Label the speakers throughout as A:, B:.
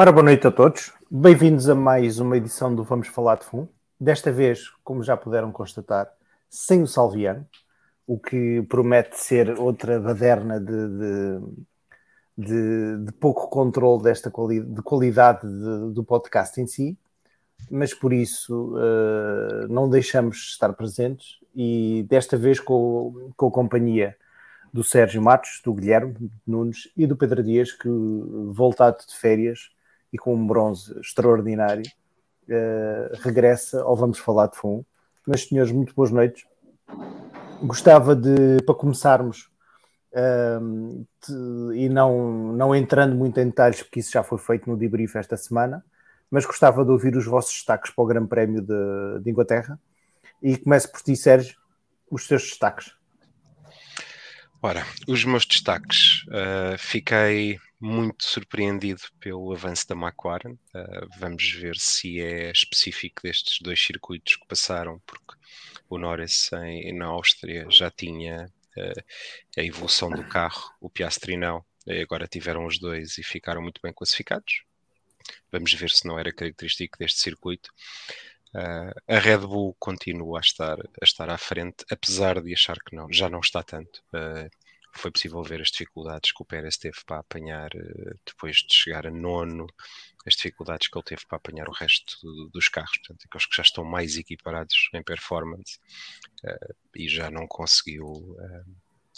A: Ora, boa noite a todos. Bem-vindos a mais uma edição do Vamos Falar de Fundo. Desta vez, como já puderam constatar, sem o Salviano, o que promete ser outra baderna de, de, de, de pouco controle desta quali de qualidade do podcast em si, mas por isso uh, não deixamos de estar presentes e desta vez com, com a companhia do Sérgio Matos, do Guilherme Nunes e do Pedro Dias, que voltado de férias e com um bronze extraordinário, uh, regressa ou vamos falar de fundo. Meus senhores, muito boas noites. Gostava de, para começarmos, uh, de, e não, não entrando muito em detalhes, porque isso já foi feito no debrief esta semana, mas gostava de ouvir os vossos destaques para o Grande Prémio de, de Inglaterra. E começo por ti, Sérgio, os teus destaques.
B: Ora, os meus destaques. Uh, fiquei muito surpreendido pelo avanço da McLaren. Uh, vamos ver se é específico destes dois circuitos que passaram, porque o Norris em, na Áustria já tinha uh, a evolução do carro, o Piastri não. Agora tiveram os dois e ficaram muito bem classificados. Vamos ver se não era característico deste circuito. Uh, a Red Bull continua a estar, a estar à frente, apesar de achar que não, já não está tanto. Uh, foi possível ver as dificuldades que o Pérez teve para apanhar uh, depois de chegar a nono, as dificuldades que ele teve para apanhar o resto do, dos carros, portanto, aqueles que já estão mais equiparados em performance e já não conseguiu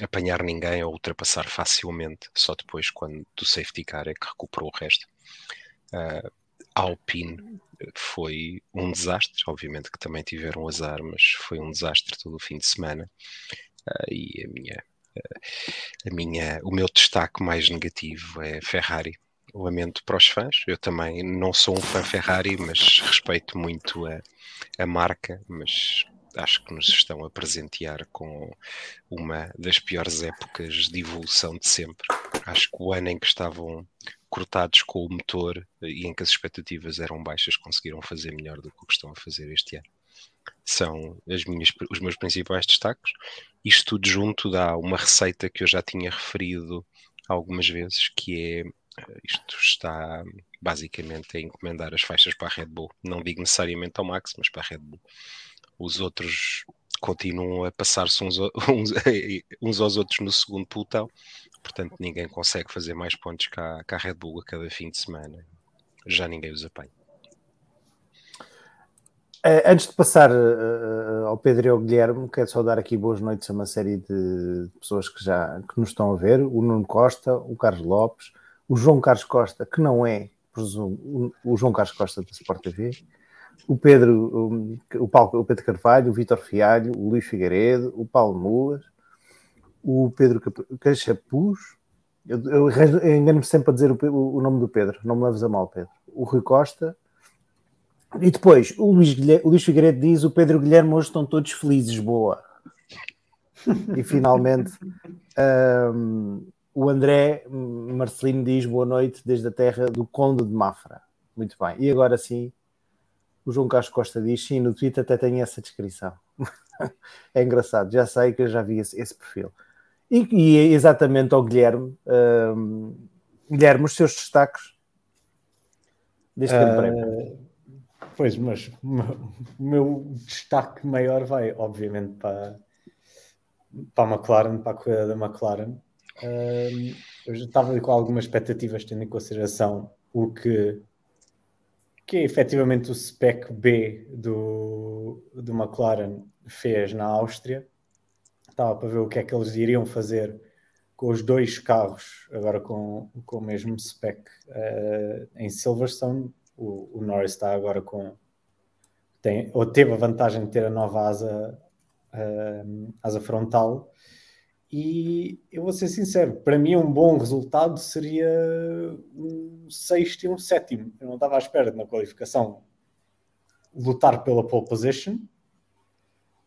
B: apanhar ninguém ou ultrapassar facilmente, só depois quando do safety car é que recuperou o resto. Uh, Alpine foi um desastre, obviamente que também tiveram azar, mas foi um desastre todo o fim de semana. Uh, e a minha, uh, a minha, o meu destaque mais negativo é Ferrari. Lamento para os fãs, eu também não sou um fã Ferrari, mas respeito muito a, a marca, mas acho que nos estão a presentear com uma das piores épocas de evolução de sempre. Acho que o ano em que estavam cortados com o motor e em que as expectativas eram baixas, conseguiram fazer melhor do que o que estão a fazer este ano. São as minhas, os meus principais destaques. Isto tudo junto dá uma receita que eu já tinha referido algumas vezes, que é eh, isto está basicamente a encomendar as faixas para a Red Bull. Não digo necessariamente ao Max, mas para a Red Bull. Os outros continuam a passar-se uns, uns, uns, aos outros no segundo pelotão portanto ninguém consegue fazer mais pontos a, que a Red Bull a cada fim de semana. Já ninguém os apanha.
A: Uh, antes de passar uh, ao Pedro e ao Guilherme, quero só dar aqui boas noites a uma série de pessoas que já que nos estão a ver: o Nuno Costa, o Carlos Lopes, o João Carlos Costa, que não é, presumo, o, João Carlos Costa da Sport TV, o Pedro, o, Paulo, o Pedro Carvalho, o Vitor Fialho, o Luís Figueiredo, o Paulo Mulas, o Pedro Cachapuz, eu, eu, eu engano-me sempre a dizer o, o, nome do Pedro, não me leves a mal, Pedro. O Rui Costa. E depois, o Luís, o Luís Figueiredo diz: o Pedro Guilherme hoje estão todos felizes, boa. e finalmente, um, o André Marcelino diz: boa noite desde a terra do Conde de Mafra. Muito bem. E agora sim, o João Carlos Costa diz: sim, no Twitter até tem essa descrição. é engraçado, já sei que eu já vi esse, esse perfil. E, e exatamente ao Guilherme. Um, Guilherme, os seus destaques
C: deste uh, prémio. Pois, mas o meu destaque maior vai, obviamente, para, para a McLaren, para a corrida da McLaren. Uh, eu já estava com algumas expectativas, tendo em consideração o que, que é efetivamente o spec B do, do McLaren fez na Áustria estava para ver o que é que eles iriam fazer com os dois carros, agora com, com o mesmo spec uh, em Silverstone. O, o, Norris está agora com. Tem, ou teve a vantagem de ter a nova asa, uh, asa frontal. E eu vou ser sincero, para mim um bom resultado seria um sexto e um sétimo. Eu não estava à espera na qualificação lutar pela pole position,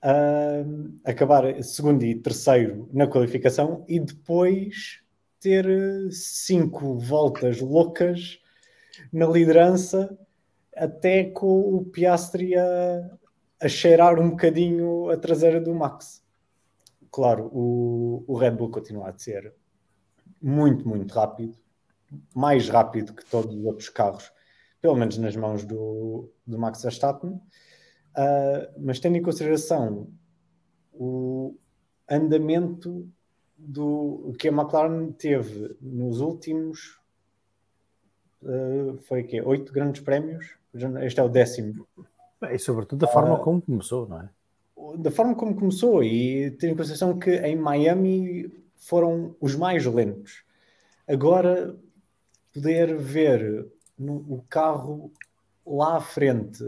C: uh, acabar segundo e terceiro na qualificação e depois ter cinco voltas loucas na liderança até com o Piastri a, a cheirar um bocadinho a traseira do Max. claro, o, o Red Bull continua a ser muito, muito rápido, mais rápido que todos os outros carros, pelo menos nas mãos do, do Max Verstappen. Uh, mas tendo em consideração o andamento do que a McLaren teve nos últimos uh, foi que oito grandes prémios. Este é o décimo.
A: E sobretudo da forma uh, como começou, não é?
C: Da forma como começou, e tendo em consideração que em Miami foram os mais lentos. Agora, poder ver no, o carro lá à frente,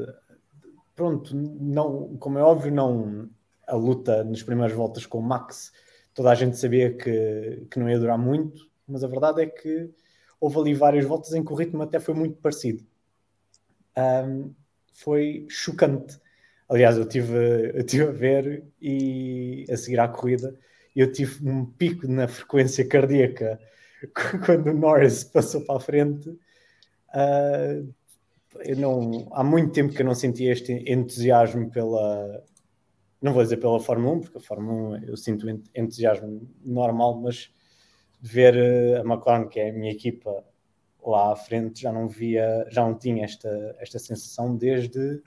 C: pronto, não, como é óbvio, não a luta nas primeiras voltas com o Max, toda a gente sabia que, que não ia durar muito, mas a verdade é que houve ali várias voltas em que o ritmo até foi muito parecido. Um, foi chocante. Aliás, eu tive, eu tive a ver e a seguir à corrida, eu tive um pico na frequência cardíaca quando o Norris passou para a frente. Uh, não, há muito tempo que eu não sentia este entusiasmo pela, não vou dizer pela Fórmula 1, porque a Fórmula 1 eu sinto entusiasmo normal, mas ver eh, a McLaren, que é a minha equipa lá à frente, já não via, já não tinha esta, esta sensação desde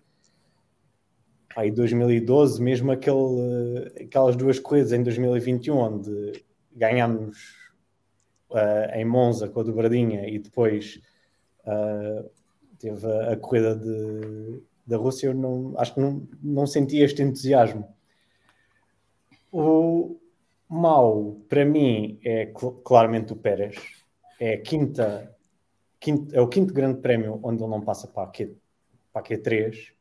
C: aí 2012, mesmo aquele, aquelas duas corridas em 2021, onde ganhámos uh, em Monza com a dobradinha e depois uh, teve a, a corrida de, da Rússia, eu não, acho que não, não senti este entusiasmo. O mau, para mim, é cl claramente o Pérez. É, quinta, quinta, é o quinto grande prémio onde ele não passa para a, Q, para a Q3,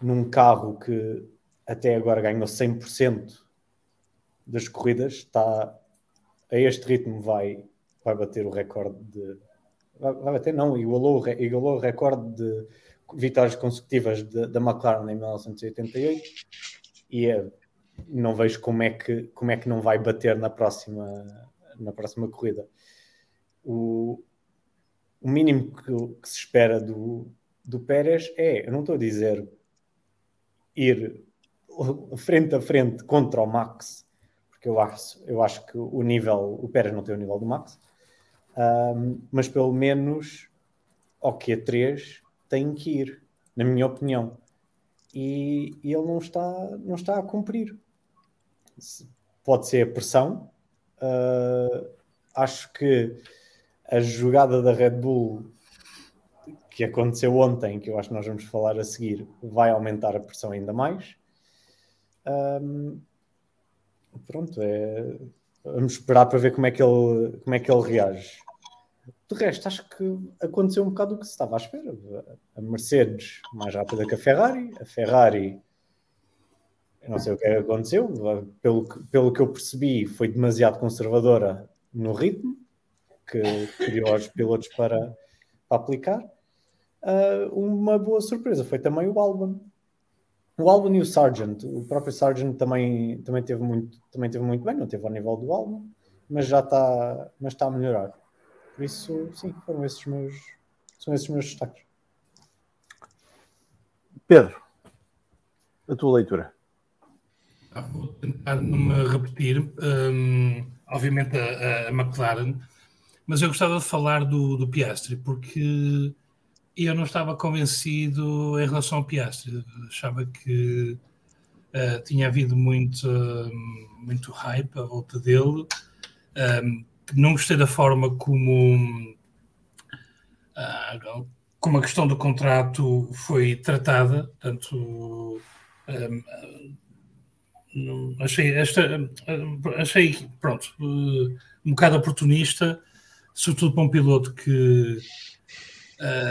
C: num carro que até agora ganhou 100% das corridas, está a este ritmo vai, vai bater o recorde de. Vai bater, não, igualou, igualou o recorde de vitórias consecutivas da McLaren em 1988 e é, não vejo como é, que, como é que não vai bater na próxima, na próxima corrida. O, o mínimo que, que, se espera do, do Pérez é, eu não estou a dizer ir frente a frente contra o Max, porque eu acho, eu acho que o nível, o Pérez não tem o nível do Max, um, mas pelo menos ao Q3 tem que ir, na minha opinião. E, e ele não está, não está a cumprir. Pode ser a pressão. Uh, acho que a jogada da Red Bull que aconteceu ontem, que eu acho que nós vamos falar a seguir, vai aumentar a pressão ainda mais. Um, pronto, é, vamos esperar para ver como é que ele, como é que ele reage. De resto, acho que aconteceu um bocado o que se estava à espera. A Mercedes mais rápida que a Ferrari, a Ferrari, não sei o que é aconteceu, pelo que, pelo que eu percebi, foi demasiado conservadora no ritmo que criou os pilotos para, para aplicar. Uh, uma boa surpresa foi também o Albon. O Albon e o Sargent, o próprio Sargent também, também, teve muito, também teve muito bem, não teve ao nível do Albon, mas já está, mas está a melhorar. Por isso, sim, foram esses meus, são esses meus destaques.
A: Pedro, a tua leitura.
D: Ah, vou tentar não me repetir, um, obviamente a, a, McLaren, mas eu gostava de falar do, do Piastri, porque eu não estava convencido em relação ao Piastri. Achava que uh, tinha havido muito, uh, muito hype à volta dele. Um, não gostei da forma como, uh, como a questão do contrato foi tratada, tanto um, achei, esta, achei pronto, um bocado oportunista, sobretudo para um piloto que,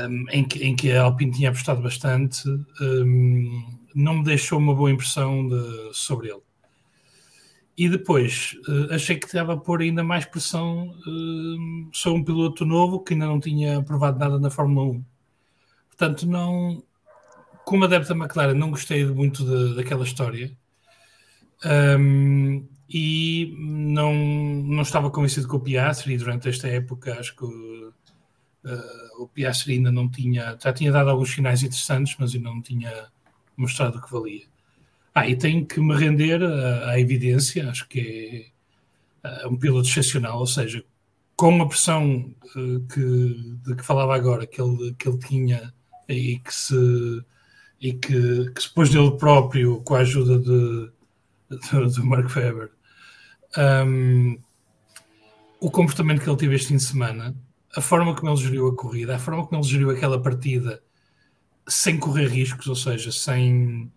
D: um, em, que em que a Alpine tinha apostado bastante, um, não me deixou uma boa impressão de, sobre ele. E depois achei que estava a pôr ainda mais pressão uh, sobre um piloto novo que ainda não tinha provado nada na Fórmula 1. Portanto, não, como adepto da McLaren, não gostei muito de, daquela história um, e não, não estava convencido com o Piastri. Durante esta época, acho que uh, o Piastri ainda não tinha, já tinha dado alguns sinais interessantes, mas ainda não tinha mostrado o que valia. Ah, e tenho que me render à, à evidência, acho que é, é um piloto excepcional, ou seja, com a pressão uh, que, de que falava agora, que ele, que ele tinha e que se, e que, que se pôs dele próprio com a ajuda de, de, de Mark Webber, um, o comportamento que ele teve este fim de semana, a forma como ele geriu a corrida, a forma como ele geriu aquela partida sem correr riscos, ou seja, sem,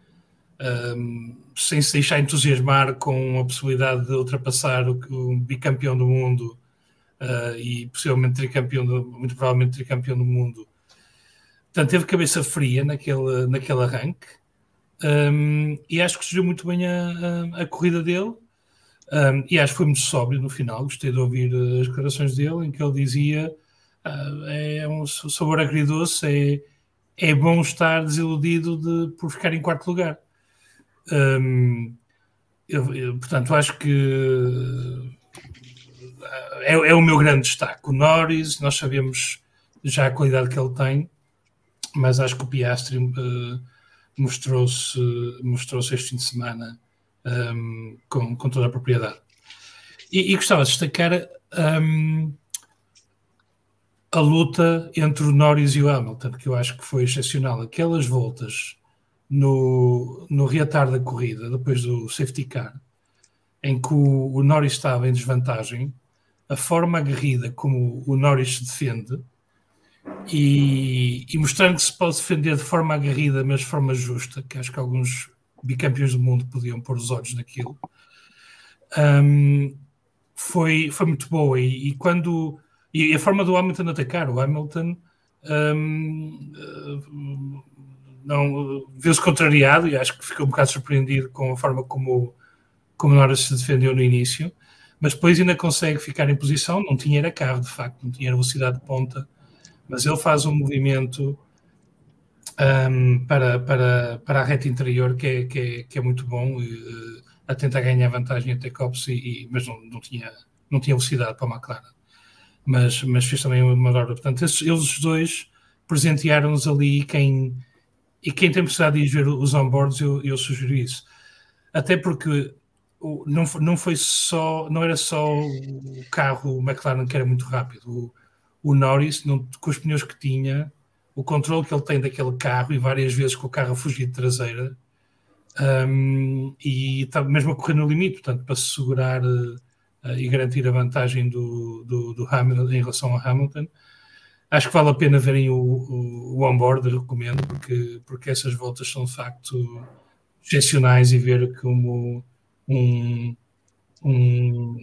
D: um, sem se deixar entusiasmar com a possibilidade de ultrapassar o, o bicampeão do mundo uh, e possivelmente tricampeão, do, muito provavelmente tricampeão do mundo. Portanto, teve cabeça fria naquele, naquele arranque um, e acho que surgiu muito bem a, a, a corrida dele. Um, e acho que foi muito sóbrio no final. Gostei de ouvir as declarações dele, em que ele dizia: uh, é um sabor agridoce, é, é bom estar desiludido de, por ficar em quarto lugar. Um, eu, eu, portanto, acho que é, é, o meu grande destaque. O Norris, nós sabemos já a qualidade que ele tem, mas acho que o Piastri uh, mostrou-se mostrou este fim de semana um, com, com toda a propriedade. E, e gostava de destacar um, a luta entre o Norris e o Hamilton, que eu acho que foi excepcional. Aquelas voltas no, no reatar da corrida, depois do safety car, em que o, o Norris estava em desvantagem, a forma aguerrida como o Norris se defende e, e, mostrando que se pode defender de forma aguerrida, mas de forma justa, que acho que alguns bicampeões do mundo podiam pôr os olhos naquilo, um, foi, foi muito boa. E, e, quando e a forma do Hamilton atacar, o Hamilton um, não viu-se contrariado e acho que ficou um bocado surpreendido com a forma como, como Norris se defendeu no início mas depois ainda consegue ficar em posição. Não tinha era carro, de facto, não tinha velocidade de ponta, mas ele faz um movimento um, para, para, para a reta interior que é, que é, que é muito bom, e, uh, a tentar ganhar vantagem até Cops, e, e, mas não, não, tinha, não tinha velocidade para a McLaren. Mas, mas fez também uma manobra. Portanto, esses, eles dois presentearam-nos ali quem, e quem tem possibilidade de ver os onboards, eu, eu sugiro isso. Até porque não, não foi só, não era só o carro McLaren que era muito rápido. O, o Norris, não, com os pneus que tinha, o controle que ele tem daquele carro e várias vezes com o carro a fugir de traseira um, e está mesmo a correr no limite, portanto, para se segurar uh, e garantir a vantagem do, do, do, Hamilton em relação ao Hamilton. Acho que vale a pena verem o, o, o onboard, recomendo, porque, porque essas voltas são de facto excepcionais e ver como um, um,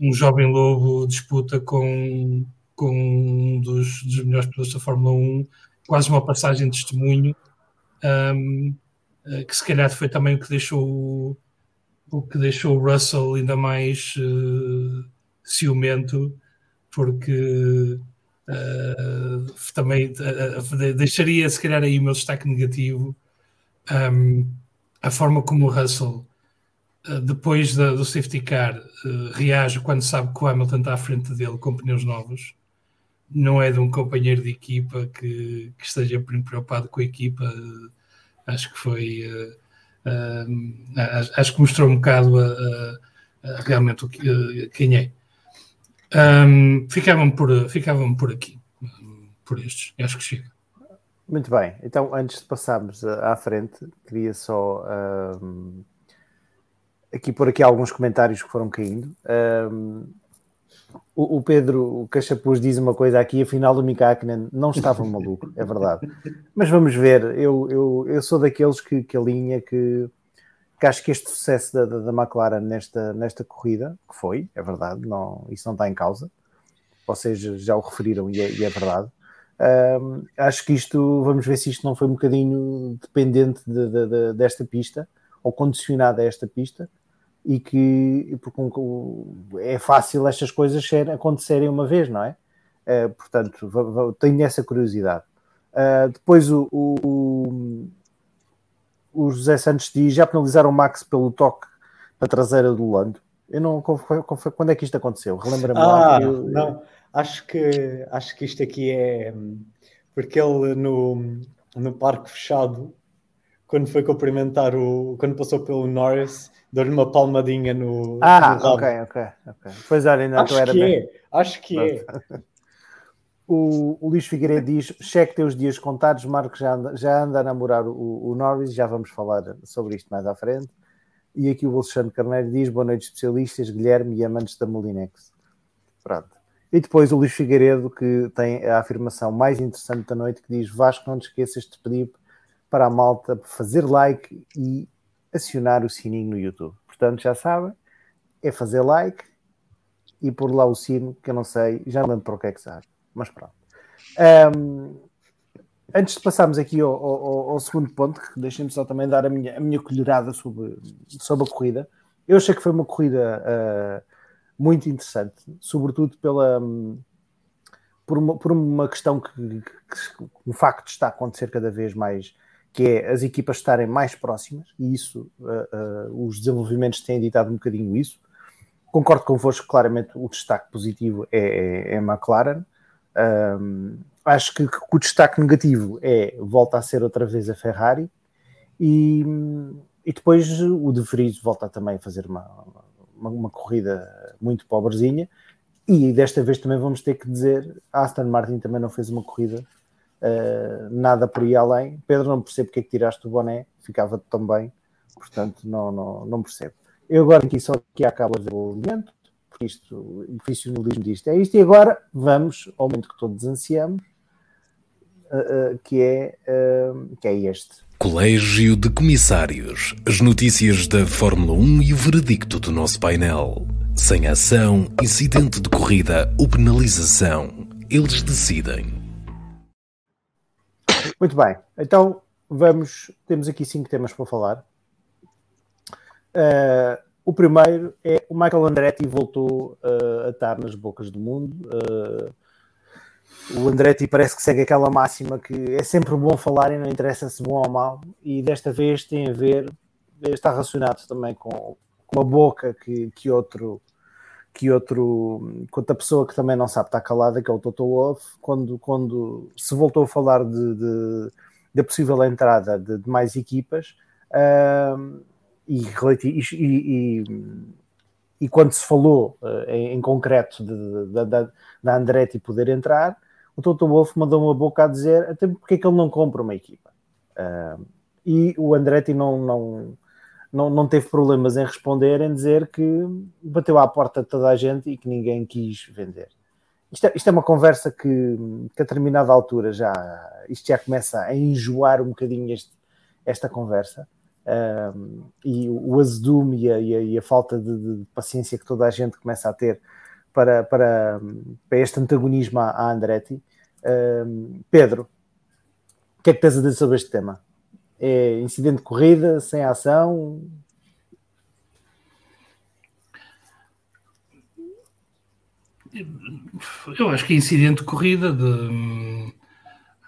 D: um jovem lobo disputa com, com um dos, dos melhores pilotos da Fórmula 1, quase uma passagem de testemunho, um, eh, que se calhar foi também o que deixou o que deixou o Russell ainda mais uh, ciumento, porque uh, também uh, deixaria se calhar aí o meu destaque negativo um, a forma como o Russell depois da, do safety car, reage quando sabe que o Hamilton está à frente dele com pneus novos. Não é de um companheiro de equipa que, que esteja preocupado com a equipa. Uh, acho que foi. Uh, acho que mostrou um bocado realmente o que, quem é. Um, ficavam, por, ficavam por aqui, por estes. Acho que chega.
A: Muito bem. Então, antes de passarmos à frente, queria só aqui por aqui alguns comentários que foram caindo. Um, o, o, Pedro Cachapuz diz uma coisa aqui, afinal o Mika Hakkinen não estava maluco, é verdade. Mas vamos ver, eu, eu, eu sou daqueles que, que alinha que, que acho que este sucesso da, da, da, McLaren nesta, nesta corrida, que foi, é verdade, não, isso não está em causa, vocês já o referiram e é, e é verdade. Um, acho que isto, vamos ver se isto não foi um bocadinho dependente de, de, de, desta pista ou condicionado a esta pista e que porque é fácil estas coisas acontecerem uma vez, não é? Uh, portanto, tenho essa curiosidade. Uh, depois o, o, o, José Santos diz: já penalizaram o Max pelo toque na traseira do Lando. Eu não quando é que isto aconteceu? Relembra-me
C: ah, lá. Eu, não, acho que acho que isto aqui é porque ele no, no parque fechado quando foi cumprimentar o. quando passou pelo Norris, deu-lhe uma palmadinha no.
A: Ah,
C: no
A: ok, ok, ok. Pois olha, ainda
C: acho
A: era
C: que
A: bem.
C: é, acho que é.
A: O, o Luís Figueiredo diz: cheque teus dias contados, Marco já anda, já anda a namorar o, o Norris, já vamos falar sobre isto mais à frente. E aqui o Alexandre Carneiro diz: boa noite, especialistas, Guilherme e amantes da Molinex. Pronto. E depois o Luís Figueiredo, que tem a afirmação mais interessante da noite, que diz: Vasco, não te esqueças de pedir para a malta fazer like e acionar o sininho no YouTube. Portanto, já sabem, é fazer like e pôr lá o sino, que eu não sei, já não lembro para o que é que sabe mas pronto. Um, antes de passarmos aqui ao, ao, ao segundo ponto, que deixem-me só também dar a minha, a minha colherada sobre, sobre a corrida. Eu achei que foi uma corrida uh, muito interessante, sobretudo pela, um, por, uma, por uma questão que, que, que um facto está a acontecer cada vez mais, que é as equipas estarem mais próximas, e isso, uh, uh, os desenvolvimentos têm ditado um bocadinho isso. Concordo convosco, claramente o destaque positivo é, é, é McLaren, um, acho que, que, o destaque negativo é volta a ser outra vez a Ferrari. E, e depois o De Vries volta também a fazer uma, uma, uma, corrida muito pobrezinha. E desta vez também vamos ter que dizer a Aston Martin também não fez uma corrida uh, nada por aí além Pedro não percebo porque é que tiraste o boné ficava tão bem portanto não, não, não percebo eu agora aqui só aqui acabo de desenvolvimento isto, o profissionalismo disto é isto, e agora vamos ao momento que todos ansiamos, uh, uh, que, é, que é este.
E: Colégio de Comissários. As notícias da Fórmula 1 e o veredicto do nosso painel. Sem ação, incidente de corrida ou penalização. Eles decidem.
A: Muito bem, então vamos. Temos aqui cinco temas para falar. Uh, o primeiro é o Michael Andretti voltou uh, a estar nas bocas do mundo. Uh, o Andretti parece que segue aquela máxima que é sempre bom falar e não interessa se bom ou mal, e desta vez tem a ver, está relacionado também com, com a boca que, que outro que outro, quanto a pessoa que também não sabe estar calada, que é o Toto Wolff, quando, quando se voltou a falar de, de da possível entrada de, de mais equipas, uh, e, e, e, e, quando se falou uh, em, em, concreto da Andretti poder entrar, o Toto Wolff mandou uma boca a dizer até porque é que ele não compra uma equipa. Uh, e o Andretti não, não, não, não teve problemas em responder, em dizer que bateu à porta de toda a gente e que ninguém quis vender. Isto é, isto é uma conversa que, que, a determinada altura já isto já começa a enjoar um bocadinho este, esta conversa um, e o azedume e a, e e a falta de, de, paciência que toda a gente começa a ter para, para, para este antagonismo à, à Andretti. Um, Pedro, o que é que tens a dizer sobre este tema? É incidente de corrida, sem ação?
D: Eu acho que é incidente de corrida de,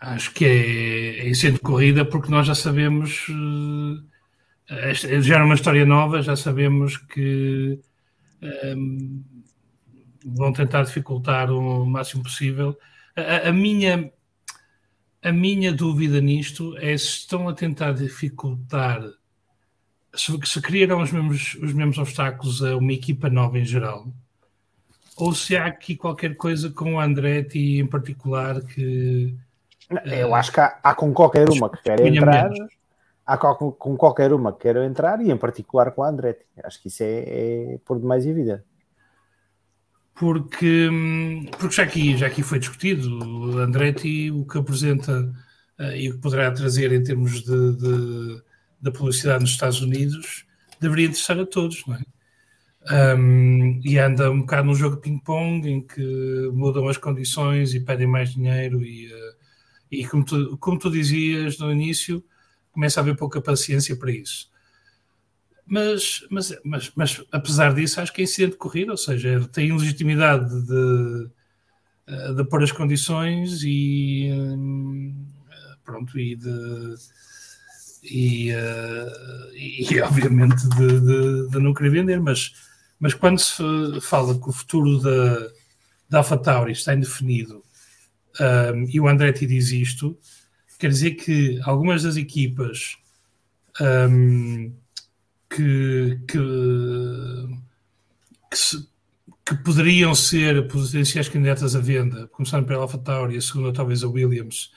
D: acho que é, é incidente de corrida porque nós já sabemos uh, já era uma história nova, já sabemos que um, vão tentar dificultar o máximo possível. A, a, minha, a minha dúvida nisto é se estão a tentar dificultar, se, se criaram os mesmos, os mesmos obstáculos a uma equipa nova em geral, ou se há aqui qualquer coisa com o Andretti em particular que.
A: Eu acho que há, há com qualquer uma que quer entrar. Menos há com, com qualquer uma que queiram entrar e em particular com a Andretti. Acho que isso é, é por demais evidente.
D: Porque, porque já, aqui, já aqui foi discutido, Andretti o que apresenta uh, e o que poderá trazer em termos de, de, de, publicidade nos Estados Unidos deveria interessar a todos, não é? Um, e anda um bocado num jogo ping-pong em que mudam as condições e pedem mais dinheiro e, uh, e como, tu, como tu dizias no início, começa a haver pouca paciência para isso. Mas, mas, mas, mas apesar disso, acho que é incidente de corrida, ou seja, tem legitimidade de, eh, de pôr as condições e hum, pronto, e de e, uh, e obviamente de, de, de, não querer vender, mas, mas quando se fala que o futuro da, da AlphaTauri está indefinido um, e o Andretti diz isto, quer dizer que algumas das equipas um, que, que, que, se, que, poderiam ser potenciais candidatas à venda, começando pela AlphaTauri, a segunda talvez a Williams,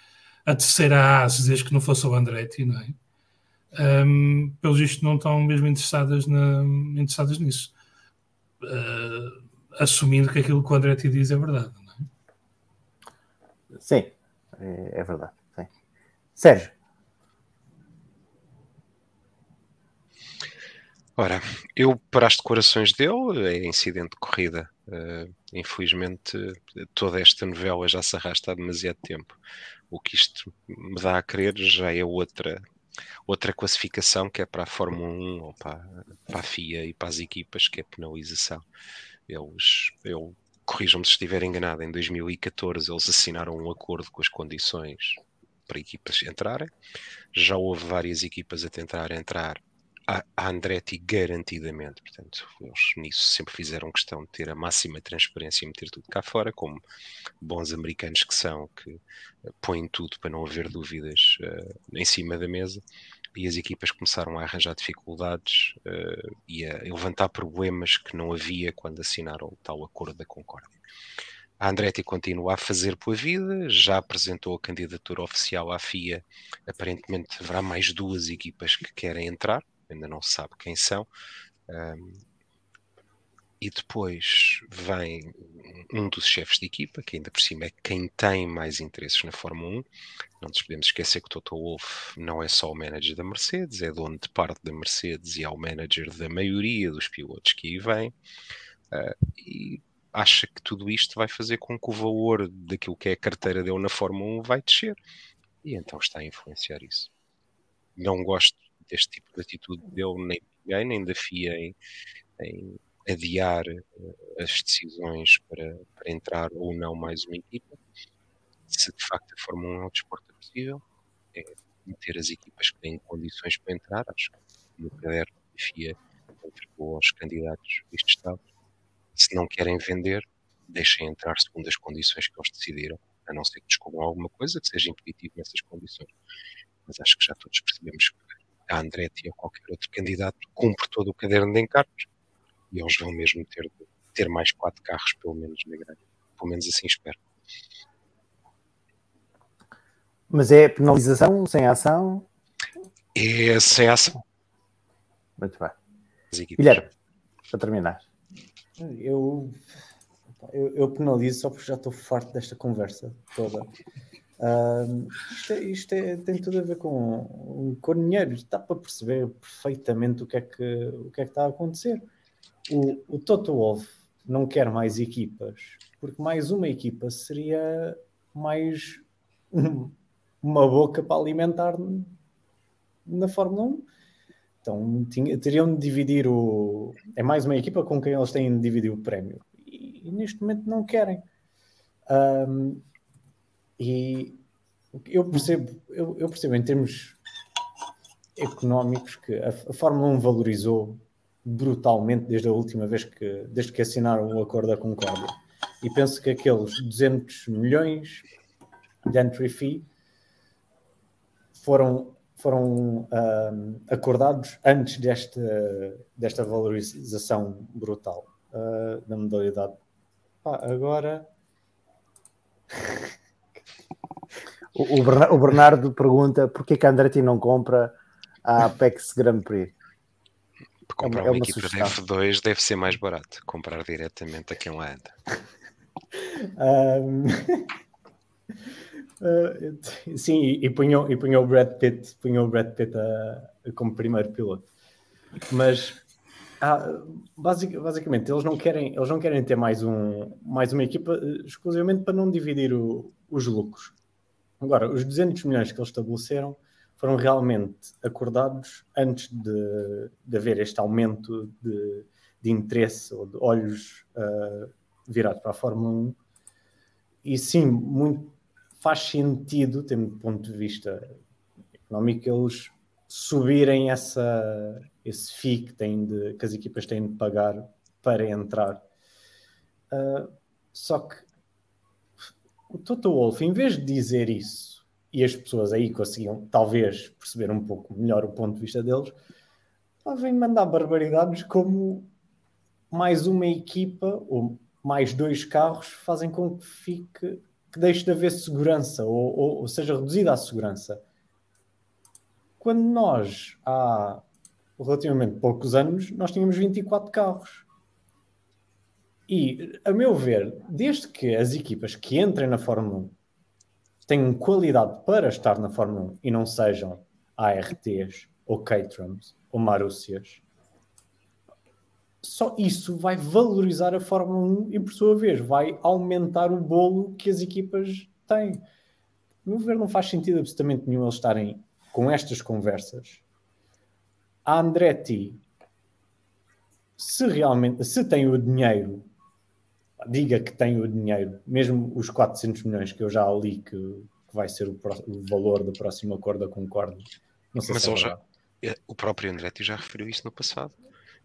D: a terceira a Haas, desde que não fosse o Andretti, não é? Um, pelo visto não estão mesmo interessadas, na, interessadas nisso. Uh, assumindo que aquilo que o Andretti diz é verdade.
A: É? Sim, é, é verdade. Sim. Sérgio.
B: Ora, eu para as decorações dele é incidente de corrida. Uh, infelizmente, toda esta novela já se arrasta há demasiado tempo. O que isto me dá a crer já é outra outra classificação que é para a Fórmula 1 ou para, para a FIA e para as equipas, que é penalização. Eles, eu corrijam-me se estiver enganado, em 2014 eles assinaram um acordo com as condições para equipas entrarem. Já houve várias equipas a tentar entrar a, Andretti garantidamente, portanto, eles nisso sempre fizeram questão de ter a máxima transparência e meter tudo cá fora, como bons americanos que são, que põem tudo para não haver dúvidas uh, em cima da mesa, e as equipas começaram a arranjar dificuldades uh, e a levantar problemas que não havia quando assinaram o tal acordo da Concórdia. A Andretti continua a fazer pela vida, já apresentou a candidatura oficial à FIA. Aparentemente haverá mais duas equipas que querem entrar, ainda não se sabe quem são. Um, e depois vem um dos chefes de equipa, que ainda por cima é quem tem mais interesses na Fórmula 1. Não nos podemos esquecer que Toto Wolff não é só o manager da Mercedes, é dono de parte da Mercedes e é o manager da maioria dos pilotos que aí vêm. Uh, e acha que tudo isto vai fazer com que o valor daquilo que é a carteira dele na Fórmula 1 vai descer. E então está a influenciar isso. Não gosto deste tipo de atitude dele, nem ninguém, nem da FIA em, em adiar eh, as decisões para, para entrar ou não mais uma equipa. Se de facto a Fórmula 1 é o desporto é possível, é meter as equipas que têm condições para entrar. Acho que no caderno a FIA entregou aos candidatos este estado. Se não querem vender, deixem entrar segundo as condições que eles decidiram, a não ser que descubram alguma coisa que seja impeditivo nessas condições. Mas acho que já todos percebemos que a Andretti ou qualquer outro candidato cumpre todo o caderno de encargos e eles vão mesmo ter ter mais quatro carros pelo menos na grelha. Pelo menos assim espero.
A: Mas é penalização sem ação?
B: É sem ação.
A: Muito bem. Guilherme, para terminar.
C: Eu, eu, eu penalizo só porque já estou farto desta conversa toda. Isto, é, isto é, tem tudo a ver com, com dinheiro, dá para perceber perfeitamente o que é que, o que, é que está a acontecer. O, o Toto Wolff não quer mais equipas, porque mais uma equipa seria mais uma boca para alimentar na Fórmula 1. Então tinha, teriam de dividir o. É mais uma equipa com quem eles têm de dividir o prémio. E, e neste momento não querem. Um, e eu percebo, eu, eu, percebo em termos económicos que a, a Fórmula 1 valorizou brutalmente desde a última vez que, desde que assinaram o acordo da Concórdia. E penso que aqueles 200 milhões de entry fee foram, foram acordados antes desta, desta valorização brutal uh, da modalidade. Pá, agora
A: O, Bernardo pergunta porquê que a Andretti não compra a Apex Grand Prix.
B: Comprar é uma, uma, equipa de F2 deve ser mais barato. Comprar diretamente a quem lá anda.
C: um... uh, sim, e, e punhou, e punhou o Brad Pitt, punhou o Brad Pitt a, a, como primeiro piloto. Mas ah, basic, basicamente eles não querem eles não querem ter mais um mais uma equipa eh, exclusivamente para não dividir o, os lucros Agora, os 200 milhões que eles estabeleceram foram realmente acordados antes de, de haver este aumento de, de interesse ou de olhos uh, virados para a Fórmula 1. E sim, muito, faz sentido, tendo do ponto de vista económico, eles subirem essa, esse FII que, têm de, que as equipas têm de pagar para entrar. Uh, só que o Toto Wolff, em vez de dizer isso, e as pessoas aí conseguiam talvez perceber um pouco melhor o ponto de vista deles, vêm mandar barbaridades como mais uma equipa ou mais dois carros fazem com que fique que deixe de haver segurança ou, ou, ou seja reduzida a segurança. Quando nós há relativamente poucos anos nós tínhamos 24 carros. E, a meu ver, desde que as equipas que entrem na Fórmula 1 tenham qualidade para estar na Fórmula 1 e não sejam ARTs ou Caterhams ou Marúcias, só isso vai valorizar a Fórmula 1 e, por sua vez, vai aumentar o bolo que as equipas têm. Meu ver, não faz sentido absolutamente nenhum eles estarem com estas conversas. A Andretti, se realmente, se tem o dinheiro, diga que tem o dinheiro, mesmo os 400 milhões que eu já li que, que vai ser o, o, valor do próximo acordo, concordo.
B: Não sei Mas se é já, é, o próprio Andretti já referiu isso no passado.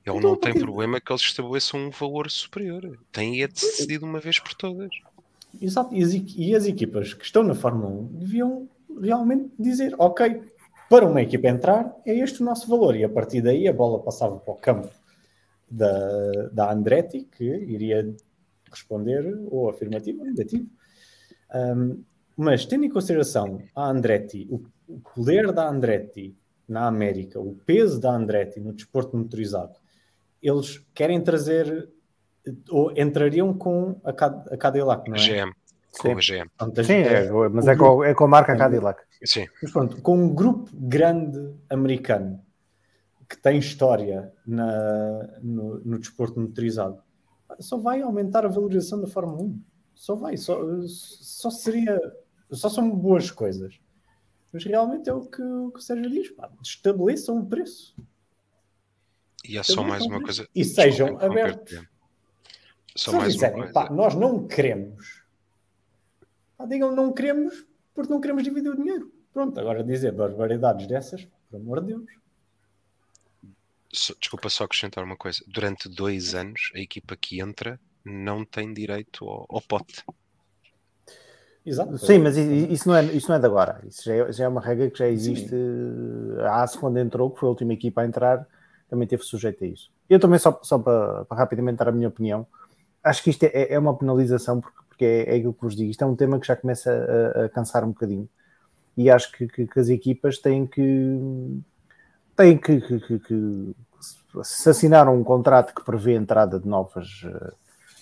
B: Ele então, não tem problema que eles estabeleçam um valor superior. Tem é decidido uma vez por todas.
C: Exato. E as, e as equipas que estão na Fórmula 1 deviam realmente dizer: ok, para uma equipa entrar, é este o nosso valor. E a partir daí a bola passava para o campo da, da Andretti, que iria responder ou afirmativo ou negativo. Um, mas tendo em consideração a Andretti, o, o poder da Andretti na América, o peso da Andretti no desporto motorizado, eles querem trazer ou entrariam com a, a Cadillac, não é?
B: GM. Com a GM.
A: Sim, é, mas é com, é com a marca Cadillac.
B: Sim.
C: Mas pronto, com um grupo grande americano que tem história na, no, no desporto motorizado, só vai aumentar a valorização da Fórmula 1. Só vai, só, só seria, só são boas coisas. Mas realmente é o que, o, que o Sérgio diz, pá, estabeleçam um preço.
B: E há só mais uma coisa.
C: E sejam abertos. Só Se mais disserem, uma coisa. Pá, nós não queremos. Pá, digam não queremos porque não queremos dividir o dinheiro. Pronto, agora dizer barbaridades dessas, por amor de Deus.
B: Desculpa só acrescentar uma coisa. Durante dois anos, a equipa que entra não tem direito ao, ao pote.
A: Exato. Sim, mas isso não é, isso não é de agora. Isso já é, já é uma regra que já existe. Sim. A AS, quando entrou, que foi a última equipa a entrar, também teve sujeito a isso. Eu também, só, só para, para rapidamente dar a minha opinião, acho que isto é, é uma penalização, porque, porque é, é aquilo que vos digo. Isto é um tema que já começa a, a cansar um bocadinho. E acho que, que, que, as equipas têm que. Têm que, que, se assinaram um contrato que prevê a entrada de novas,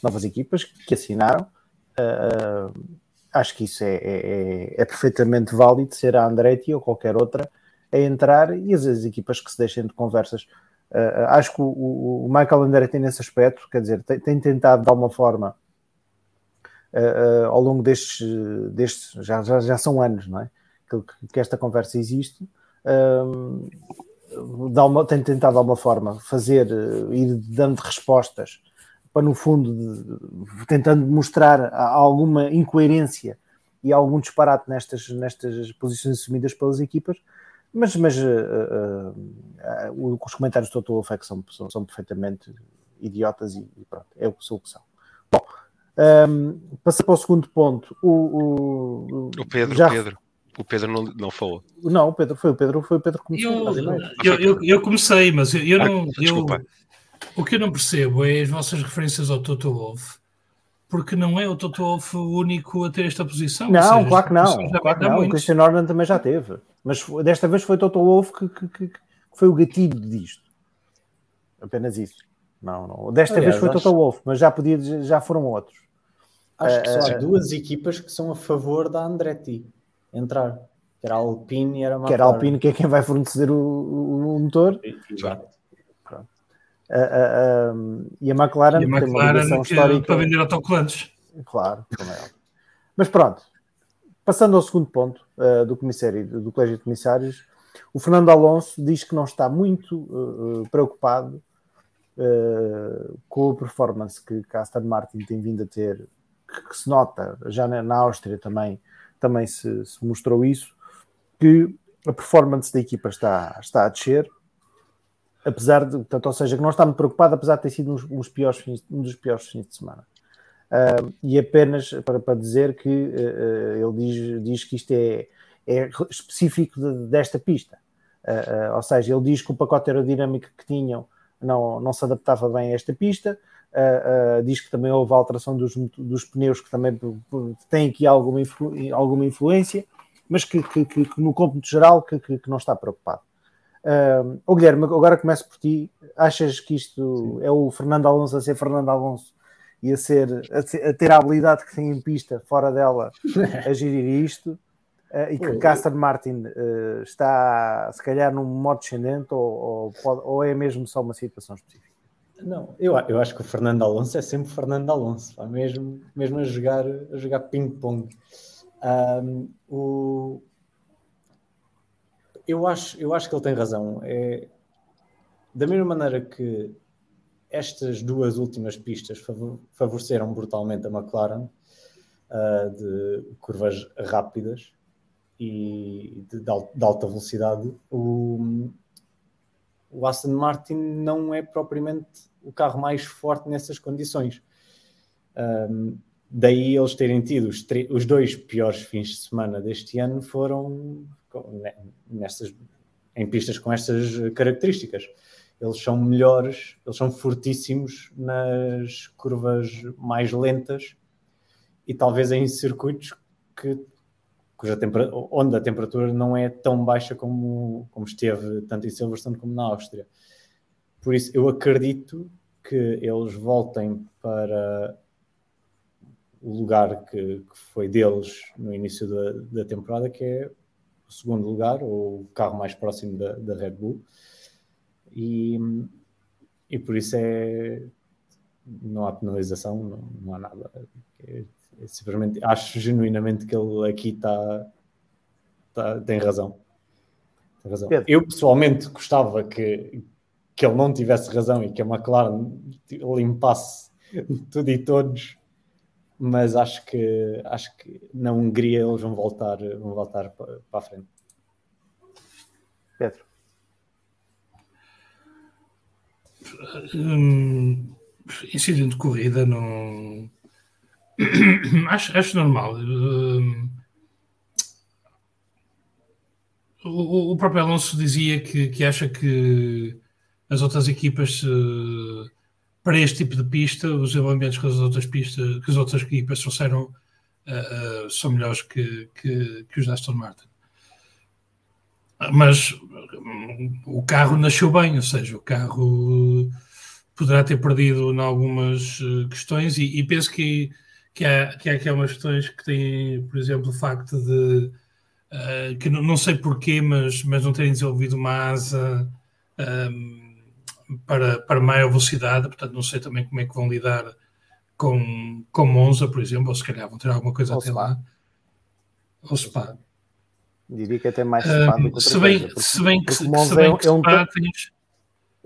A: novas equipas, que assinaram. Uh, acho que isso é, é, é, é, perfeitamente válido ser a Andretti ou qualquer outra a entrar e as, as equipas que se deixem de conversas. Uh, acho que o, o, Michael Andretti nesse aspecto, quer dizer, tem, tem tentado de alguma forma uh, ao longo destes, destes já, já, já, são anos, não é? Que, que esta conversa existe. Uma, tem tentado de alguma forma fazer, ir dando respostas para no fundo de, tentando mostrar alguma incoerência e algum disparate nestas, nestas posições assumidas pelas equipas, mas, mas uh, uh, os comentários do Toto Wolff são, são, são, perfeitamente idiotas e, e, pronto, é o que são o que são. Bom, um, ehm, passa para o segundo ponto. O,
B: o, o Pedro, já... Pedro. O Pedro não, não falou.
A: Não, o Pedro foi o Pedro, foi o Pedro que começou.
D: Eu, eu, eu, eu, comecei, mas eu, eu ah, não. Desculpa. Eu, o que eu não percebo é as vossas referências ao Toto Wolff, porque não é o Toto Wolff o único a ter esta posição.
A: Não, seja, claro que não. Claro que não. O Christian Norman também já teve. Mas desta vez foi Toto Wolff que, que, que, que foi o gatilho disto. Apenas isso. Não, não. Desta Aliás, vez foi acho... Toto Wolff, mas já, podia, já foram outros.
C: Acho que só há uh, duas equipas que são a favor da Andretti entrar. Que era a Alpine e era a McLaren.
A: Que era a Alpine, que é quem vai fornecer o, o, o motor.
C: Exato.
A: Uh, uh, e a McLaren,
D: e a McLaren tem uma ligação histórica. Para vender autocolantes.
A: Claro, como é. Mas pronto, passando ao segundo ponto uh, do comissário, do Colégio de Comissários, o Fernando Alonso diz que não está muito preocupado com a performance que, que a Aston Martin tem vindo a ter, que, que se nota, já na, na Áustria também, também se, se mostrou isso, que a performance da equipa está, está a descer, apesar de, portanto, ou seja, que não está muito preocupado, apesar de ter sido um, uns piores fins, um dos piores fins de semana. Uh, e apenas para, para dizer que uh, ele diz, diz que isto é, é específico de, desta pista. Uh, ou seja, ele diz que o pacote aerodinâmico que tinham não, não se adaptava bem a esta pista. Uh, diz que também houve alteração dos, dos pneus, que também tem aqui alguma, influ, alguma influência, mas que, que, que, que no cômputo geral que, que, não está preocupado. Uh, oh, Guilherme, agora começo por ti. Achas que isto Sim. é o Fernando Alonso a ser Fernando Alonso e a, ser, a, a ter a habilidade que tem em pista, fora dela, a gerir isto? Uh, e que Aston Martin está, se calhar, num modo descendente ou, ou, pode, ou, é mesmo só uma situação específica?
C: Não, eu, eu acho que o Fernando Alonso é sempre Fernando Alonso, mesmo, mesmo a jogar, a jogar ping-pong. Um, o... eu, acho, eu acho que ele tem razão. É, da mesma maneira que estas duas últimas pistas favoreceram brutalmente a McLaren uh, de curvas rápidas, e de, de, alta velocidade, o, o Aston Martin não é propriamente o carro mais forte nessas condições. Um, daí eles terem tido os, os, dois piores fins de semana deste ano foram nestas, em pistas com estas características. Eles são melhores, eles são fortíssimos nas curvas mais lentas e talvez em circuitos que cuja onde a temperatura não é tão baixa como, como esteve tanto em Silverstone como na Áustria. Por isso, eu acredito que eles voltem para o lugar que, que foi deles no início da, da, temporada, que é o segundo lugar, ou o carro mais próximo da, da Red Bull. E, e por isso é. Não há penalização, não, não há nada. É, simplesmente acho genuinamente que ele aqui está tá, tem razão. Tem razão. Eu pessoalmente gostava que, que ele não tivesse razão e que a McLaren limpasse tudo e todos, mas acho que acho que na Hungria eles vão voltar, vão voltar para, a frente.
A: Pedro.
D: Hum, incidente de corrida não acho, acho normal. O, o, próprio Alonso dizia que, que acha que as outras equipas, uh, para este tipo de pista, os desenvolvimentos que as outras pistas, que as outras equipas trouxeram, uh, são melhores que, que, que os da Aston Martin. Mas o carro nasceu bem, ou seja, o carro poderá ter perdido em algumas questões e, e penso que que há, que há aquelas questões que têm, por exemplo, o facto de uh, que não, não, sei porquê, mas, mas não terem desenvolvido uma asa um, para, para maior velocidade, portanto não sei também como é que vão lidar com, com Monza, por exemplo, ou se calhar vão ter alguma coisa ou até lá. Ou Spa.
A: Diria que até mais Spa do que
D: se bem, coisa, porque, se bem que, Monza se bem é, que é um Spa, tens...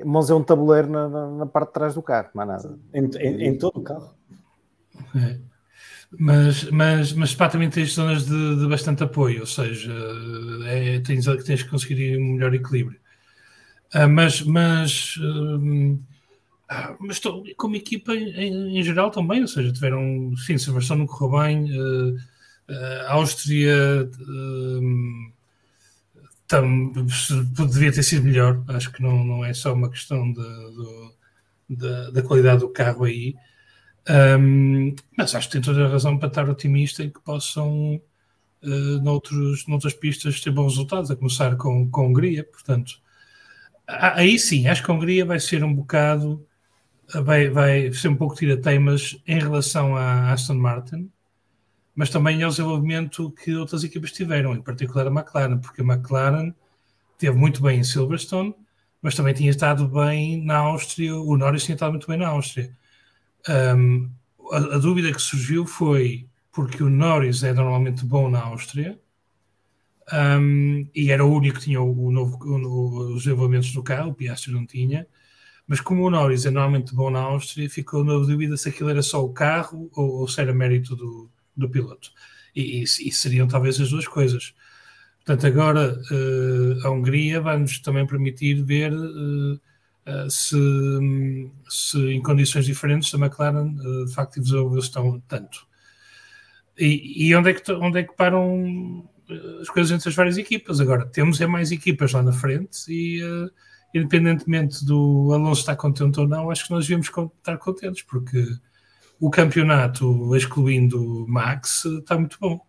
A: Monza é um tabuleiro na, na, na, parte de trás do carro, não há nada.
C: Em, em, em todo o carro.
D: É mas, mas, mas pá, também tens zonas de, de bastante apoio, ou seja, é, tens, tens que conseguir um melhor equilíbrio. Uh, mas, mas, uh, mas tô, como equipa em, em, geral também, ou seja, tiveram, sim, Silverstone não correu bem, uh, Áustria tam, devia ter sido melhor, acho que não, não é só uma questão de, de da qualidade do carro aí. Um, mas acho que tem toda a razão para estar otimista e que possam, uh, noutros, noutras pistas, ter bons resultados, a começar com, com a Hungria. Portanto, aí sim, acho que a Hungria vai ser um bocado, vai, vai ser um pouco tira-teimas em relação à Aston Martin, mas também ao desenvolvimento que outras equipas tiveram, em particular a McLaren, porque a McLaren teve muito bem em Silverstone, mas também tinha estado bem na Áustria, o Norris tinha estado muito bem na Áustria. Um, a, a, dúvida que surgiu foi porque o Norris é normalmente bom na Áustria um, e era o único que tinha o, novo, o, os desenvolvimentos do carro, o Piastri não tinha. Mas como o Norris é normalmente bom na Áustria, ficou na dúvida se aquilo era só o carro ou, ou se era mérito do, do piloto. E, e, e, seriam talvez as duas coisas. Portanto, agora uh, a Hungria vai-nos também permitir ver uh, eh, se, se, em condições diferentes a McLaren uh, de facto desenvolveu-se tão tanto. E, e, onde, é que, onde é que param as coisas entre as várias equipas. Agora, temos é mais equipas lá na frente e, uh, independentemente do Alonso estar contente ou não, acho que nós devíamos estar contentes, porque o campeonato, excluindo Max, está muito bom.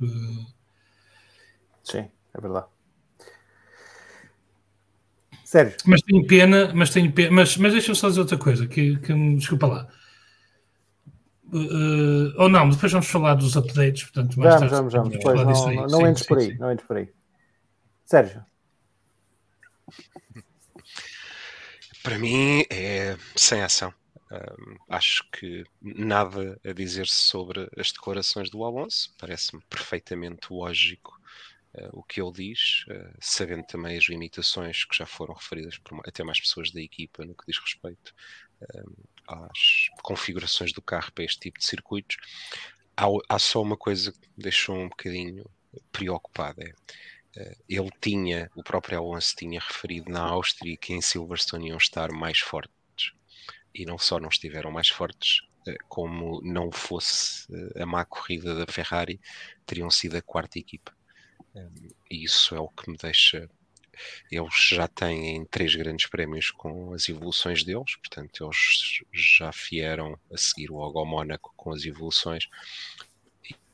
D: Uh...
A: Sim, é verdade. Sérgio.
D: Mas tenho pena, mas tenho pena, mas, mas deixa-me só dizer outra coisa, que, que desculpa lá. Uh, ou não, depois vamos falar dos updates, portanto,
A: mais vamos, tarde, vamos, vamos. Depois não, aí. não, sim, entres por aí, sim. não entres por aí. Sérgio.
B: Para mim é sem ação. Um, acho que nada a dizer sobre as declarações do Alonso. Parece-me perfeitamente lógico uh, o que ele diz, uh, sabendo também as limitações que já foram referidas por até mais pessoas da equipa no que diz respeito às configurações do carro para este tipo de circuitos. Há, há só uma coisa que me deixou um bocadinho preocupada. É, uh, ele tinha, o próprio Alonso tinha referido na Áustria que em Silverstone iam estar mais fortes. E não só não estiveram mais fortes, uh, como não fosse uh, a má corrida da Ferrari, teriam sido a quarta equipa. Um, e isso é o que me deixa eles já têm três grandes prémios com as evoluções deles, portanto, eles já vieram a seguir logo ao Mónaco com as evoluções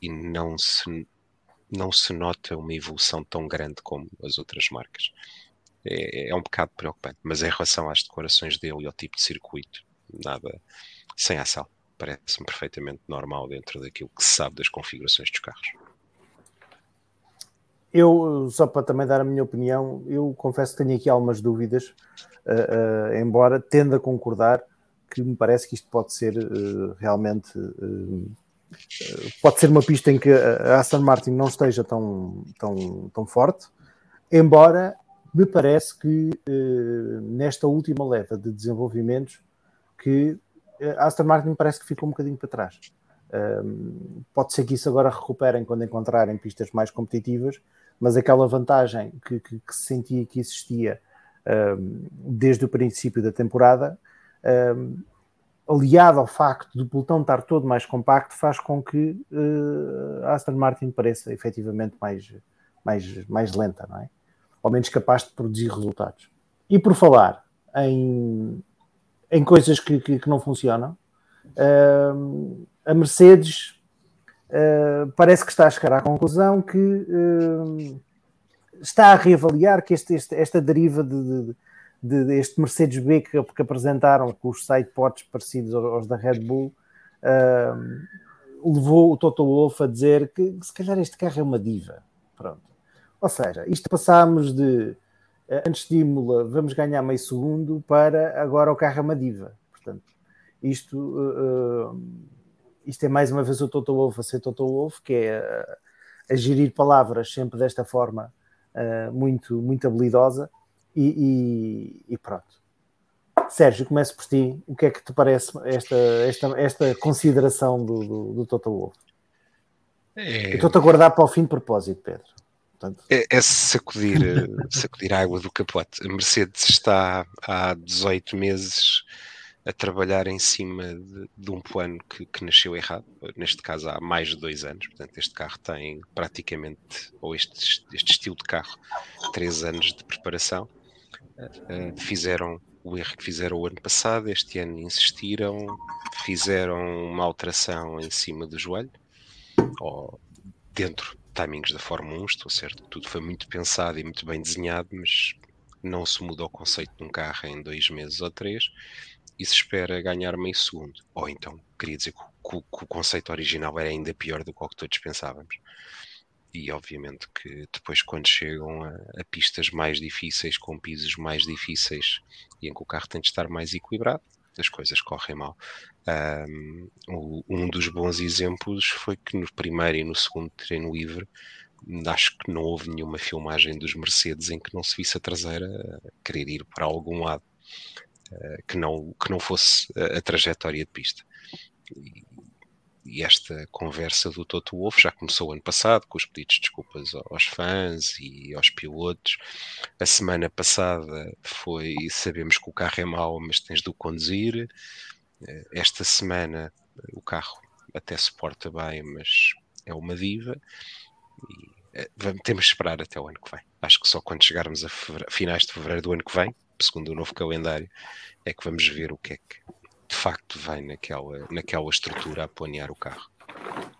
B: e não se, não se nota uma evolução tão grande como as outras marcas. É, é um bocado preocupante, mas em relação às decorações dele e ao tipo de circuito, nada sem ação. Parece-me perfeitamente normal dentro daquilo que se sabe das configurações dos carros.
A: Eu, só para também dar a minha opinião, eu confesso que tenho aqui algumas dúvidas, uh, uh, embora tenda a concordar que me parece que isto pode ser uh, realmente pode ser uma pista em que a Aston Martin não esteja tão, tão, tão forte, embora me parece que nesta última leva de desenvolvimentos que a Aston Martin parece que ficou um bocadinho para trás. pode ser que isso agora recuperem quando encontrarem pistas mais competitivas, mas aquela vantagem que, que, que se sentia que existia um, desde o princípio da temporada, um, aliado ao facto do pelotão estar todo mais compacto, faz com que uh, a Aston Martin pareça efetivamente mais, mais, mais lenta, não é? Ou menos capaz de produzir resultados. E por falar em, em coisas que, que, que não funcionam, a Mercedes uh, parece que está a chegar à conclusão que uh, está a reavaliar que este, este, esta deriva de, de, de, este Mercedes B que, que, apresentaram com os sidepods parecidos aos da Red Bull uh, levou o Toto Wolff a dizer que, que se calhar este carro é uma diva. Pronto. Ou seja, isto passámos de antes de Imola vamos ganhar meio segundo para agora o carro é uma diva. Portanto, isto uh, isto é mais uma vez o Toto Wolff a ser Toto Wolff, que é a, a gerir palavras sempre desta forma uh, muito, muito habilidosa e, e, e, pronto. Sérgio, começo por ti. O que é que te parece esta, esta, esta consideração do, do, do Toto Wolff? É... Estou-te a guardar para o fim de propósito, Pedro.
B: Portanto... É, é, sacudir, sacudir a água do capote. A Mercedes está há 18 meses a trabalhar em cima de, de um plano que, que, nasceu errado, neste caso há mais de dois anos, portanto este carro tem praticamente, ou este, este estilo de carro, três anos de preparação, uh, fizeram o erro que fizeram o ano passado, este ano insistiram, fizeram uma alteração em cima do joelho, ou dentro de timings da Fórmula 1, estou certo, tudo foi muito pensado e muito bem desenhado, mas não se muda o conceito de um carro em dois meses ou três, e se espera ganhar meio segundo. Ou então, queria dizer que, que, o conceito original era ainda pior do que o que todos pensávamos. E obviamente que depois, quando chegam a, a pistas mais difíceis, com pisos mais difíceis e em que o carro tem de estar mais equilibrado, as coisas correm mal. Um, um dos bons exemplos foi que no primeiro e no segundo treino livre acho que não houve nenhuma filmagem dos Mercedes em que não se visse a traseira querer ir para algum lado. Eh, que, não, que não fosse a, trajetória de pista. E, esta conversa do Toto Wolff já começou ano passado, com os pedidos de desculpas aos fãs e aos pilotos. A semana passada foi sabemos que o carro é mau, mas tens de o conduzir. Eh, esta semana o carro até se porta bem, mas é uma diva. E eh, temos que esperar até o ano que vem. Acho que só quando chegarmos a finais de fevereiro do ano que vem, segundo o novo calendário, é que vamos ver o que é que de facto vem naquela, naquela estrutura a planear o carro.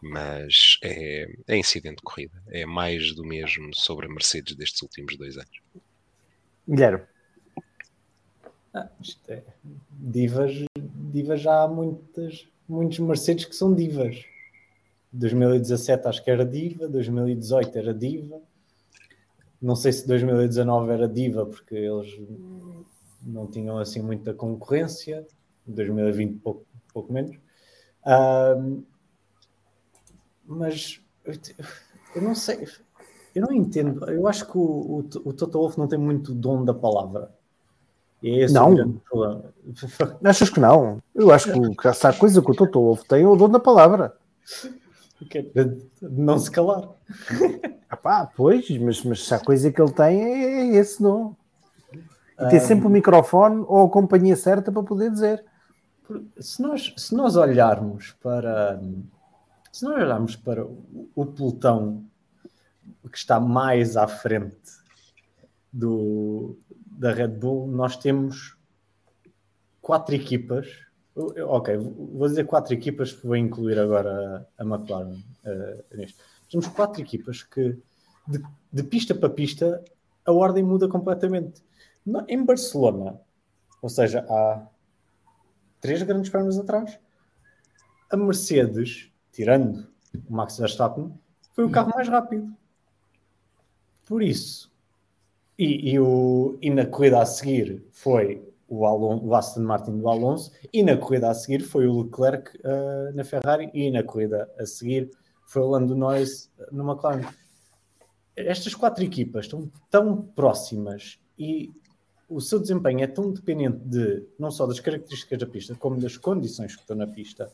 B: Mas é, é incidente de corrida, é mais do mesmo sobre a Mercedes destes últimos dois anos.
A: Guilherme.
C: Ah, é, divas, divas já há muitas, muitos Mercedes que são divas. 2017 acho que era diva, 2018 era diva. Não sei se 2019 era diva porque eles não tinham assim muita concorrência. 2020 pouco, pouco menos. Uh, mas eu, eu, não sei, eu não entendo. Eu acho que o, o, o Toto Wolff não tem muito dom da palavra.
A: É não. Achas que não? Eu acho que se há coisa que o Toto Wolff tem é o dom da palavra.
C: Não se calar.
A: Ah, pois, mas, mas se há coisa que ele tem é, é esse dom. E ter sempre o microfone ou a companhia certa para poder dizer.
C: Se nós, se nós olharmos para se nós olharmos para o pelotão que está mais à frente do, da Red Bull, nós temos quatro equipas. Ok, vou dizer quatro equipas, vou incluir agora a, a McLaren uh, nisto. Temos quatro equipas que, de, de pista para pista, a ordem muda completamente. Em Barcelona, ou seja, há três grandes pernas atrás, a Mercedes, tirando o Max Verstappen, foi o carro mais rápido. Por isso, e, e, o, e na corrida a seguir foi o, Alon, o Aston Martin do Alonso, e na corrida a seguir foi o Leclerc uh, na Ferrari, e na corrida a seguir foi o Lando Norris no McLaren. Estas quatro equipas estão tão próximas e o seu desempenho é tão dependente de não só das características da pista, como das condições que estão na pista,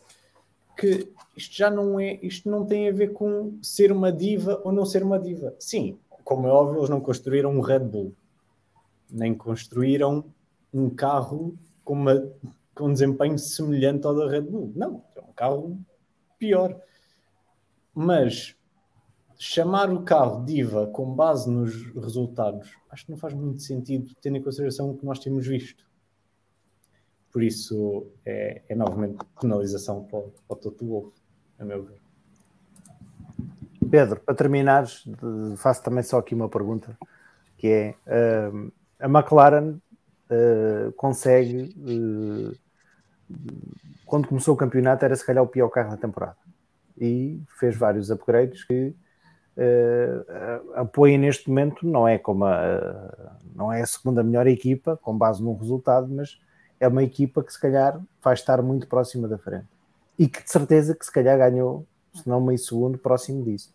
C: que isto já não é, isto não tem a ver com ser uma diva ou não ser uma diva. Sim, como é óbvio, eles não construíram um Red Bull, nem construíram um carro com, uma, com um desempenho semelhante ao da Red Bull. Não, é um carro pior. Mas chamar o carro diva com base nos resultados, acho que não faz muito sentido, tendo em consideração o que nós temos visto. Por isso, é, é novamente penalização para, o Toto Wolff, a meu ver.
A: Pedro, para terminar, faço também só aqui uma pergunta, que é uh, a McLaren uh, consegue uh, quando começou o campeonato era se calhar o pior carro da temporada e fez vários upgrades que apoia neste momento, não é como a, não é a segunda melhor equipa, com base num resultado, mas é uma equipa que se calhar vai estar muito próxima da frente. E que de certeza que se calhar ganhou, se não meio segundo, próximo disso.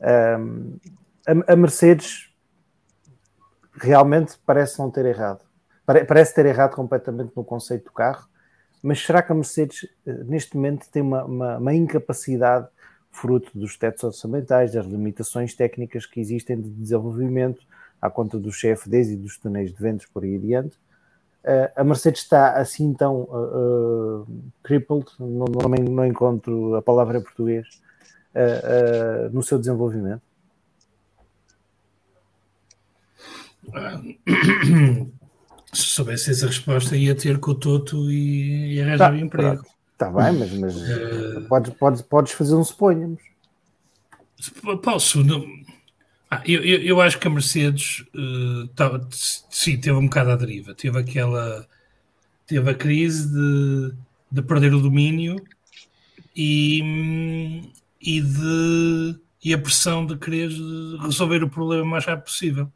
A: É? A, a, Mercedes realmente parece não ter errado. Parece ter errado completamente no conceito do carro, mas será que a Mercedes eh, neste momento tem uma, uma, uma incapacidade fruto dos tetos orçamentais, das limitações técnicas que existem de desenvolvimento à conta dos CFDs e dos túneis de ventos por aí adiante. Uh, a Mercedes está assim tão uh, uh, crippled, não, não, não, encontro a palavra em português, no seu desenvolvimento?
D: Se soubesse essa resposta, ia ter com o Toto e, e arranjar tá, emprego. Pronto.
A: Está bem, mas, mas uh, podes, podes, podes fazer um suponhamos.
D: Posso. Não... Ah, eu, eu, eu, acho que a Mercedes uh, tá, sim, teve um bocado à deriva. Teve aquela. Teve a crise de, de perder o domínio e, e, de, e a pressão de querer resolver o problema o mais rápido possível.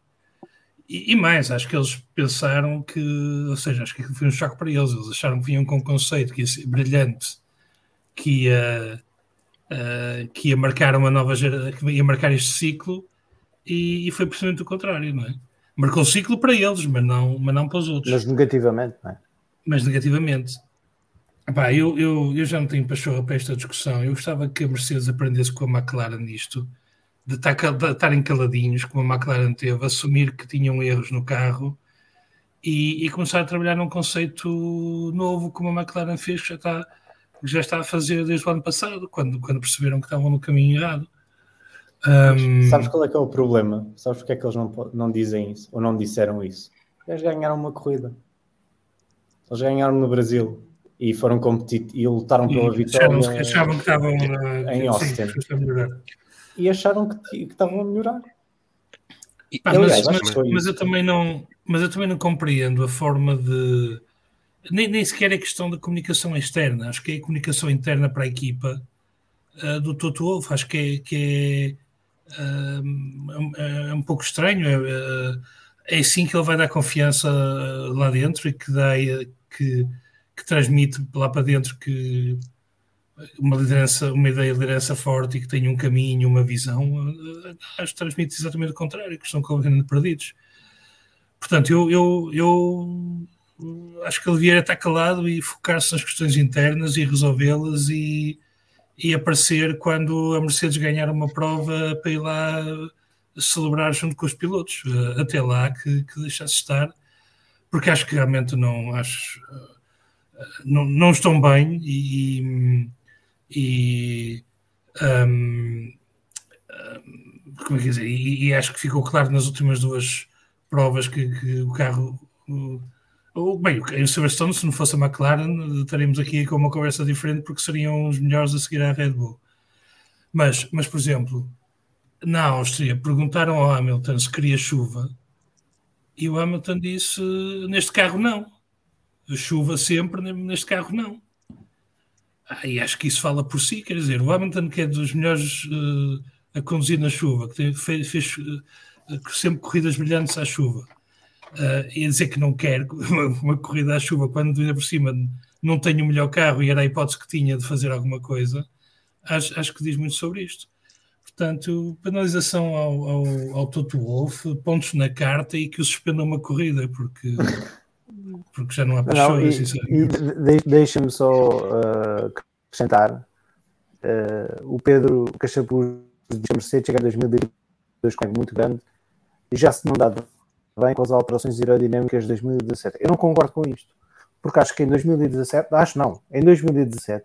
D: E, e, mais, acho que eles pensaram que, ou seja, acho que foi um choque para eles. Eles acharam que vinham com um conceito que brilhante, que ia, uh, que ia marcar uma nova geração, que ia marcar este ciclo, e, e, foi precisamente o contrário, não é? Marcou o ciclo para eles, mas não, mas não para os outros.
A: Mas negativamente, não é?
D: Mas negativamente. Epá, eu, eu, eu já não tenho pachorra para esta discussão. Eu gostava que a Mercedes aprendesse com a McLaren nisto de estarem caladinhos, como a McLaren teve, assumir que tinham erros no carro e, e, começar a trabalhar num conceito novo, como a McLaren fez, que já está, já está a fazer desde o ano passado, quando, quando perceberam que estavam no caminho errado.
C: Um... Sabes qual é que é o problema? Sabes porque é que eles não, não dizem isso? Ou não disseram isso? Eles ganharam uma corrida. Eles ganharam no Brasil e foram competitivos e lutaram pela e vitória.
D: Achavam, achavam que estavam
C: em Austin. Sim, e acharam que, que estavam a melhorar.
D: Pá, Aliás, mas, mas, mas, eu também não, mas eu também não compreendo a forma de nem, nem sequer é questão da comunicação externa, acho que é a comunicação interna para a equipa uh, do Toto Wolff, acho que é, que é, uh, é, um pouco estranho, é, é assim que ele vai dar confiança lá dentro e que, dá, que, que transmite lá para dentro que uma liderança, uma ideia de liderança forte e que tem um caminho, uma visão, acho que transmite exatamente o contrário, que estão completamente perdidos. Portanto, eu, eu, eu acho que ele devia estar calado e focar-se nas questões internas e resolvê-las e, e aparecer quando a Mercedes ganhar uma prova para ir lá celebrar junto com os pilotos. Eh, até lá que, que deixasse estar, porque acho que realmente não acho eh, não, não estão bem e, e um, como é que dizer, e, e, acho que ficou claro nas últimas duas provas que, que o carro Bem, o Silverstone, se não fosse a McLaren, estaríamos aqui com uma conversa diferente porque seriam os melhores a seguir à Red Bull. Mas, mas por exemplo, na Áustria perguntaram ao Hamilton se queria chuva e o Hamilton disse: neste carro não. Chuva sempre, neste carro não. Ah, e acho que isso fala por si, quer dizer, o Hamilton, que é dos melhores uh, a conduzir na chuva, que tem, fez, fez uh, sempre corridas brilhantes à chuva uh, e dizer que não quer uma, uma, corrida à chuva quando ainda por cima não tem o melhor carro e era a hipótese que tinha de fazer alguma coisa, acho, acho que diz muito sobre isto. Portanto, penalização ao, ao, ao Toto Wolff, pontos na carta e que o suspendam uma corrida, porque, porque já não há pessoas.
A: De, Deixa-me só uh, acrescentar: uh, o Pedro Cachapuz de Mercedes chega em 2022 com muito grande e já se não dá bem com as alterações aerodinâmicas de 2017. Eu não concordo com isto, porque acho que em 2017, acho não, em 2017,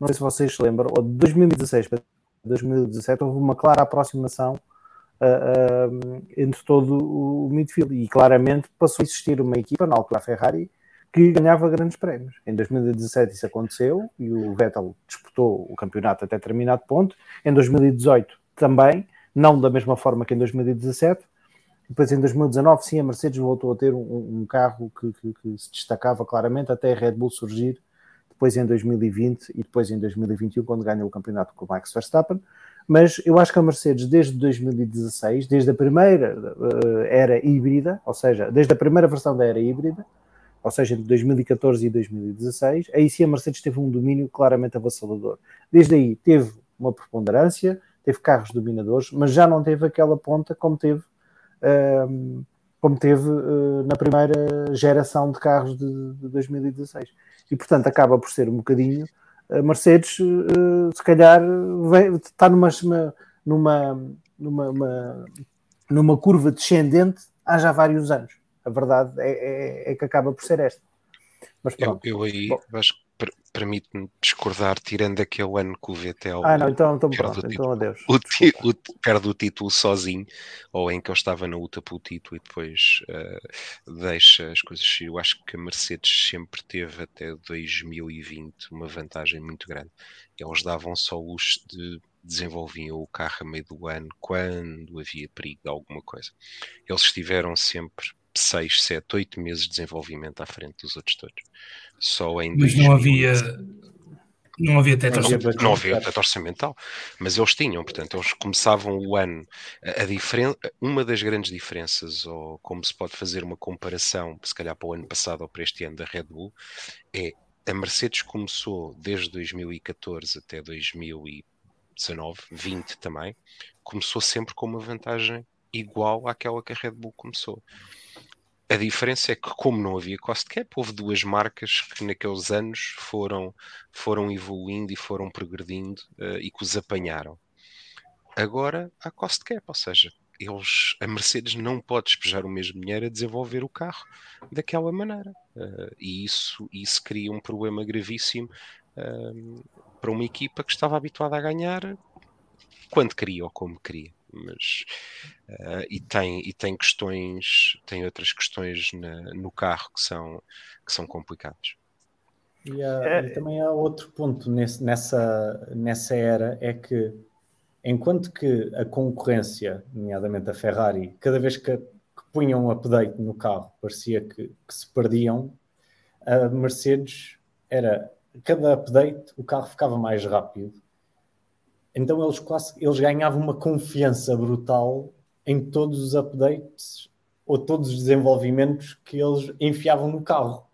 A: não sei se vocês se lembram, ou de 2016 para 2017 houve uma clara aproximação uh, entre todo o midfield e claramente passou a existir uma equipa, na altura a Ferrari, que ganhava grandes prémios. Em 2017 isso aconteceu e o Vettel disputou o campeonato até determinado ponto. Em 2018 também, não da mesma forma que em 2017, depois, em 2019, sim, a Mercedes voltou a ter um, um carro que, que, que, se destacava claramente até a Red Bull surgir, depois em 2020 e depois em 2021, quando ganhou o campeonato com o Max Verstappen. Mas eu acho que a Mercedes, desde 2016, desde a primeira uh, era híbrida, ou seja, desde a primeira versão da era híbrida, ou seja, entre 2014 e 2016, aí sim a Mercedes teve um domínio claramente avassalador. Desde aí teve uma preponderância, teve carros dominadores, mas já não teve aquela ponta como teve como teve uh, na primeira geração de carros de, de, 2016. E, portanto, acaba por ser um bocadinho. A Mercedes, uh, se calhar, vem, está numa, numa, numa, uma, numa curva descendente há já vários anos. A verdade é, é, é que acaba por ser esta.
B: Mas pronto. Eu, eu aí Bom, acho que permite-me discordar, tirando aquele ano que o Vettel
A: ah, não, então, então, pronto, o, então adeus. O,
B: o, perde o título sozinho, ou em que ele estava na luta pelo título e depois uh, deixa as coisas. Eu acho que a Mercedes sempre teve até 2020 uma vantagem muito grande. Eles davam só o luxo de desenvolviam o carro a meio do ano quando havia perigo de alguma coisa. Eles estiveram sempre 6, 7, 8 meses de desenvolvimento à frente dos outros todos. Só em
D: Mas não havia. Não havia teto
B: orçamental. Não havia teto orçamental, mas eles tinham, portanto, eles começavam o ano. A, a diferença, uma das grandes diferenças, ou como se pode fazer uma comparação, se calhar para o ano passado ou para este ano da Red Bull, é a Mercedes começou desde 2014 até 2019, 20 também, começou sempre com uma vantagem igual àquela que a Red Bull começou. A diferença é que, como não havia cost cap, houve duas marcas que naqueles anos foram, foram evoluindo e foram progredindo uh, e que os apanharam. Agora há cost cap, ou seja, eles, a Mercedes não pode despejar o mesmo dinheiro a desenvolver o carro daquela maneira. Uh, e isso, isso cria um problema gravíssimo uh, para uma equipa que estava habituada a ganhar quando queria ou como queria. Mas uh, e tem e tem questões, tem outras questões na, no carro que são que são complicadas.
C: E, há, é... e também há outro ponto nesse, nessa nessa era é que enquanto que a concorrência, nomeadamente a Ferrari, cada vez que, que punham um update no carro parecia que, que se perdiam, a Mercedes era cada update o carro ficava mais rápido. Então eles quase eles ganhavam uma confiança brutal em todos os updates ou todos os desenvolvimentos que eles enfiavam no carro.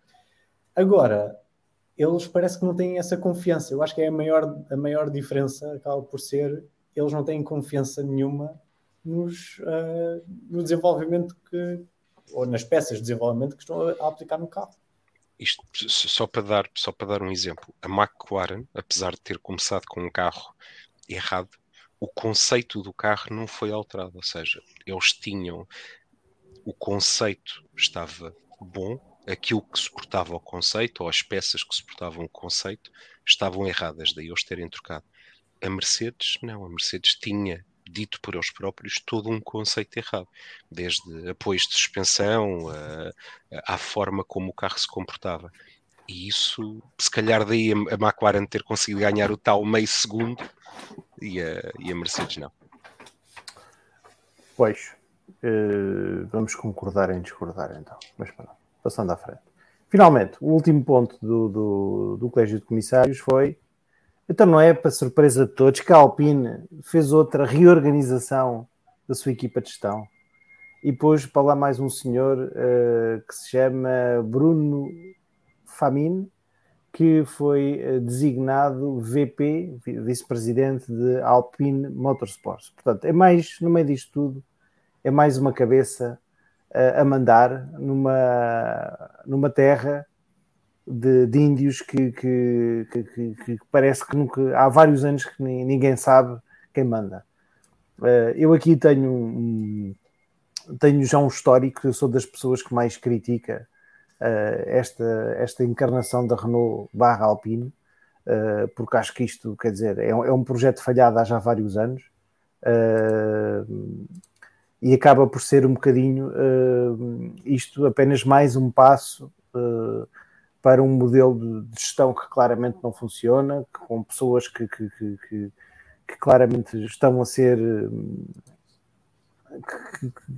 C: Agora, eles parece que não têm essa confiança. Eu acho que é a maior, a maior diferença, acaba por ser, eles não têm confiança nenhuma nos, uh, no desenvolvimento que, ou nas peças de desenvolvimento que estão a aplicar no carro
B: isto só para dar só para dar um exemplo a McLaren apesar de ter começado com um carro errado. O conceito do carro não foi alterado ou seja eles tinham o conceito estava bom aquilo que suportava o conceito ou as peças que suportavam o conceito estavam erradas daí eles terem trocado. A Mercedes não. A Mercedes tinha dito por eles próprios todo um conceito errado, desde apoios de suspensão à forma como o carro se comportava. E isso, se calhar daí a, McLaren ter conseguido ganhar o tal meio segundo e a, e a Mercedes não.
A: Pois, uh, vamos concordar em discordar então, mas pronto, passando à frente. Finalmente, o último ponto do, do, do Colégio de Comissários foi então não é para surpresa de todos que a Alpine fez outra reorganização da sua equipa de gestão e pôs para lá mais um senhor uh, que se chama Bruno Famin, que foi uh, designado VP, vice-presidente de Alpine Motorsports. Portanto, é mais, no meio disto tudo, é mais uma cabeça uh, a mandar numa, numa terra de, de índios que, que, que, que, parece que nunca, há vários anos que ninguém sabe quem manda. Uh, eu aqui tenho, tenho já um histórico, eu sou das pessoas que mais critica esta, esta encarnação da Renault barra Alpine, uh, porque acho que isto, quer dizer, é um, é um projeto falhado há já vários anos e acaba por ser um bocadinho isto apenas mais um passo para um modelo de gestão que claramente não funciona, com pessoas que, que, que, que claramente estão a ser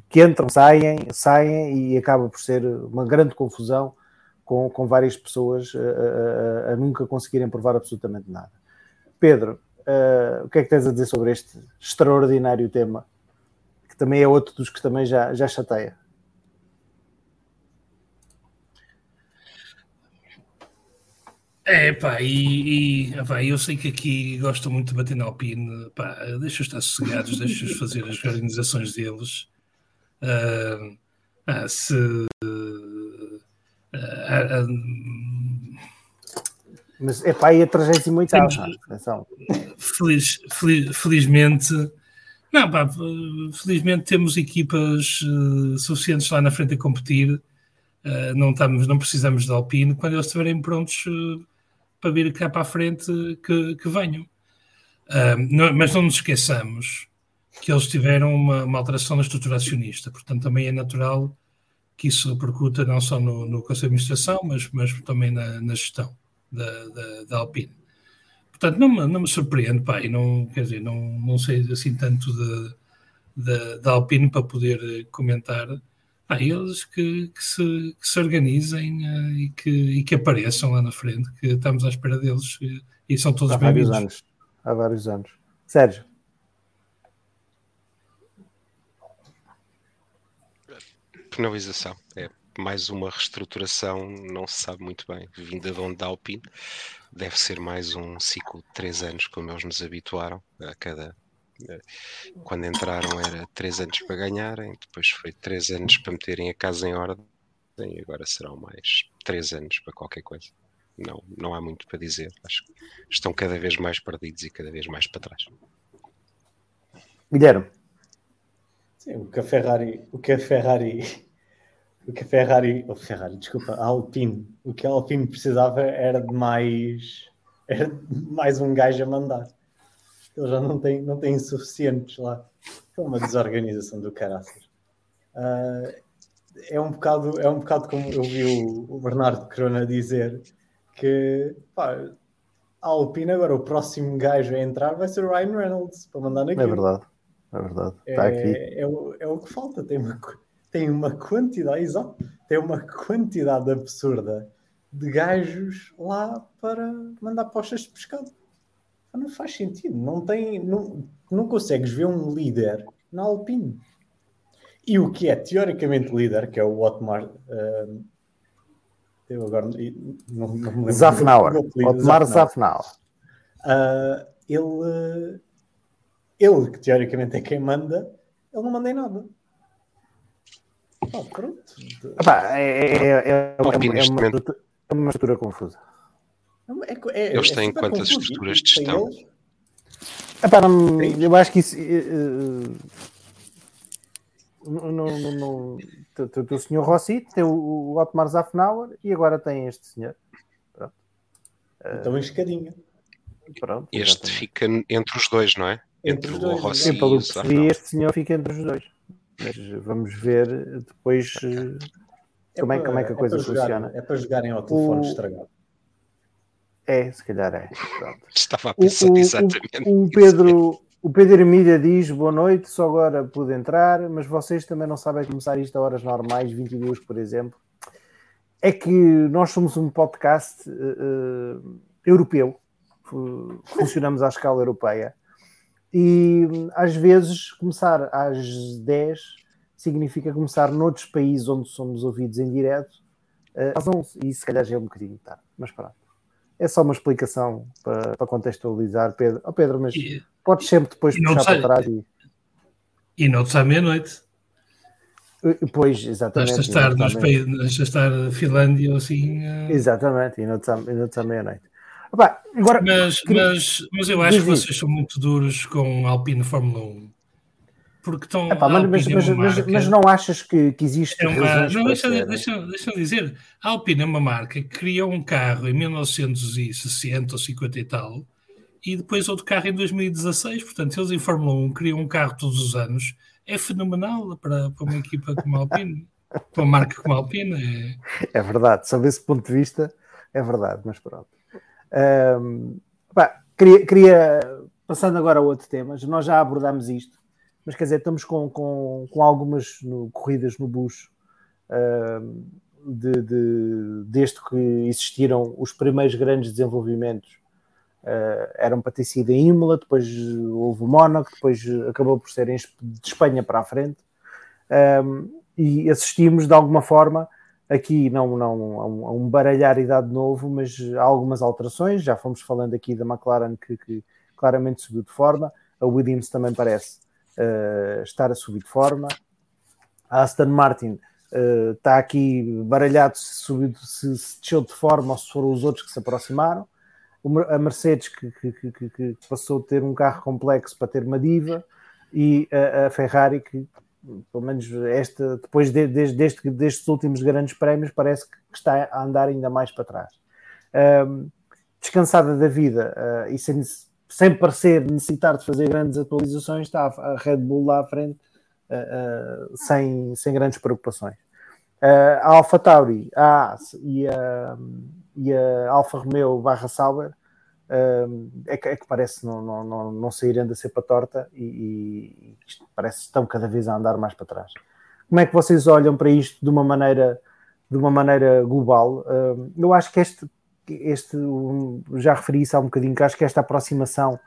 A: que, entram, saem, saem e acaba por ser uma grande confusão com, com várias pessoas a, a, a nunca conseguirem provar absolutamente nada. Pedro, uh, o que é que tens a dizer sobre este extraordinário tema, que também é outro dos que também já, já chateia?
D: É, pá, e, e pá, eu sei que aqui gostam muito de bater na Alpine, pá, deixa-os estar sossegados, deixa-os fazer as organizações deles. Uh, ah, se. Uh,
A: mas é pá, e a 38 atenção.
D: Feliz, feliz, felizmente. Não, pá, felizmente temos equipas uh, suficientes lá na frente a competir. Uh, não, estamos, não precisamos de Alpine. Quando eles estiverem prontos, uh, para vir cá para a frente que, que venham. não, mas não nos esqueçamos que eles tiveram uma, uma, alteração na estrutura acionista, portanto também é natural que isso repercuta não só no, no Conselho de Administração, mas, mas também na, na gestão da, da, da, Alpine. Portanto, não, me, não me surpreende, e não, quer dizer, não, não sei assim tanto da Alpine para poder comentar, ah, eles que, que, se, que se organizem uh, e, que, e que apareçam lá na frente, que estamos à espera deles e, e são todos bem-vindos.
A: Há vários anos. Há vários anos. Sérgio.
B: Penalização. É mais uma reestruturação, não se sabe muito bem, vinda de onde da Alpine. Deve ser mais um ciclo de três anos, como eles nos habituaram a cada quando entraram era três anos para ganharem, depois foi três anos para meterem a casa em ordem e agora serão mais três anos para qualquer coisa. Não, não há muito para dizer. Acho que estão cada vez mais perdidos e cada vez mais para trás.
A: Guilherme.
C: Sim, o que a Ferrari, o que a Ferrari, o que a Ferrari, oh, Ferrari, desculpa, a Alpine, o que a Alpine precisava era de mais, era de mais um gajo a mandar Ele já não tem, não tem suficientes lá. É uma desorganização do caraças. Uh, é um bocado é um bocado como eu vi o, o Bernardo Corona dizer que pá, a Alpine agora o próximo gajo a entrar vai ser o Ryan Reynolds para mandar naquilo.
A: É verdade, é verdade. Está
C: é,
A: aqui.
C: É, o, é o que falta, tem uma, tem uma quantidade, exato, tem uma quantidade absurda de gajos lá para mandar postas de pescado. Não faz sentido, não tem, não, não consegues ver um líder na Alpine. E o que é teoricamente líder, que é o Otmar. Uh, eu agora não, não me lembro.
A: Zafnauer. Otmar Zafnauer.
C: Uh, ele, ele, que teoricamente é quem manda, ele não manda em nada. Ah, pronto.
A: Epá, é, é, é, é, uma, é uma estrutura confusa.
B: Eles têm quantas estruturas de gestão?
A: Eu acho que isso. Uh, no, no, no, o senhor Rossi, tem o, o Otmar Zafnauer e agora tem este senhor. Pronto.
C: Então, escadinha.
B: Pronto, este exatamente. fica entre os dois, não é?
C: Entre, entre os dois.
A: Sim, pelo percebi, este senhor fica entre os dois. Mas vamos ver depois é como, é, para, como é que a coisa
C: é
A: funciona.
C: Jogar, é para jogarem ao telefone o... estragado.
A: É, se calhar é.
B: Estava a pensar o, exatamente.
A: O, o Pedro, o Pedro Emília diz boa noite, só agora pude entrar, mas vocês também não sabem começar isto a horas normais, 22, por exemplo. É que nós somos um podcast uh, europeu, funcionamos à escala europeia, e às vezes começar às 10 significa começar noutros países onde somos ouvidos em direto uh, às 11, e se calhar já é um bocadinho tarde, mas pronto. É só uma explicação para, para contextualizar, Pedro. Oh, Pedro, mas e, podes sempre depois puxar sai, para trás e.
D: E não à meia-noite.
A: Pois, exatamente.
D: Basta estar, nos países, estar Finlândia ou assim.
A: Uh... Exatamente, e não à meia-noite.
D: Agora, mas, mas, mas eu acho que vocês são muito duros com Alpine Fórmula 1 porque estão.
A: Epá, mas, mas, mas, mas, mas, não achas que, que existe.
D: É uma, não, deixa, deixa, deixa eu dizer. A Alpine é uma marca que criou um carro em 1960 ou 50 e tal, e depois outro carro em 2016. Portanto, eles em Fórmula 1 criam um carro todos os anos. É fenomenal para, para uma equipa como a Alpine, para uma marca como a Alpine.
A: É, é verdade, sob esse ponto de vista, é verdade, mas pronto. Um, pá, queria, queria, passando agora a outro tema, nós já abordámos isto mas quer dizer, estamos com, com, com algumas no, corridas no bus uh, de, de, desde que existiram os primeiros grandes desenvolvimentos. Uh, eram para ter sido em Imola, depois houve o Mónaco, depois acabou por ser de Espanha para a frente. Um, e assistimos de alguma forma aqui não, não a um, a um baralhar idade novo, mas há algumas alterações. Já fomos falando aqui da McLaren que, que claramente subiu de forma, a Williams também parece uh, estar a subir de forma. A Aston Martin uh, está aqui baralhado se, subiu, se, se desceu de forma ou se foram os outros que se aproximaram. A Mercedes, que, que, que, que passou de ter um carro complexo para ter uma diva, e a, a Ferrari, que pelo menos esta, depois de, de, deste, destes últimos grandes prémios, parece que está a andar ainda mais para trás. Um, descansada da vida uh, e sem, sem parecer necessitar de fazer grandes atualizações, está a Red Bull lá à frente uh, uh, sem, sem grandes preocupações. Uh, a Alfa Tauri a, e, a, e a Alfa Romeo barra Sauber é que, é, que, parece não, não, não, não saírem da cepa torta e, e parece que estão cada vez a andar mais para trás. Como é que vocês olham para isto de uma maneira, de uma maneira global? eu acho que este este, já referi isso há um bocadinho, que acho que esta aproximação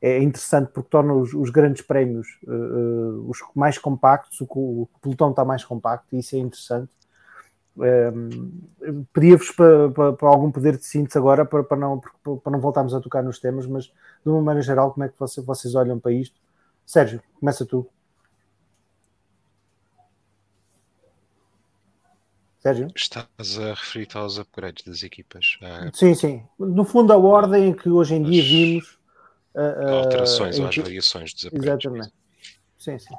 A: é interessante porque torna os, os grandes prémios uh, os mais compactos, o, o, pelotão está mais compacto e isso é interessante. Um, Pedia-vos para, para, para, algum poder de síntese agora para, para, não, para não voltarmos a tocar nos temas, mas de uma maneira geral, como é que vocês, vocês olham para isto? Sérgio, começa tu. Sérgio?
B: Estás a referir-te aos upgrades das equipas.
A: Ah, sim, sim. No fundo, a ordem que hoje em dia vimos.
B: Alterações ou as variações dos upgrades.
A: Exatamente. Sim, sim.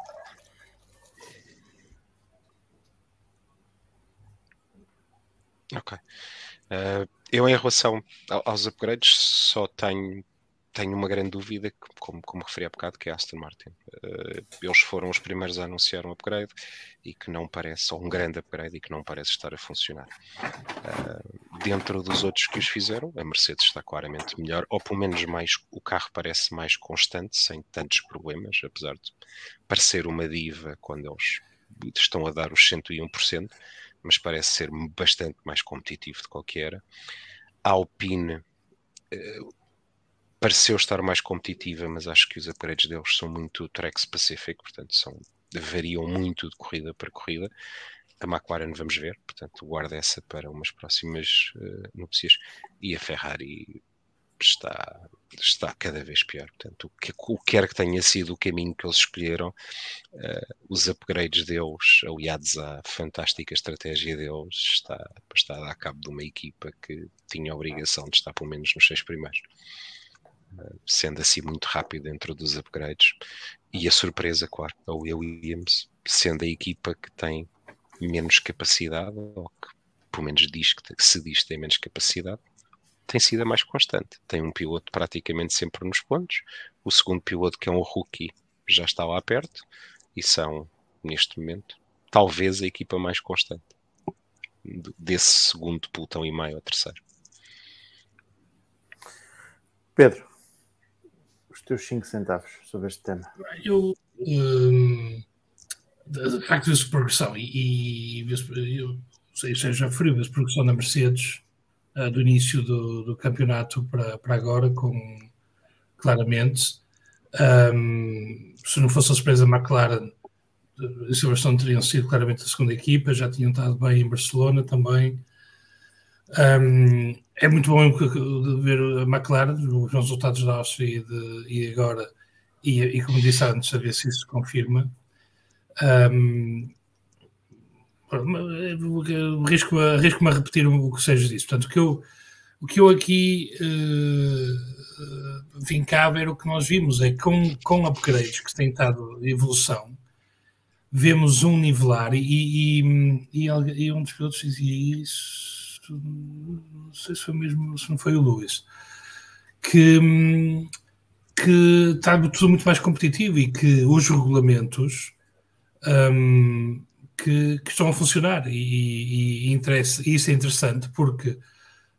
B: Ok. Uh, eu, em relação aos upgrades, só tenho tenho uma grande dúvida, como, como referi há bocado, que é a Aston Martin. Uh, eles foram os primeiros a anunciar um upgrade e que não parece, ou um grande upgrade, e que não parece estar a funcionar. Uh, dentro dos outros que os fizeram, a Mercedes está claramente melhor, ou pelo menos mais, o carro parece mais constante, sem tantos problemas, apesar de parecer uma diva quando eles estão a dar os 101%, mas parece ser bastante mais competitivo que era. A Alpine. Uh, pareceu estar mais competitiva, mas acho que os upgrades deles são muito track specific, portanto são, variam muito de corrida para corrida. A McLaren vamos ver, portanto guarda essa para umas próximas uh, núpcias e a Ferrari está, está cada vez pior. Portanto, o que, o que quer que tenha sido o caminho que eles escolheram, uh, os upgrades deles, aliados à fantástica estratégia deles, está, está a dar cabo de uma equipa que tinha a obrigação de estar pelo menos nos seis primeiros sendo assim muito rápido dentro dos upgrades. E a surpresa, claro, a Williams, sendo a equipa que tem menos capacidade, ou que pelo menos diz que se diz que tem menos capacidade, tem sido a mais constante. Tem um piloto praticamente sempre nos pontos, o segundo piloto, que é um rookie, já está lá perto, e são, neste momento, talvez a equipa mais constante desse segundo pelotão e meio ao terceiro.
A: Pedro, teus 5 centavos sobre este tema?
D: Eu, um, de facto, essa progressão, e, e eu sei, já frio, a progressão da Mercedes uh, do início do, do, campeonato para, para agora, com claramente, um, se não fosse a surpresa McLaren, a Silverstone teriam sido claramente a segunda equipa, já tinham estado bem em Barcelona também. Um, é muito bom ver a McLaren, os resultados da Áustria e, e agora, e, e, como disse antes, a ver se isso se confirma. Um, arrisco-me arrisco a repetir o que seja disso. Portanto, o que eu, o que eu aqui uh, vincava era o que nós vimos, é com, com upgrades que têm estado evolução, vemos um nivelar e, e, e, e um dos pilotos dizia isso não sei se foi mesmo, se não foi o Lewis, que, que está tudo muito mais competitivo e que os regulamentos um, que, que, estão a funcionar e, e, interessa, e isso é interessante porque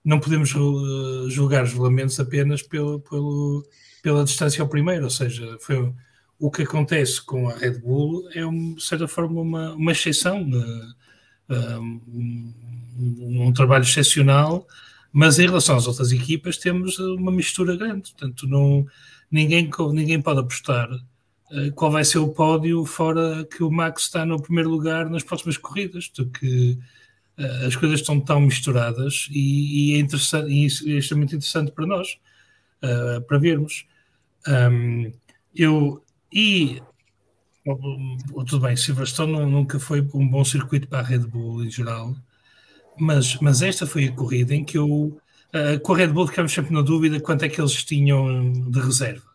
D: não podemos uh, julgar os regulamentos apenas pelo, pelo, pela distância ao primeiro, ou seja, foi o que acontece com a Red Bull é, de certa forma, uma, uma exceção. Uh, um, um, trabalho excepcional, mas em relação às outras equipas temos uma mistura grande, portanto não, ninguém, ninguém pode apostar uh, qual vai ser o pódio fora que o Max está no primeiro lugar nas próximas corridas, porque uh, as coisas estão tão misturadas e, e é interessante e é extremamente interessante para nós uh, para vermos. Um, eu e tudo bem, Silverstone nunca foi um bom circuito para a Red Bull em geral, mas, mas esta foi a corrida em que eu, uh, com a Red Bull, ficámos sempre na dúvida quanto é que eles tinham de reserva.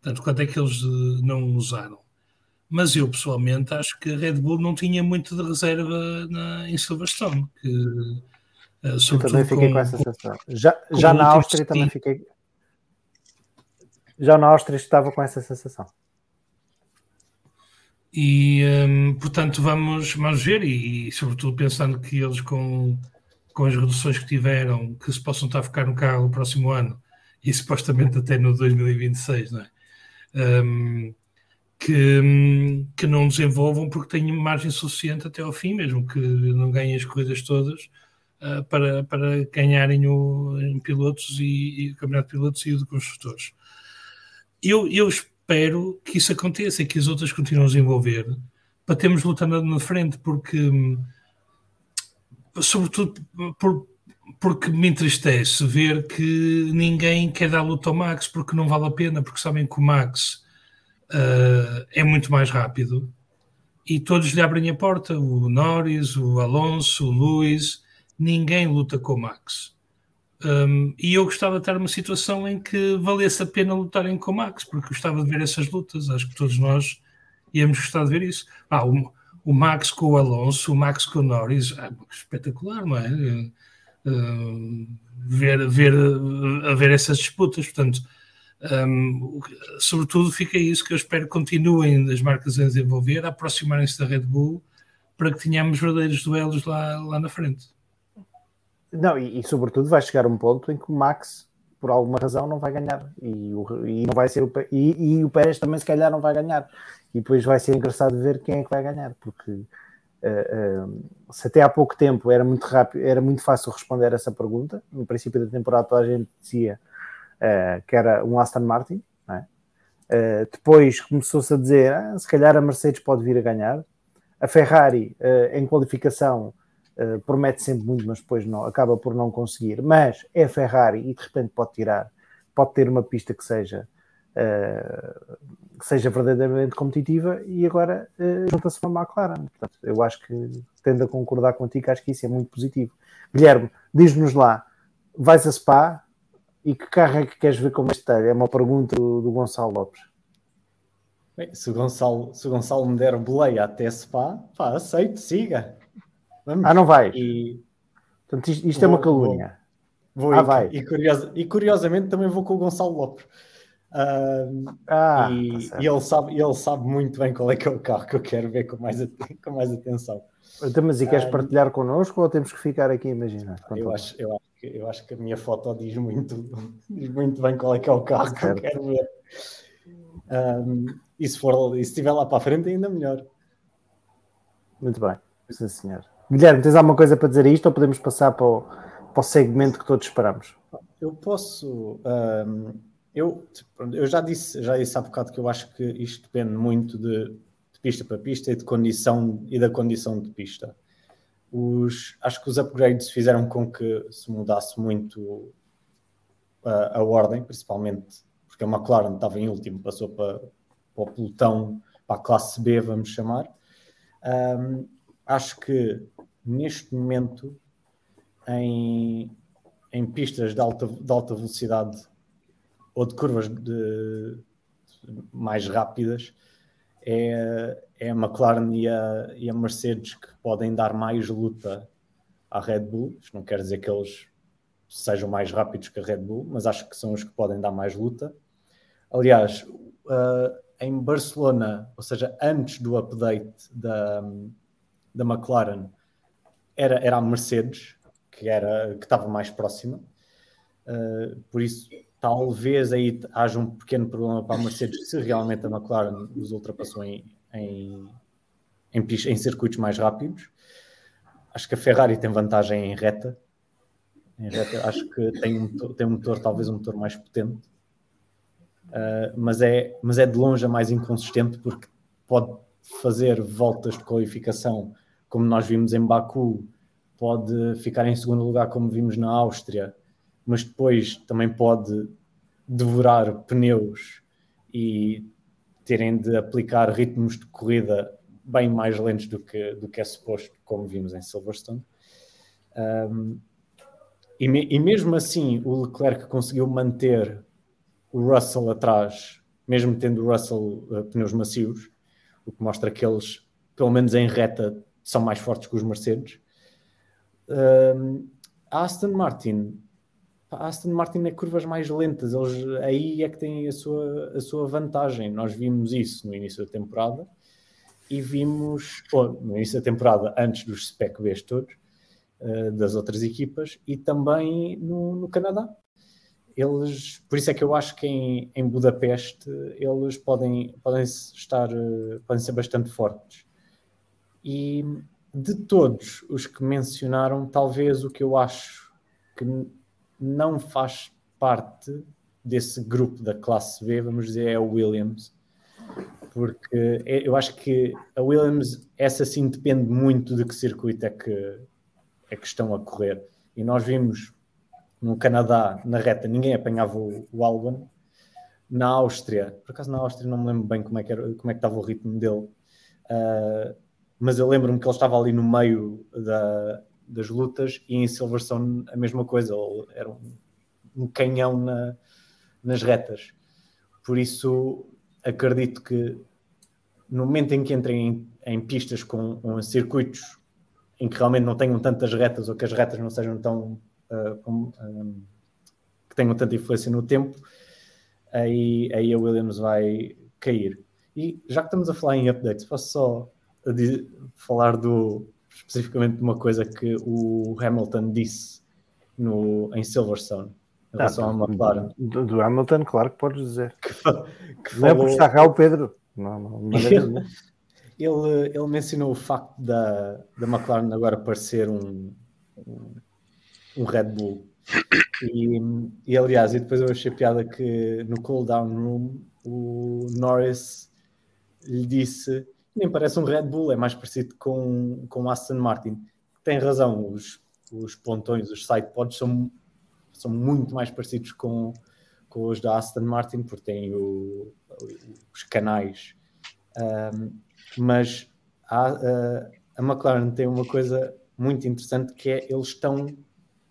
D: Portanto, quanto é que eles uh, não usaram. Mas eu, pessoalmente, acho que a Red Bull não tinha muito de reserva na, em Silverstone. Que, uh,
A: eu também fiquei com, com essa sensação. Já, já na Áustria também fiquei. Já na Áustria estava com essa sensação.
D: E, um, portanto, vamos, vamos ver, e, e, sobretudo pensando que eles, com, com as reduções que tiveram, que se possam estar a ficar no carro no próximo ano, e supostamente até no 2026, não é? Um, que, que não desenvolvam porque têm margem suficiente até ao fim, mesmo que não ganhem as corridas todas, uh, para, para ganharem o, em pilotos e, e o campeonato de pilotos e o de construtores. Eu, eu espero que isso aconteça e que as outras continuem a desenvolver para termos lutando na frente, porque sobretudo por, porque me entristece ver que ninguém quer dar luta ao Max porque não vale a pena, porque sabem que o Max uh, é muito mais rápido e todos lhe abrem a porta, o Norris, o Alonso, o Luiz, ninguém luta com o Max. Um, e eu gostava de estar numa situação em que valesse a pena lutarem com o Max, porque gostava de ver essas lutas. Acho que todos nós íamos gostar de ver isso. Ah, o, o Max com o Alonso, o Max com o Norris, ah, espetacular, não é? Uh, ver, ver, ver essas disputas. Portanto, Um, sobretudo fica isso que eu espero que continuem as marcas a desenvolver, a aproximarem-se da Red Bull para que tenhamos verdadeiros duelos lá, lá na frente.
A: Não, e, e, sobretudo vai chegar um ponto em que o Max, por alguma razão, não vai ganhar. E, o, e não vai ser o, e, e, o Pérez também, se calhar, não vai ganhar. E depois vai ser engraçado ver quem é que vai ganhar, porque uh, uh, se até há pouco tempo era muito rápido, era muito fácil responder essa pergunta. No princípio da temporada, toda a gente dizia uh, que era um Aston Martin. É? depois começou-se a dizer ah, se calhar a Mercedes pode vir a ganhar. A Ferrari, em qualificação, Uh, promete sempre muito, mas depois não, acaba por não conseguir. Mas é Ferrari e de repente pode tirar, pode ter uma pista que seja, uh, que seja verdadeiramente competitiva e agora uh, junta-se uma McLaren. Portanto, eu acho que tendo a concordar contigo, acho que isso é muito positivo. Guilherme, diz-nos lá, vais a Spa e que carro é que queres ver como este É uma pergunta do, do Gonçalo Lopes.
C: Bem, se o Gonçalo, se o Gonçalo me der boleia até Spa, pá, aceito, siga.
A: Vamos. Ah, não vai. E... Portanto, isto, isto vou, é uma calúnia.
C: Vou, vou ah, vai. E, curiosa, e, curiosamente também vou com o Gonçalo Lopes. Uh, ah, e, tá e, ele sabe, ele sabe muito bem qual é que é o carro que eu quero ver com mais, com mais atenção.
A: Então, mas e queres uh, partilhar connosco ou temos que ficar aqui a imaginar?
C: Eu acho, eu, acho que, eu acho que a minha foto diz muito, diz muito bem qual é que é o carro que eu quero ver. Um, e, se for, e se estiver lá para a frente, ainda melhor.
A: Muito bem, sim senhor. Guilherme, tens alguma coisa para dizer a isto ou podemos passar para o, para o segmento que todos esperamos?
C: Eu posso. Um, eu, eu já disse, já disse há bocado que eu acho que isto depende muito de, de pista para pista e de condição e da condição de pista. Os, acho que os upgrades fizeram com que se mudasse muito a, a ordem, principalmente porque a McLaren estava em último, passou para, para o pelotão, para a classe B, vamos chamar. Um, acho que neste momento em, em pistas de alta, de alta velocidade ou de curvas de, de mais rápidas é, é a McLaren e a, e a Mercedes que podem dar mais luta à Red Bull. Isto não quer dizer que eles sejam mais rápidos que a Red Bull, mas acho que são os que podem dar mais luta. Aliás, uh, em Barcelona, ou seja, antes do update da, da McLaren era, era a Mercedes, que, era, que estava mais próxima. Uh, por isso, talvez aí haja um pequeno problema para a Mercedes se realmente a McLaren os ultrapassou em, em, em, em circuitos mais rápidos. Acho que a Ferrari tem vantagem em reta. Em reta acho que tem um, tem um motor, talvez um motor mais potente. Uh, mas, é, mas é de longe a mais inconsistente porque pode fazer voltas de qualificação como nós vimos em Baku, pode ficar em segundo lugar, como vimos na Áustria, mas depois também pode devorar pneus e terem de aplicar ritmos de corrida bem mais lentos do que, do que é suposto, como vimos em Silverstone. Um, e, me, e, mesmo assim, o Leclerc conseguiu manter o Russell atrás, mesmo tendo o Russell uh, pneus macios, o que mostra que eles, pelo menos em reta, são mais fortes que os Mercedes. Uh, a Aston Martin, a Aston Martin é curvas mais lentas, eles aí é que têm a sua, a sua vantagem. Nós vimos isso no início da temporada e vimos, ou, no início da temporada, antes dos Spec Bs todos, uh, das outras equipas, e também no, no, Canadá. Eles, por isso é que eu acho que em, em Budapeste eles podem, podem estar, uh, podem ser bastante fortes. E de todos os que mencionaram, talvez o que eu acho que não faz parte desse grupo da classe B, vamos dizer, é o Williams. Porque é, eu acho que a Williams, essa sim depende muito de que circuito é que, é que estão a correr. E nós vimos no Canadá, na reta, ninguém apanhava o, o Albon. Na Áustria, por acaso na Áustria não me lembro bem como é que, era, como é que estava o ritmo dele. Uh, mas eu lembro-me que ele estava ali no meio da, das lutas e em Silverstone a mesma coisa, ele era um, um canhão na, nas retas. Por isso acredito que no momento em que entrem em, em pistas com, circuitos em que realmente não tenham tantas retas ou que as retas não sejam tão uh, com, um, que tenham tanta influência no tempo, aí, aí a Williams vai cair. E já que estamos a falar em updates, posso só falar do, especificamente de uma coisa que o Hamilton disse no, em Silverstone em relação ah, McLaren.
A: Do, do, Hamilton, claro que podes dizer. Que, que não é por estar cá o Pedro. Não, não, não
C: ele, ele, ele mencionou o facto da, da McLaren agora parecer um, um, um Red Bull. E, e, aliás, e depois eu achei piada que no cool down room o Norris lhe disse nem parece um Red Bull, é mais parecido com, com Aston Martin. Tem razão, os, os pontões, os sidepods são, são muito mais parecidos com, com os da Aston Martin, porque têm o, os canais. Um, mas a, a, a, McLaren tem uma coisa muito interessante que é eles estão,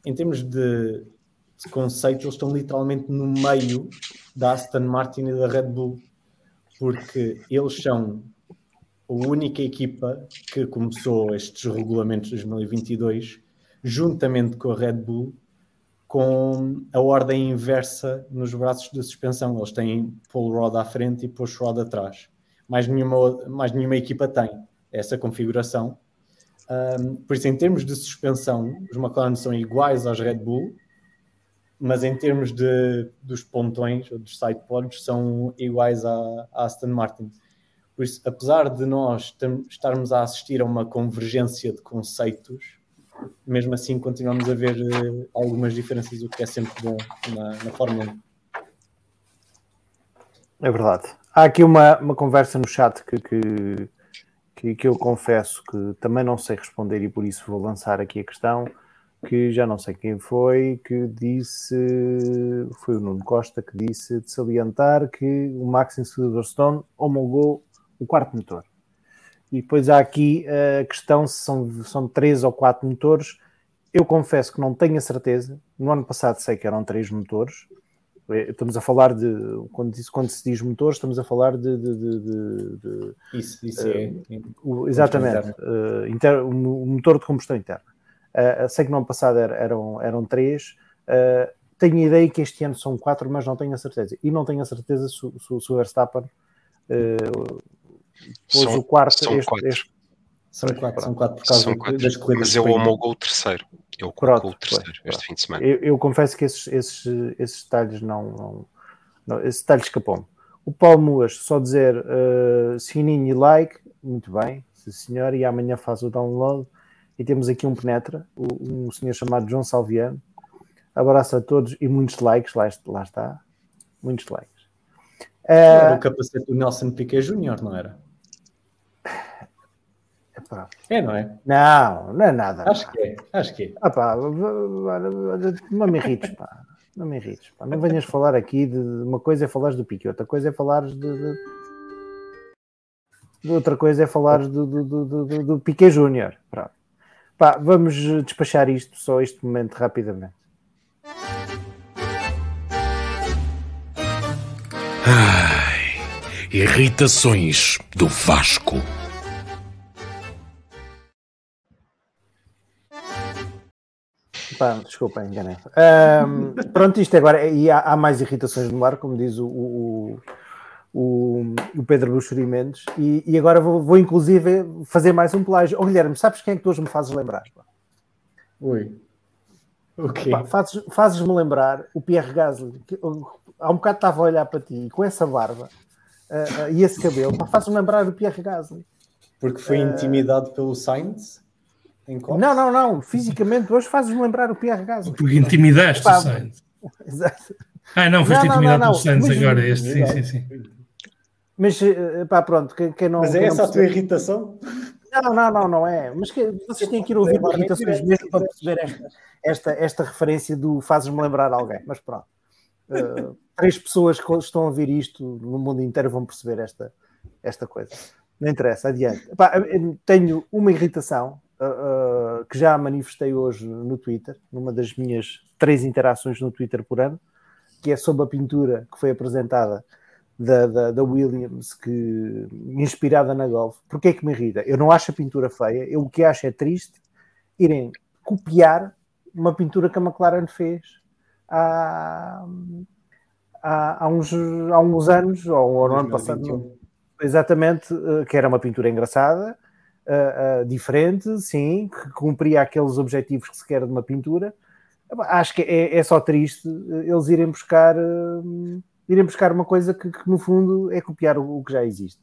C: em termos de, de conceito, eles estão literalmente no meio da Aston Martin e da Red Bull, porque eles são a única equipa que começou estes regulamentos de 2022 juntamente com a Red Bull com a ordem inversa nos braços de suspensão. Eles têm pull rod à frente e push rod atrás. Mais nenhuma, mais nenhuma equipa tem essa configuração. Um, por isso, em termos de suspensão, os McLaren são iguais aos Red Bull, mas em termos de, dos pontões, ou dos sidepods, são iguais à, à Aston Martin. Por isso, apesar de nós estarmos a assistir a uma convergência de conceitos, mesmo assim continuamos a ver uh, algumas diferenças, o que é sempre bom na, na Fórmula 1.
A: É verdade. Há aqui uma, uma conversa no chat que, que, que, que eu confesso que também não sei responder e por isso vou lançar aqui a questão que já não sei quem foi, que disse, foi o Nuno Costa, que disse de salientar que o Max em Silverstone homologou o quarto motor. E depois há aqui a questão se são, são três ou quatro motores. Eu confesso que não tenho a certeza. No ano passado sei que eram três motores. Eh, estamos a falar de. Quando, quando se diz motores, estamos a falar de. de, de, de
C: isso, isso uh, é.
A: O, exatamente. Uh, inter, o motor de combustão interna. Uh, sei que no ano passado eram, eram três. tenho a ideia que este ano são quatro, mas não tenho a certeza. E não tenho a certeza se, se, se o Verstappen
B: Pôs são, o quarto. São este, quatro. Este...
C: São quatro, são quatro por causa são quatro. das corridas.
B: Mas ele homologou o terceiro. Ele colocou o terceiro pronto. este fim de semana.
A: Eu, eu, confesso que esses, esses, esses detalhes não. não, não esse detalhe escapou-me. O Paulo Muas, só dizer uh, sininho e like, muito bem, sim senhor, e amanhã faz o download. E temos aqui um penetra, um senhor chamado João Salviano. Abraço a todos e muitos likes, lá, lá está. Muitos likes.
C: Uh, era o capacete do Nelson Piquet Júnior, não era? Epá. É, não é?
A: Não, não é nada.
C: Acho pá. que é, acho que é.
A: Ah, pá, não me irrites, pá. Não me irrites, pá. Não venhas falar aqui de uma coisa é falar do Piquet, outra coisa é falar de, de... outra coisa é falar do, do, do, do, do Piquet Júnior. Pá, vamos despachar isto só este momento rapidamente.
E: Ai, irritações do Vasco.
A: Pá, desculpa, enganei. Um, pronto, isto agora. E há, há, mais irritações no ar, como diz o, o, o, o Pedro Buxeri Mendes. E, e, agora vou, vou, inclusive fazer mais um plágio. Oh, Guilherme, sabes quem é que tu hoje me fazes lembrar?
C: Ui.
A: O quê? fazes, fazes-me lembrar o Pierre Gasly. Que, há um bocado estava a olhar para ti com essa barba uh, uh, e esse cabelo. Fazes-me lembrar o Pierre Gasly.
C: Porque foi intimidado pelo Sainz?
A: Não, não, não. Fisicamente, hoje fazes-me lembrar o Pierre Gasly.
D: Porque intimidaste o Sainz. Exato. Ah, não, foste não, intimidado pelo Sainz agora. Este, sim, sim, sim.
A: Mas, eh, pá, pronto, quem, quem não.
C: Mas é essa a tua irritação?
A: Não, não, não, não é. Mas que, vocês têm que ir ouvir irritações mesmo para perceber esta, esta, esta referência do fazes-me lembrar alguém. Mas pronto. Uh, três pessoas que estão a ouvir isto no mundo inteiro vão perceber esta, esta coisa. Não interessa, adiante. tenho uma irritação uh, que já manifestei hoje no Twitter, numa das minhas três interações no Twitter por ano, que é sobre a pintura que foi apresentada da, da, da Williams, que, inspirada na Golf. Porquê é que me irrita? Eu não acho a pintura feia, eu o que acho é triste irem copiar uma pintura que a McLaren fez há, há, há, uns, há uns anos, ou, ou no ano passado, exatamente, uh, que era uma pintura engraçada, uh, diferente, sim, que cumpria aqueles objetivos que se quer de uma pintura. Acho que é, é só triste eles irem buscar, irem buscar uma coisa que, que, no fundo é copiar o, o que já existe.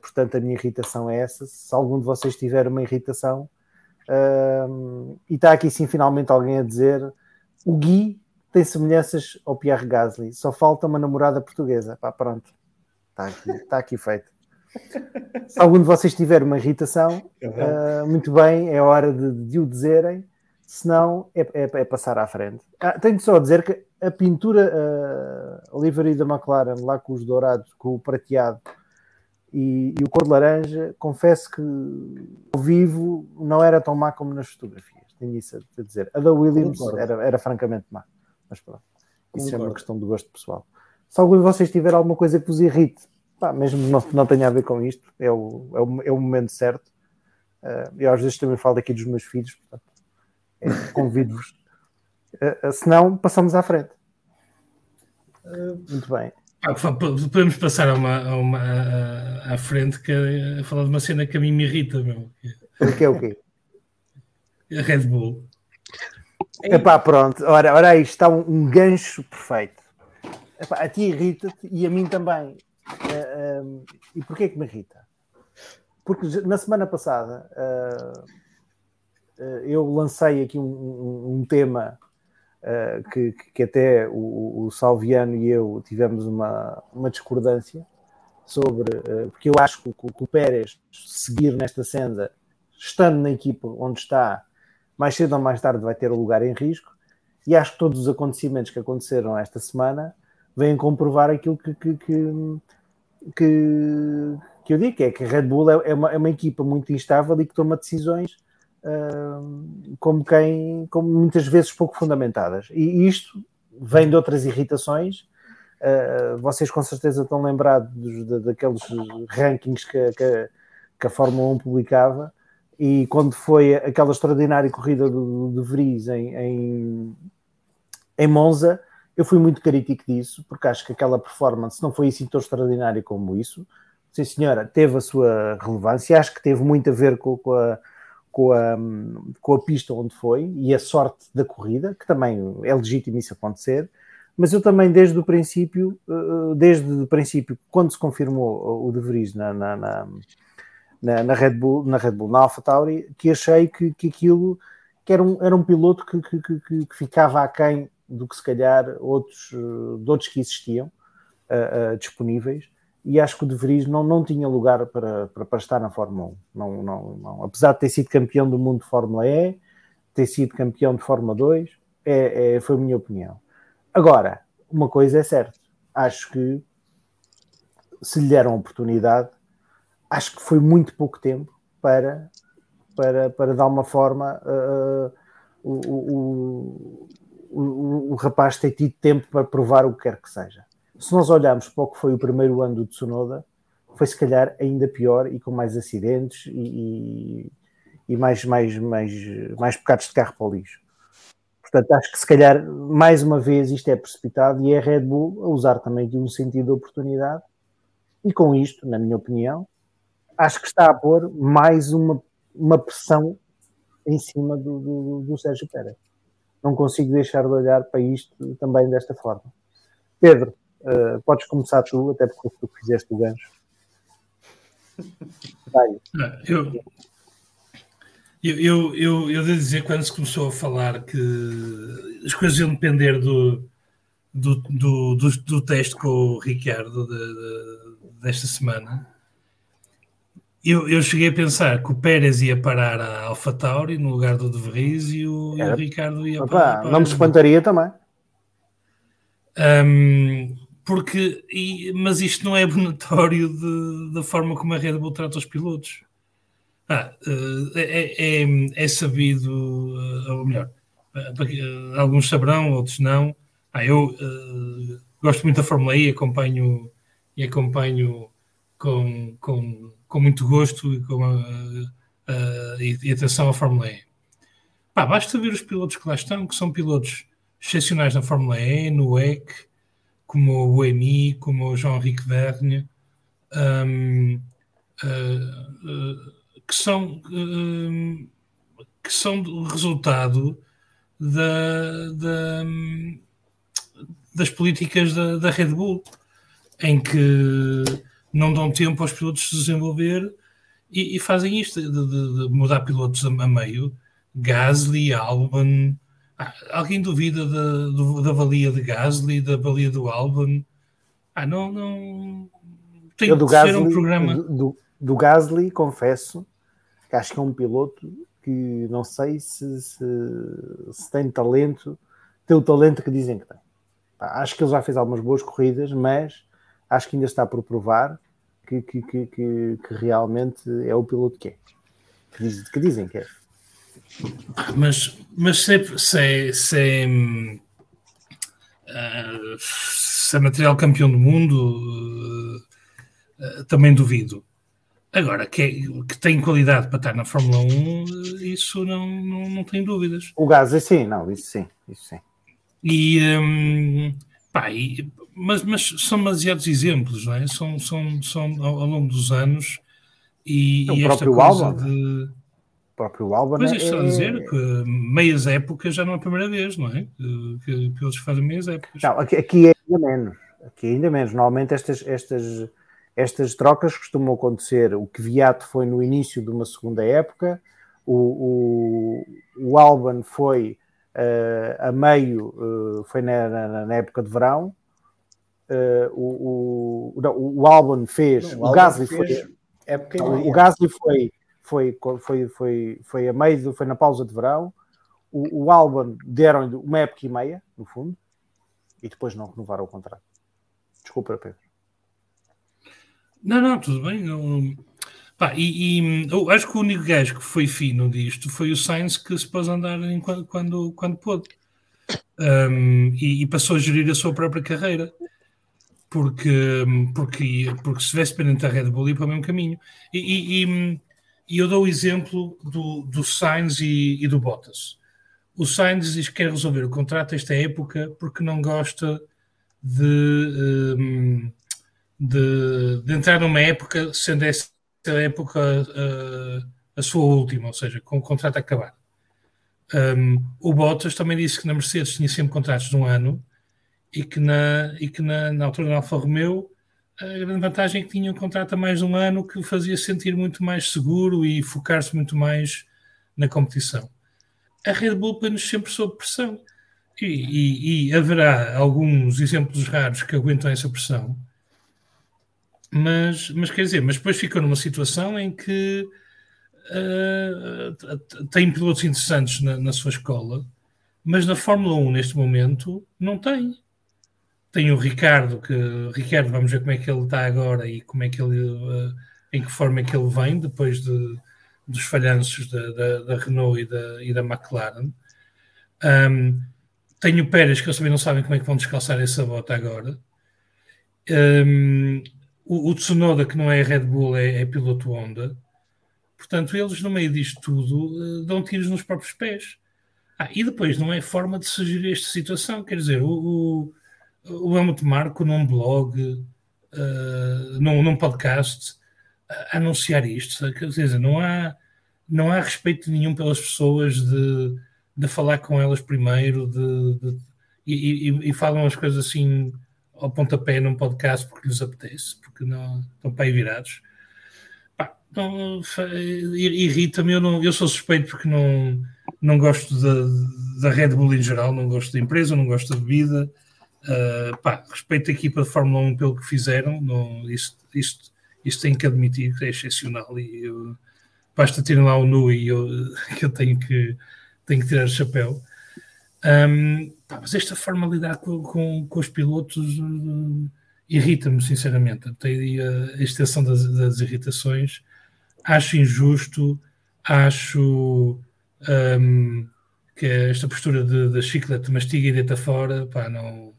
A: portanto, a minha irritação é essa. Se algum de vocês tiver uma irritação, e está aqui sim finalmente alguém a dizer o Gui tem semelhanças ao Pierre Gasly, só falta uma namorada portuguesa. Pá, pronto, está aqui, está aqui feito. Se algum de vocês tiver uma irritação, uh, muito bem, é hora de, de o dizerem, senão é, é, é passar à frente. Ah, tenho só a dizer que a pintura, uh, a livery da McLaren, lá com os dourados, com o prateado e, e, o cor de laranja, confesso que ao vivo não era tão má como nas fotografias. Tenho isso a dizer. A da Williams era, era francamente má. Mas pronto, isso Concordo. é uma questão de gosto pessoal. Se algum de vocês tiver alguma coisa que vos irrite, pá, mesmo não, não tenha a ver com isto, é o, é o, é o momento certo. Uh, eu às vezes também falo aqui dos meus filhos, portanto, é, convido-vos. Uh, se não, passamos à frente. muito bem.
D: Podemos passar a uma, a uma, à frente que é, a falar de uma cena que a mim me irrita, meu.
A: Que é o quê?
D: A Red Bull.
A: Epá, pronto, ora, ora aí está um, um gancho perfeito. Epá, a ti irrita-te e a mim também. Uh, uh, e porquê que me irrita? Porque na semana passada uh, eu lancei aqui um, um, um tema que, que, até o, o, Salviano e eu tivemos uma, uma discordância sobre, porque eu acho que, que o Pérez seguir nesta senda, estando na equipa onde está, mais cedo ou mais tarde vai ter o lugar em risco. E acho que todos os acontecimentos que aconteceram esta semana vêm comprovar aquilo que, que, que, que, que eu digo, que é que a Red Bull é, é uma, é uma equipa muito instável e que toma decisões uh, como quem, como muitas vezes pouco fundamentadas. E isto vem de outras irritações. Uh, vocês com certeza estão lembrados de, daqueles rankings que, que, que a Fórmula 1 publicava e quando foi aquela extraordinária corrida do, do Vries em, em, em, Monza, eu fui muito crítico disso, porque acho que aquela performance não foi assim tão extraordinária como isso. Sim, senhora, teve a sua relevância, acho que teve muito a ver com, com, a, com, a, com a pista onde foi e a sorte da corrida, que também é legítimo isso acontecer. Mas eu também, desde o princípio, eh, desde o princípio, quando se confirmou o De Vries na, na, na na, Red Bull, na Red Bull, na AlphaTauri, que achei que, que aquilo que era um, era um piloto que, que, que, que ficava aquém do que se calhar outros, de outros que existiam uh, uh, disponíveis e acho que o De Vries não, não tinha lugar para, para, para estar na Fórmula 1. Não, não, não. Apesar de ter sido campeão do mundo de Fórmula E, ter sido campeão de Fórmula 2, é, é, foi a minha opinião. Agora, uma coisa é certa, acho que se lhe deram oportunidade, acho que foi muito pouco tempo para, para, para dar uma forma uh, o, o, o, o, rapaz ter tido tempo para provar o que quer que seja. Se nós olharmos para o que foi o primeiro ano do Tsunoda, foi se calhar ainda pior e com mais acidentes e, e, e mais, mais, mais, mais de carro para o lixo. Portanto, acho que se calhar, mais uma vez, isto é precipitado e é a Red Bull a usar também de um sentido de oportunidade. E com isto, na minha opinião, acho que está a pôr mais uma, uma pressão em cima do, do, do Sérgio Pérez. Não consigo deixar de olhar para isto também desta forma. Pedro, uh, podes começar tu, até porque tu fizeste o gancho.
D: Ah, eu, eu, eu, eu, eu devo dizer, quando se começou a falar que as coisas iam depender do, do, do, do, do teste com o Ricardo de, de, desta semana, eu, eu cheguei a pensar que o Pérez ia parar a AlphaTauri no lugar do De Vries e o, e o Ricardo ia Opa,
A: parar. Não me espantaria também.
D: Um, porque, e, mas isto não é abonatório da forma como a Red Bull trata os pilotos. Ah, eh, é, é, é, sabido, eh, ou melhor, eh, alguns saberão, outros não. Ah, eu uh, gosto muito da Fórmula E, acompanho e acompanho com, com com muito gosto e, com a, a, e, atenção à Fórmula E. Pá, basta ver os pilotos que lá estão, que são pilotos excepcionais na Fórmula E, no EC, como o Emi, como o Jean-Henrique Vergne, um, uh, uh, que são uh, que são resultado da, da, das políticas da, da, Red Bull, em que não dão tempo aos pilotos se desenvolver e, e fazem isto, de, de, de, mudar pilotos a, meio. Gasly, Albon. Ah, alguém duvida da, da valia de Gasly, da valia do Albon? Ah, não, não.
A: Tem Eu do que Gasly, ser um programa. Do, do Gasly, confesso que acho que é um piloto que não sei se, se, se tem talento, tem o talento que dizem que tem. Acho que ele já fez algumas boas corridas, mas acho que ainda está por provar que, que, que, que, realmente é o piloto que é. Que, diz, que dizem que é.
D: Mas, mas se, se, se, uh, se é material campeão do mundo, uh, também duvido. Agora, que, é, que tem qualidade para estar na Fórmula 1, isso não, não, não tem dúvidas.
A: O Gasly, sim, não, isso sim, isso sim.
D: E, um, pá, e, mas, mas são demasiados exemplos, não é? São, são, são ao, ao longo dos anos e,
A: o e próprio Albon, de... o próprio Albon
D: Mas isto é... a dizer que meias épocas já não é a primeira vez, não é? Que, que eles fazem meias épocas.
A: Não, aqui, aqui é ainda menos. Aqui é ainda menos. Normalmente estas, estas estas trocas costumam acontecer. O que Viato foi no início de uma segunda época, o, o, o Alban foi uh, a meio, uh, foi na, na, na, época de verão. Uh, o, o, não, o Alban fez, não, o, o Gasly foi. Época não, o Gasly foi, foi, foi, foi, foi a meio, foi na pausa de verão. O, o Alban deram-lhe uma época e meia, no fundo, e depois não renovaram o contrato. Desculpa, Pedro.
D: Não, não, tudo bem. Não... Pá, e, e eu acho que o único gajo que foi fino disto foi o Sainz que se pôs a andar quando, quando, quando pôde. Um, e, e, passou a gerir a sua própria carreira. Porque, porque, porque se estivesse pendente da Red Bull ia para o mesmo caminho. E, e, e eu dou o exemplo do, do Sainz e, e do Bottas. O Sainz diz que quer resolver o contrato esta época porque não gosta de. Um, de, de entrar numa época, sendo essa época uh, a sua última, ou seja, com o contrato a acabar. Um, o Bottas também disse que na Mercedes tinha sempre contratos de um ano e que na, e que na, na altura da Alfa Romeo a grande vantagem é que tinha um contrato a mais de um ano que o fazia sentir muito mais seguro e focar-se muito mais na competição. A Red Bull põe-nos sempre sob pressão e, e, e haverá alguns exemplos raros que aguentam essa pressão mas, mas quer dizer, mas depois ficou numa situação em que uh, tem pilotos interessantes na, na, sua escola, mas na Fórmula 1 neste momento não tem. Tem o Ricardo, que Ricardo, vamos ver como é que ele está agora e como é que ele uh, em que forma é que ele vem depois de, dos falhanços da, da, da Renault e da, e da McLaren. Um, tem o Pérez, que eles também não sabem como é que vão descalçar essa bota agora. Um, o, o Tsunoda, que não é Red Bull, é, é, piloto Honda. Portanto, eles, no meio disto tudo, uh, dão tiros nos próprios pés. Ah, e depois não é forma de sugerir esta situação. Quer dizer, o, o, o Helmut Marco num blog, uh, num, num podcast, a anunciar isto. Quer dizer, não há, não há respeito nenhum pelas pessoas de, de falar com elas primeiro de, de e, e, e, falam as coisas assim ao pontapé num podcast porque lhes apetece, porque não estão para aí virados. Irrita-me, eu, eu sou suspeito porque não, não gosto da, da Red Bull em geral, não gosto da empresa, não gosto da bebida. Uh, pá, respeito a equipa de Fórmula 1 pelo que fizeram, não, isto, isto, isto tenho que admitir que é excepcional e eu, basta terem lá o nu e eu, eu tenho que, tenho que tirar o chapéu. Um, pá, mas esta formalidade com, com, com os pilotos uh, irrita-me, sinceramente. Tem a extensão das, das, irritações. Acho injusto, acho um, que esta postura de, de chiclete mastiga e deita fora, pá, não,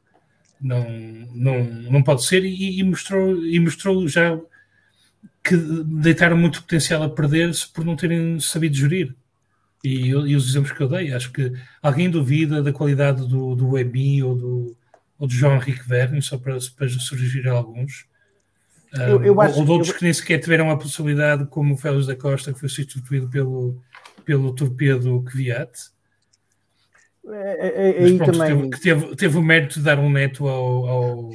D: não, não, não pode ser. E, e, mostrou, e mostrou já que deitaram muito potencial a perder-se por não terem sabido gerir. E, e, os exemplos que eu dei, acho que alguém duvida da qualidade do, do Webby ou do, ou de João Henrique Verne, só para, para surgir alguns. Eu, eu acho, ou de outros eu... que nem sequer tiveram a possibilidade, como o Félix da Costa, que foi substituído pelo, pelo torpedo Kvyat.
A: É, é, é, pronto, também...
D: teve, teve, teve, o mérito de dar um neto ao, ao,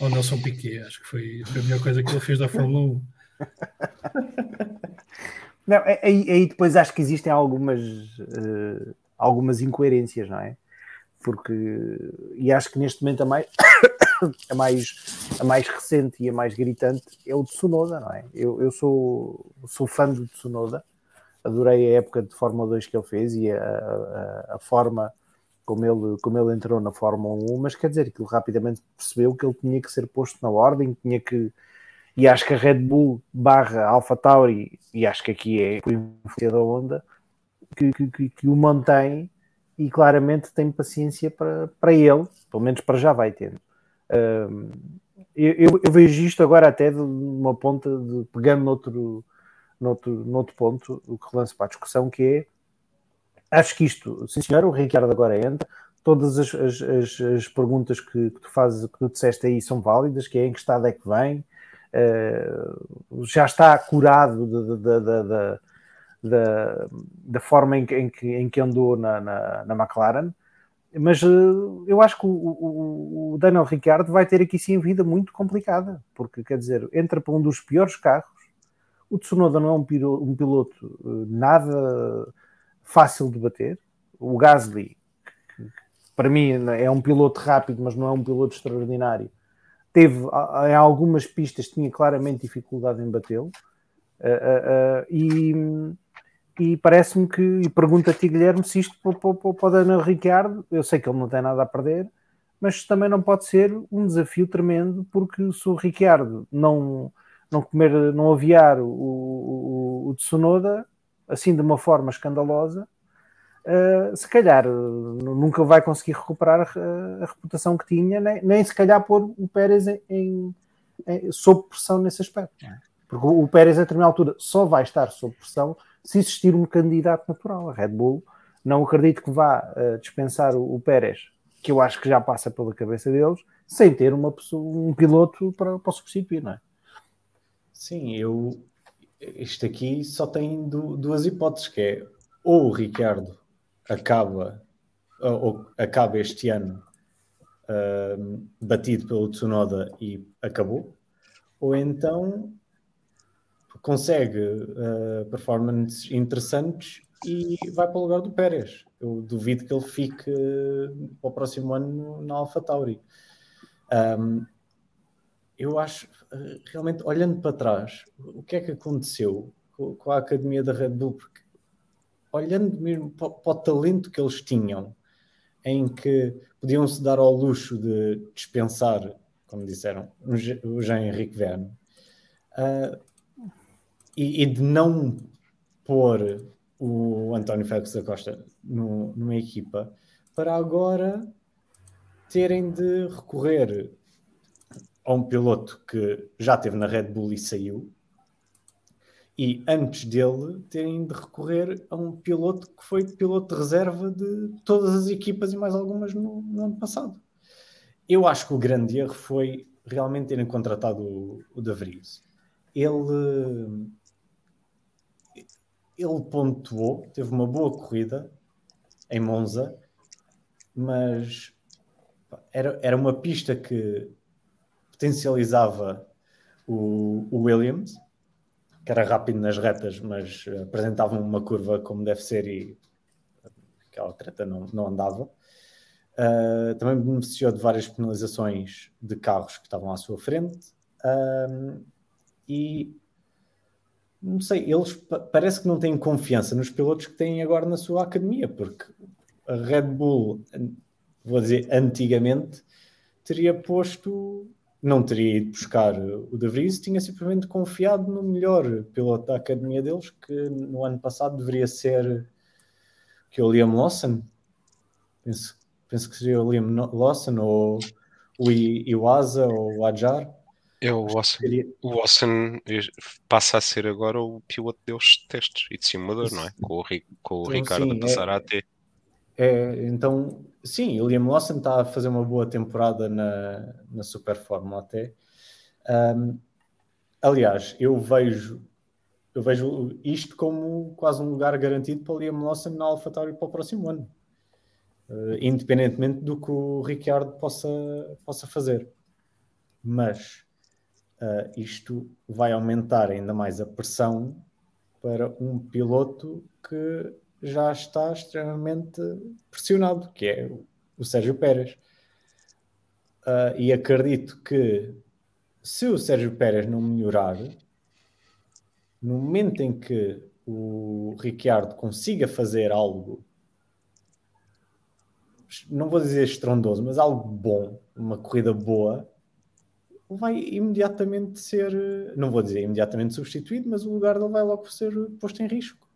D: ao Nelson Piquet. Acho que foi, foi, a melhor coisa que ele fez da Fórmula 1.
A: Não, é, aí, aí, depois acho que existem algumas, uh, algumas incoerências, não é? Porque, e acho que neste momento a mais, a mais, a mais recente e a mais gritante é o de Tsunoda, não é? Eu, eu sou, sou fã do Tsunoda, adorei a época de Fórmula 2 que ele fez e a, a, a forma como ele, como ele entrou na Fórmula 1, mas quer dizer que ele rapidamente percebeu que ele tinha que ser posto na ordem, tinha que e acho que a Red Bull barra Alpha Tauri, e acho que aqui é por influência da onda, que, que, que, o mantém e claramente tem paciência para, para ele, pelo menos para já vai tendo. Um, eu, eu, vejo isto agora até de uma ponta, de, pegando noutro, noutro, noutro ponto, o que relança para a discussão, que é acho que isto, sim senhor, o Ricardo agora entra, todas as, as, as, as perguntas que, que, tu fazes, que tu disseste aí são válidas, que é em que estado é que vem, uh, já está curado da, forma em que, em que, em que andou na, na, na McLaren, mas uh, eu acho que o, o, o, Daniel Ricciardo vai ter aqui sim vida muito complicada, porque quer dizer, entra para um dos piores carros, o Tsunoda não é um piloto, um piloto uh, nada fácil de bater, o Gasly, para mim é um piloto rápido, mas não é um piloto extraordinário, teve em algumas pistas tinha claramente dificuldade em batê-lo. Uh, uh, uh, e, e parece-me que e pergunta-te Guilherme se isto para o Daniel Ricciardo eu sei que ele não tem nada a perder mas também não pode ser um desafio tremendo porque se o Ricciardo não não comer não aviar o, o, o Tsunoda assim de uma forma escandalosa Uh, se calhar nunca vai conseguir recuperar a, a reputação que tinha, nem, nem, se calhar pôr o Pérez em, em, em, sob pressão nesse aspecto. É? Porque o, o Pérez, a determinada altura, só vai estar sob pressão se existir um candidato natural. A Red Bull não acredito que vá uh, dispensar o, o, Pérez, que eu acho que já passa pela cabeça deles, sem ter uma pessoa, um piloto para, para substituir, não é?
C: Sim, eu. Isto aqui só tem duas hipóteses, que é ou o Ricardo acaba, ou, acaba este ano uh, batido pelo Tsunoda e acabou, ou então consegue uh, performances interessantes e vai para o lugar do Pérez. Eu duvido que ele fique uh, para o próximo ano na AlphaTauri. Um, eu acho, uh, realmente, olhando para trás, o que é que aconteceu com, com a academia da Red Bull? Porque olhando mesmo para, para, o talento que eles tinham, em que podiam se dar ao luxo de dispensar, como disseram, o Jean-Henrique Verne, uh, e, e, de não pôr o António Félix da Costa no, numa equipa, para agora terem de recorrer a um piloto que já esteve na Red Bull e saiu, e antes dele terem de recorrer a um piloto que foi piloto de reserva de todas as equipas e mais algumas no, no ano passado. Eu acho que o grande erro foi realmente terem contratado o, o De Vries. Ele, ele pontuou, teve uma boa corrida em Monza, mas era, era uma pista que potencializava o, o Williams que era rápido nas retas, mas apresentavam uma curva como deve ser e aquela treta não, não andava. Uh, também beneficiou de várias penalizações de carros que estavam à sua frente. E não sei, eles parece que não têm confiança nos pilotos que têm agora na sua academia, porque a Red Bull, vou dizer antigamente, teria posto não teria ido buscar o De Vries, tinha simplesmente confiado no melhor piloto da academia deles, que no ano passado deveria ser que é o Liam Lawson. Penso, penso que seria o Liam Lawson ou o Iwasa ou o Ajar.
B: É o Lawson. Seria... O Lawson passa a ser agora o piloto deles de testes e de simulador, não é? Com o, com o então, Ricardo sim, a passar
C: é...
B: a ter.
C: É, então, sim, o Liam Lawson está a fazer uma boa temporada na, na Super Fórmula até. Um, aliás, eu vejo eu vejo isto como quase um lugar garantido para o Liam Lawson na AlphaTauri para o próximo ano, uh, independentemente do que o Ricciardo possa, possa fazer. Mas uh, isto vai aumentar ainda mais a pressão para um piloto que já está extremamente pressionado, que é o Sérgio Pérez. Uh, e acredito que se o Sérgio Pérez não melhorar, no momento em que o Ricciardo consiga fazer algo, não vou dizer estrondoso, mas algo bom, uma corrida boa, vai imediatamente ser, não vou dizer imediatamente substituído, mas o lugar dele vai logo ser posto em risco.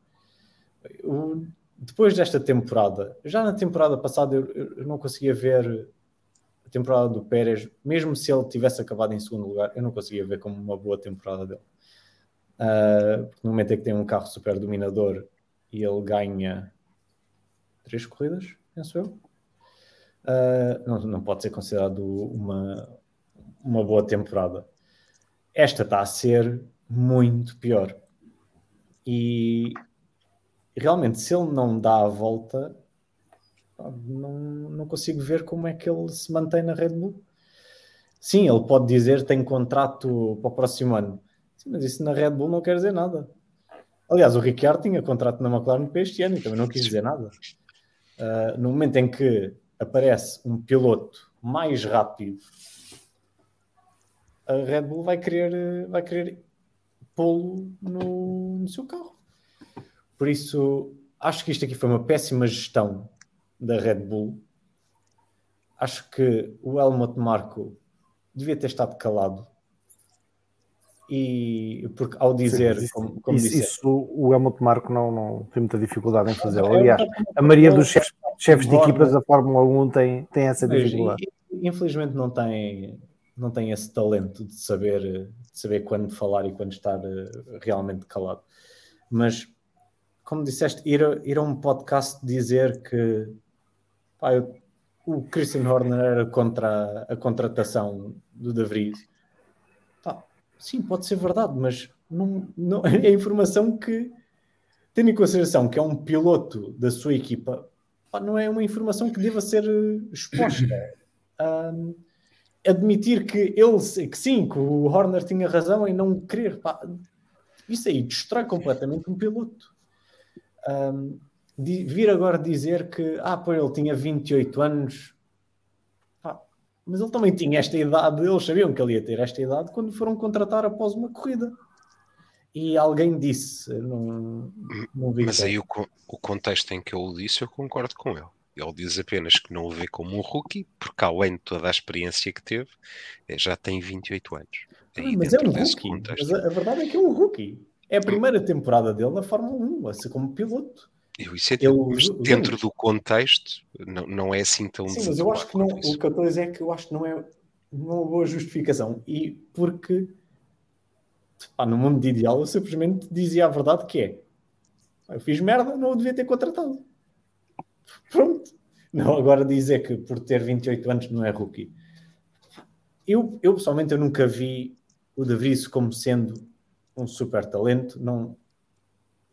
C: Depois desta temporada, já na temporada passada eu, eu, não conseguia ver a temporada do Pérez, mesmo se ele tivesse acabado em segundo lugar, eu não conseguia ver como uma boa temporada dele. Uh, no momento em que tem um carro super dominador e ele ganha três corridas, penso eu, uh, não, não pode ser considerado uma, uma boa temporada. Esta está a ser muito pior. E realmente, se ele não dá a volta, não, não consigo ver como é que ele se mantém na Red Bull. Sim, ele pode dizer tem contrato para o próximo ano, Sim, mas isso na Red Bull não quer dizer nada. Aliás, o Ricciardo tinha contrato na McLaren para este ano e também não quis dizer nada. Uh, no momento em que aparece um piloto mais rápido a Red Bull vai querer, vai querer pô-lo no, no seu carro. Por isso, acho que isto aqui foi uma péssima gestão da Red Bull. Acho que o Helmut Marko devia ter estado calado. E porque ao dizer,
A: Sim, isso,
C: como, como
A: isso,
C: disse,
A: isso o Helmut Marko não, não tem muita dificuldade em fazer. Aliás, a maioria dos chefes, chefes de equipas da Fórmula 1 tem, tem essa dificuldade.
C: infelizmente não tem não tem esse talento de saber, de saber quando falar e quando estar uh, realmente calado. Mas, como disseste, ir a, ir a um podcast dizer que pá, eu, o Christian Horner era contra a, a contratação do De Vries, sim, pode ser verdade, mas não, não, é informação que, tendo em consideração que é um piloto da sua equipa, pá, não é uma informação que deva ser eh, exposta. Um, admitir que ele, que sim, que o Horner tinha razão em não querer, pá, isso aí destrói completamente um piloto. Um, de, vir agora dizer que, ah, pô, ele tinha 28 anos, pá, mas ele também tinha esta idade, eles sabiam que ele ia ter esta idade quando foram contratar após uma corrida. E alguém disse, não, não vi
B: Mas aí o, o contexto em que eu o disse, eu concordo com ele. Ele diz apenas que não o vê como um rookie, porque além de toda a experiência que teve, eh, já tem 28 anos. Aí
C: mas é um rookie.
B: contexto,
C: Mas a, a verdade é que é um rookie. É a primeira temporada dele na Fórmula 1, assim como piloto.
B: eu, isso é
C: os-
B: dentro do contexto, não, não é assim tão
C: Sim, mas eu acho que não, o que eu estou a dizer é que eu acho que não é uma boa justificação. E porque pá, no mundo ideal eu simplesmente dizia a verdade que é eu fiz merda, não o devia ter contratado. Pronto. Não, agora dizer que por ter 28 anos não é rookie. Eu, eu pessoalmente eu nunca vi o De Vries como sendo um super talento. Não,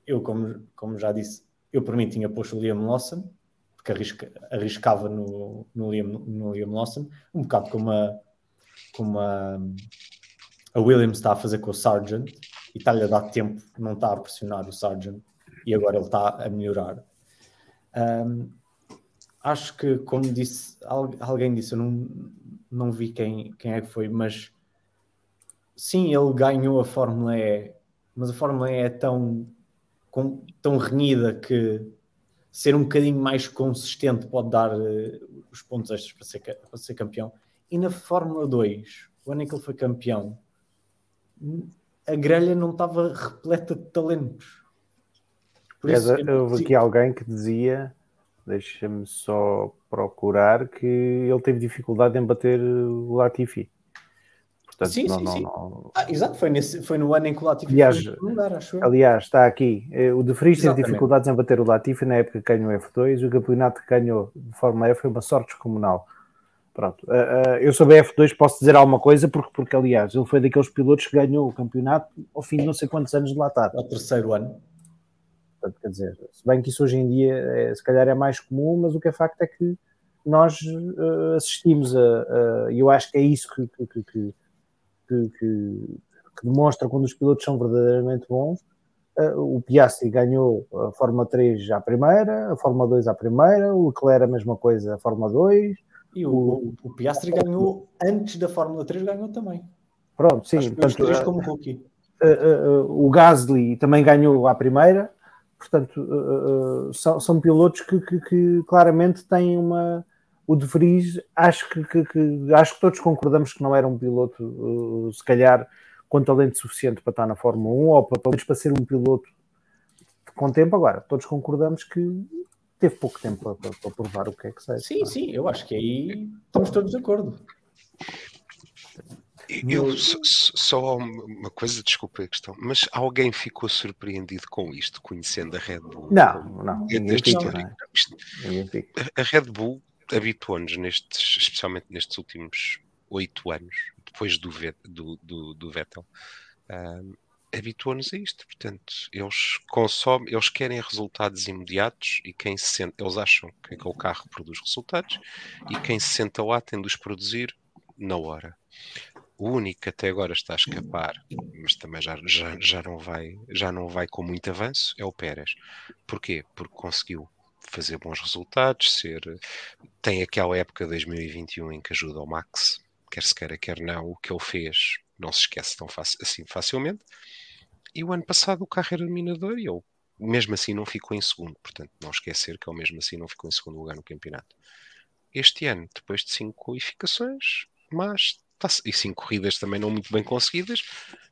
C: eu, como, como já disse, eu por mim tinha posto o Liam Lawson, porque arrisca- arriscava no, no, Liam, no Liam Lawson, um bocado como a, como a, a Williams está a fazer com o Sargent, e está-lhe a dar tempo, não está a pressionar o Sargent, e agora ele está a melhorar. Um, acho que, como disse, al- alguém disse, eu não, não vi quem, quem é que foi, mas sim, ele ganhou a Fórmula E, mas a Fórmula E é tão, com- tão renhida que ser um bocadinho mais consistente pode dar eh, os pontos extras para ser, para ser campeão. E na Fórmula 2, o ano em que ele foi campeão, a grelha não estava repleta de talentos. Por isso, eu-
A: houve aqui alguém que dizia, deixa-me só procurar, que ele teve dificuldade em bater o Latifi. Portanto,
C: sim,
A: não,
C: sim,
A: não,
C: sim.
A: Não...
C: Ah, exato, foi, nesse, foi no ano em que o Latifi
A: aliás,
C: lugar, acho
A: aliás, está aqui. Eh, o De Vries teve dificuldades em bater o Latifi na época que ganhou o F2. O campeonato que ganhou de Fórmula E foi uma sorte descomunal. Pronto, uh, uh, eu sobre a F2 posso dizer alguma coisa, porque, porque aliás, ele foi daqueles pilotos que ganhou o campeonato ao fim de não sei quantos anos de lá estar.
C: Ao terceiro ano.
A: Portanto, quer dizer, se bem que isso hoje em dia é, se calhar é mais comum, mas o que é facto é que nós uh, assistimos a, e eu acho que é isso que, que, que, que, que demonstra quando os pilotos são verdadeiramente bons. o Piastri ganhou a Fórmula 3 à primeira, a Fórmula 2 à primeira, o Leclerc a mesma coisa, a Fórmula 2
C: e o, o, o Piastri ganhou antes da Fórmula 3, ganhou também.
A: Pronto, sim.
C: Portanto, três como rookie.
A: Uh, uh, o Gasly também ganhou à primeira, portanto, são, são, pilotos que, que, que, claramente têm uma. O De Vries, acho que, que, acho que todos concordamos que não era um piloto, se calhar, com talento suficiente para estar na Fórmula 1 ou para, pelo menos para ser um piloto com tempo. Agora, todos concordamos que teve pouco tempo para, para, para, provar o que é que sei.
C: Sim, sim, eu acho que aí estamos todos de acordo.
B: Eu só uma coisa, desculpa a questão, mas alguém ficou surpreendido com isto, conhecendo a Red Bull?
A: Não, não. Fica, não
B: é? A Red Bull habituou-nos nestes, especialmente nestes últimos oito anos, depois do, do, do, do Vettel, uh, habituou-nos a isto. Portanto, eles consomem, eles querem resultados imediatos e quem se sente, eles acham que aquele carro produz resultados e quem se senta lá tem de os produzir na hora. O único que até agora está a escapar, mas também já, já, já, não, vai, já não vai com muito avanço, é o Pérez. Porquê? Porque conseguiu fazer bons resultados, ser tem aquela época de 2021 em que ajuda o Max, quer se queira, quer não, o que ele fez não se esquece tão assim facilmente. E o ano passado o carro era dominador e ele, mesmo assim, não ficou em segundo. Portanto, não esquecer que ele, mesmo assim, não ficou em segundo lugar no campeonato. Este ano, depois de cinco qualificações, mas e cinco corridas também não muito bem conseguidas,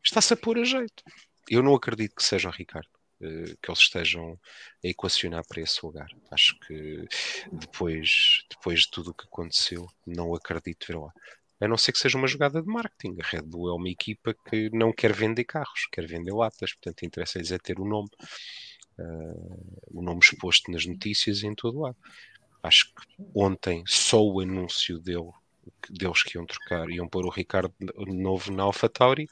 B: está-se a pôr a jeito. Eu não acredito que seja o Ricardo que eles estejam a equacionar para esse lugar. Acho que depois, depois de tudo o que aconteceu, não acredito ver lá a não ser que seja uma jogada de marketing. A Red Bull é uma equipa que não quer vender carros, quer vender latas, portanto interessa-lhes é ter o nome, uh, o nome exposto nas notícias e em todo lado. Acho que ontem só o anúncio dele, deles que iam trocar, iam pôr o Ricardo novo na AlphaTauri,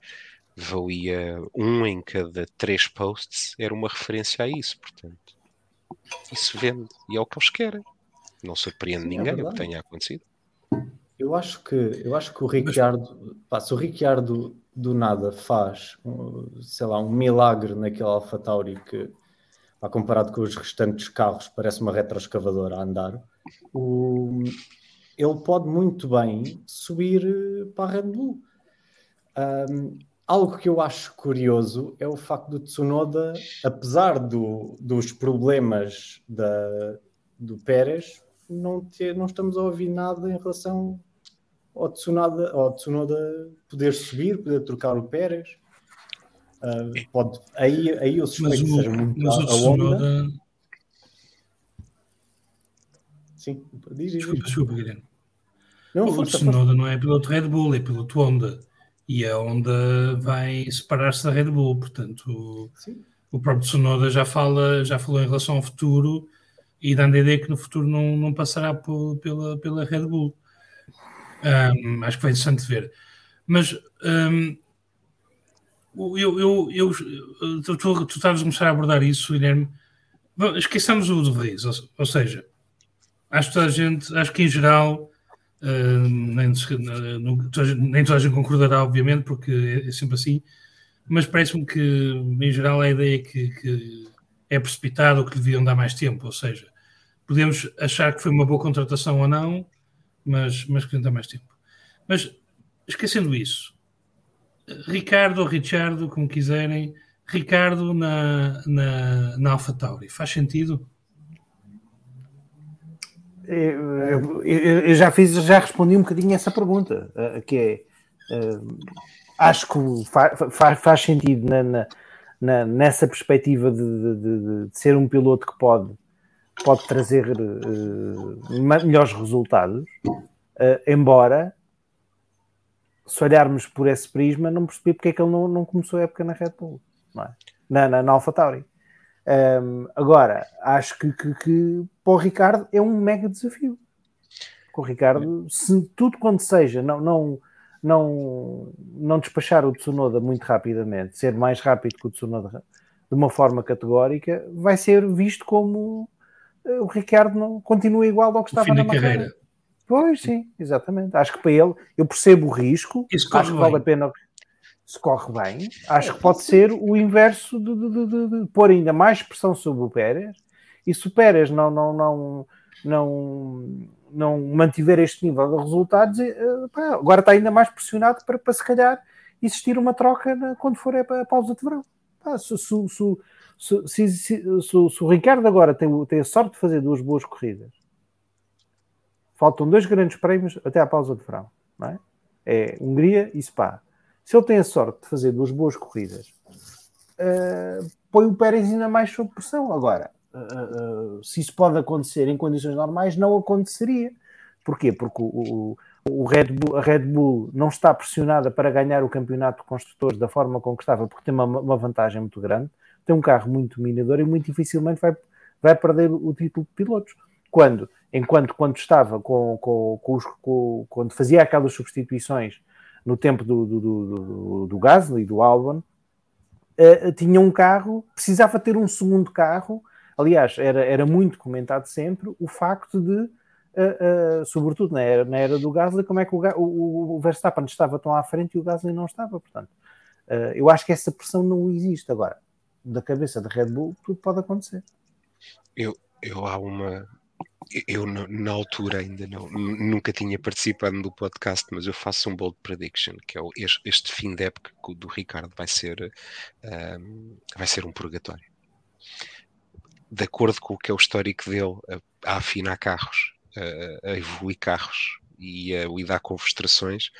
B: valia um em cada três posts, era uma referência a isso, portanto isso vende e é o que eles querem. Não surpreende Sim, é ninguém é o que tenha acontecido.
C: Eu acho que, eu acho que o Ricciardo, pá, se o Ricciardo do nada faz, sei lá, um milagre naquele AlphaTauri que, pá, comparado com os restantes carros, parece uma retroescavadora a andar, o, ele pode muito bem subir eh, para a Red Bull. Um, algo que eu acho curioso é o facto do Tsunoda, apesar do, dos problemas da, do Pérez, não, ter, não estamos a ouvir nada em relação ao Tsunoda, ao Tsunoda poder subir, poder trocar o Pérez. Uh, pode, aí, aí eu suspeito que seja muito mas a, o Tsunoda... Sim, diz, diz,
D: Desculpa, desculpa, Guilherme. Não, o Tsunoda não é piloto Red Bull, é piloto Honda. E a Honda vai separar-se da Red Bull, portanto, Sim. o próprio Tsunoda já, fala, já falou em relação ao futuro e dando a ideia que no futuro não, não passará por, pela, pela Red Bull. Um, acho que foi interessante ver. Mas um, eu, eu, eu, tu, tu, tu estavas a começar a abordar isso, Guilherme. Esqueçamos o de Vries, ou, ou, seja, acho que a gente, acho que em geral, uh, nem, nem toda a gente concordará, obviamente, porque é, é sempre assim, mas parece-me que em geral a ideia é que, que é precipitado ou que deviam dar mais tempo, ou seja, podemos achar que foi uma boa contratação ou não, mas, mas que dar mais tempo. Mas esquecendo isso, Ricardo ou Richardo, como quiserem, Ricardo na, na, na AlphaTauri, faz sentido?
A: Eu, eu, já fiz, já respondi um bocadinho essa pergunta, eh, que é eh, acho que faz, faz sentido na, na, nessa perspectiva de, de, de, ser um piloto que pode pode trazer uh, melhores resultados, uh, embora se olharmos por esse prisma, não percebi porque é que ele não, não começou a época na Red Bull, não é? na, na, na AlphaTauri. Um, agora, acho que, que, que para o Ricardo é um mega desafio. Com o Ricardo, se tudo quanto seja, não, não, não, não despachar o Tsunoda muito rapidamente, ser mais rápido que o Tsunoda de uma forma categórica, vai ser visto como uh, o Ricardo não continua igual ao que estava na carreira. Pois sim, exatamente. Acho que para ele, eu percebo o risco, acho que bem. vale a pena se corre bem. Acho que pode ser o inverso de, de, de, de, pôr ainda mais pressão sobre o Pérez. E se o Pérez não, não, não, não, não mantiver este nível de resultados, eh, pá, agora está ainda mais pressionado para, para se calhar existir uma troca na, quando for a, a pausa de verão. Pá, se, se, se, se, o Ricardo agora tem, tem a sorte de fazer duas boas corridas faltam dois grandes prémios até à pausa de verão, não é? É Hungria e Spa. Se ele tem a sorte de fazer duas boas corridas, uh, põe o Pérez ainda mais sob pressão. Agora, uh, uh, se isso pode acontecer em condições normais, não aconteceria. Porquê? Porque o, o, Red Bull, a Red Bull não está pressionada para ganhar o campeonato de construtores da forma como estava, porque tem uma, uma vantagem muito grande, tem um carro muito dominador e muito dificilmente vai, vai perder o título de pilotos. Quando enquanto quando estava com, com, com, os, com, quando fazia aquelas substituições no tempo do, do, do, do Gasly e do Albon, uh, tinha um carro, precisava ter um segundo carro. Aliás, era, era muito comentado sempre o facto de, uh, uh, sobretudo na era, na era do Gasly, como é que o, o, o, Verstappen estava tão à frente e o Gasly não estava. Portanto, eu acho que essa pressão não existe. Agora, da cabeça da Red Bull, tudo pode acontecer.
B: Eu, eu há uma, eu na altura ainda não, nunca tinha participado do podcast, mas eu faço um bold prediction, que é este, este fim de época do Ricardo vai ser, um, vai ser um purgatório. De acordo com o que é o histórico dele a, a afinar carros, a, a, evoluir carros e a lidar com frustrações,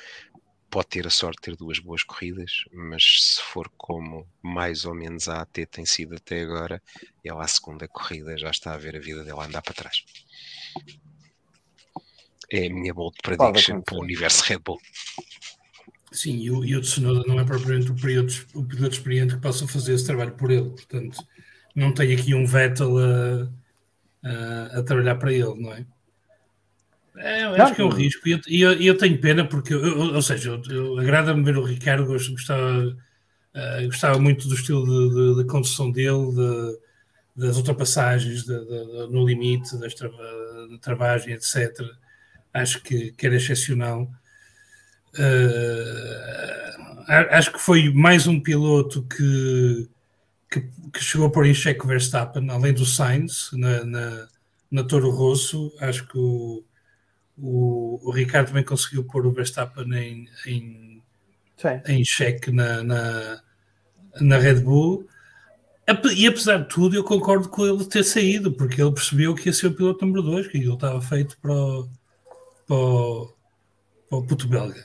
B: pode ter a sorte de ter duas boas corridas, mas se for como mais ou menos a AT tem sido até agora, ele à segunda corrida já está a ver a vida dele andar para trás. É a minha bold prediction para o universo Red Bull.
D: Sim, e o, e o Tsunoda não é propriamente o piloto, o piloto experiente que possa fazer esse trabalho por ele, portanto, não tem aqui um Vettel a, a, a trabalhar para ele, não é? É, eu acho que é um risco e eu, eu, eu, tenho pena porque, eu, ou seja, eu, eu agrada-me ver o Ricardo, gostava, uh, gostava muito do estilo de, de, de condução dele, de, das ultrapassagens no limite, das da travagem, etc. Acho que, que era excepcional. Uh, acho que foi mais um piloto que, que, que chegou a pôr em xeque Verstappen, além do Sainz, na, na, na Toro Rosso. Acho que o o, o Ricardo também conseguiu pôr o Verstappen em, em, em xeque na, na, na Red Bull. E apesar de tudo, eu concordo com ele ter saído, porque ele percebeu que ia ser o piloto número 2, que ele estava feito para o, para o, para o puto belga.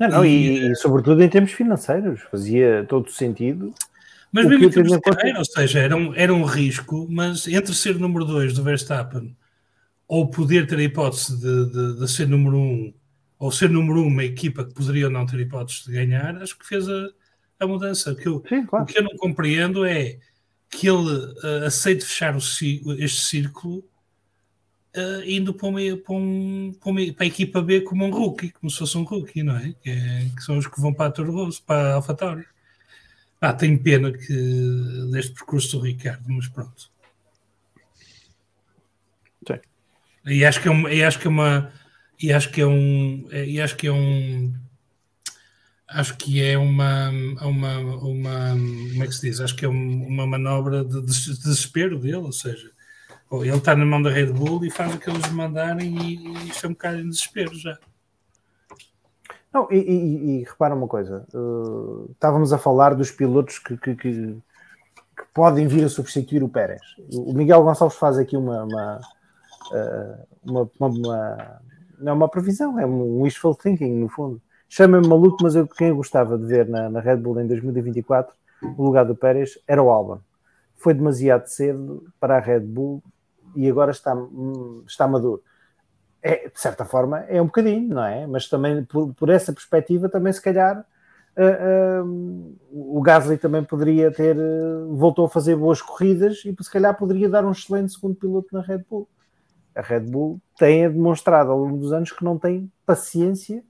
A: Não, não, e, e, sobretudo em termos financeiros, fazia todo sentido.
D: Mas mesmo em termos de carreira, ou seja, era um, era um risco, mas entre ser número 2 do Verstappen ou poder ter a hipótese de, de, de, ser número um, ou ser número um uma equipa que poderia ou não ter hipótese de ganhar, acho que fez a, a mudança. O que, eu, Sim, claro. o que eu não compreendo é que ele uh, aceite fechar o, este círculo uh, indo para, uma, para, um, para, uma, para, a equipa B como um rookie, como se fosse um rookie, não é? Que, é, que são os que vão para a Toro para a AlphaTauri. Ah, tenho pena que deste percurso do Ricardo, mas pronto. E acho que é uma, e acho que é uma, e acho que é um, e acho que é um, acho que é uma, uma, uma como é que se diz? Acho que é uma manobra de, desespero dele, ou seja, ele está na mão da Red Bull e faz o que eles mandarem e, e isto é um bocado em desespero já.
A: Não, e, e, e repara uma coisa, uh, estávamos a falar dos pilotos que, que, que, que, podem vir a substituir o Pérez. O Miguel Gonçalves faz aqui uma, uma uma, uma, não é uma previsão, é um wishful thinking, no fundo. Chama-me maluco, mas eu quem eu gostava de ver na, na, Red Bull em 2024, no lugar do Pérez, era o Albon. Foi demasiado cedo para a Red Bull e agora está, está maduro. é, de certa forma, é um bocadinho, não é? Mas também, por, por essa perspectiva, também se calhar uh, uh, o Gasly também poderia ter, uh, voltou a fazer boas corridas e se calhar poderia dar um excelente segundo piloto na Red Bull. A Red Bull tem demonstrado ao longo dos anos que não tem paciência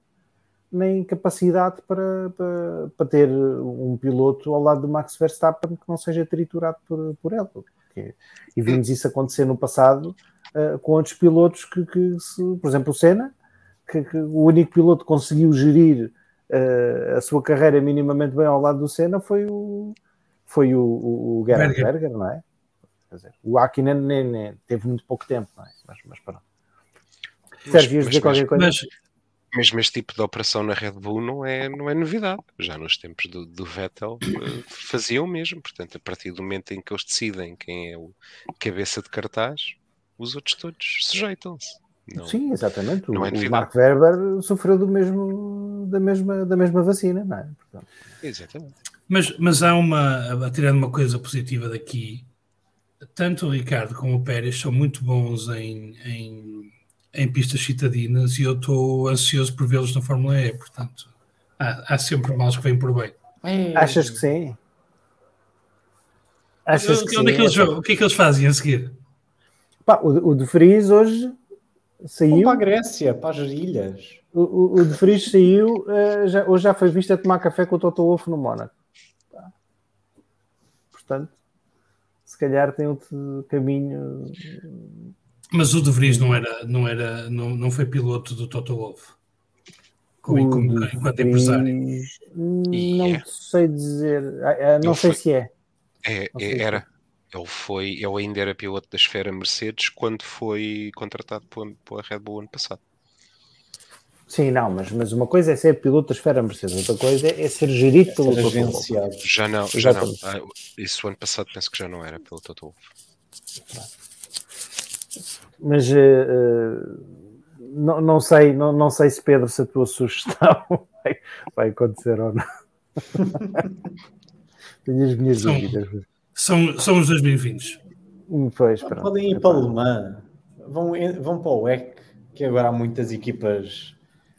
A: nem capacidade para, para, para, ter um piloto ao lado do Max Verstappen que não seja triturado por, por ele. Porque, e vimos isso acontecer no passado uh, com outros pilotos que, que se, por exemplo, o Senna, que, que, o único piloto que conseguiu gerir uh, a sua carreira minimamente bem ao lado do Senna foi o, foi o, o, o Gerhard Berger. Berger, não é? Quer dizer, o Akinen nem, nem, teve muito pouco tempo, não é? Mas, mas pronto. Sérgio, ias dizer qualquer coisa? Mas,
B: mesmo este tipo de operação na Red Bull não é, não é novidade. Já nos tempos do, do Vettel uh, faziam mesmo. Portanto, a partir do momento em que eles decidem quem é o cabeça de cartaz, os outros todos sujeitam-se.
A: Sim, exatamente. Não o, é o Mark Webber sofreu do mesmo, da, mesma, da mesma vacina, não é? Portanto...
B: Exatamente.
D: Mas, mas há uma, tirando uma coisa positiva daqui, tanto o Ricardo como o Pérez são muito bons em, em, em pistas citadinas e eu estou ansioso por vê-los na Fórmula E, portanto, há, há sempre males que vêm por bem.
A: Achas que sim?
D: Achas que onde sim? É que eles, o que é que eles fazem a seguir?
A: Pá, o, o de Vries hoje saiu.
C: para a Grécia, para as ilhas.
A: O, o, o de Vries saiu, uh, já, hoje já foi visto a tomar café com o Toto Wolff no Mónaco. Portanto, se calhar tem outro caminho.
D: Mas o de Vries não era, não era, não, não foi piloto do Toto Wolff.
A: Como, como, enquanto empresário. Não yeah. sei dizer, ah, ah, não sei se é.
B: É, é era. Ele foi, ele ainda era piloto da esfera Mercedes quando foi contratado pela Red Bull ano passado.
A: Sim, não, mas, mas uma coisa é ser piloto da esfera Mercedes, outra coisa é ser gerido é pelo
B: agenciado. Já não, já não. Ah, isso ano passado penso que já não era pelo Toto
A: Mas uh, não, não, sei, não, não sei se Pedro, se a tua sugestão vai, vai acontecer ou não. Tenho as minhas
D: são, dúvidas. São, são os dois bem-vindos.
A: Hum, pois, pronto.
C: Podem ir para o Le Mans, vão, vão para o WEC, que agora há muitas equipas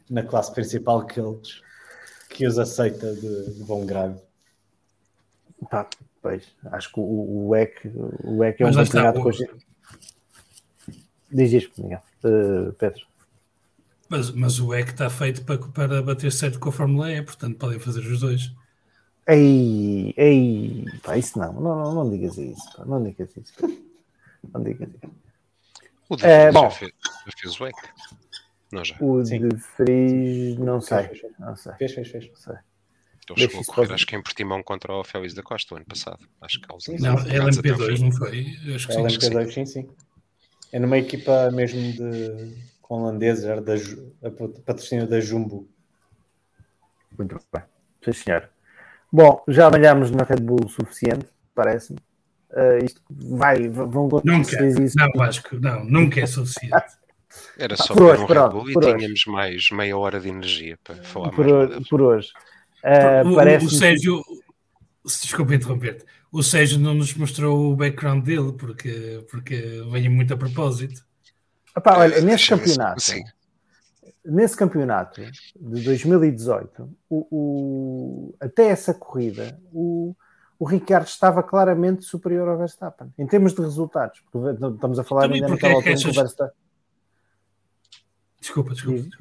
C: na classe principal que eles que os aceita de, de bom grado.
A: Tá, pois, acho que o, o WEC, o WEC é um campeonato hoje. Diz isto, Miguel. Uh, Pedro.
D: Mas, mas o WEC está feito para, para bater certo com a Fórmula E, portanto podem fazer os dois.
A: Ei, ei, pá, isso não, não, não, não digas isso, pá, não digas isso, pá. não digas isso.
B: O de é, bom, já fez, já fez o WEC.
A: O Sim. de Fris, não sei. Não sei.
C: Fez, fez, fez. Não
B: sei. Ele chegou a correr, acho que em Portimão contra o Félix da Costa o ano passado. Acho que
D: aos Não, LMP2 não foi? Acho que
C: sim. LMP2, sim, sim. É numa equipa mesmo de com holandeses, era da a patrocínio da Jumbo.
A: Muito bem. Sim, senhor. Bom, já malhámos na Red Bull o suficiente, parece-me. Uh, isto vai, vão
D: nunca, isso. Não, Vasco, não, nunca é suficiente.
B: Era só por hoje, um pronto, Red Bull e tínhamos mais meia hora de energia para falar
A: por
B: mais.
A: Hoje, por hoje. Uh,
D: o, o, Sérgio, desculpa interromper-te, o Sérgio não nos mostrou o background dele porque, porque veio muito a propósito.
A: Epá, olha, nesse campeonato, sim nesse campeonato de 2018, o, o, até essa corrida, o, o Ricardo estava claramente superior ao Verstappen, em termos de resultados. Estamos a falar ainda naquela é altura achas... do Verstappen.
D: Desculpa, desculpa, diz.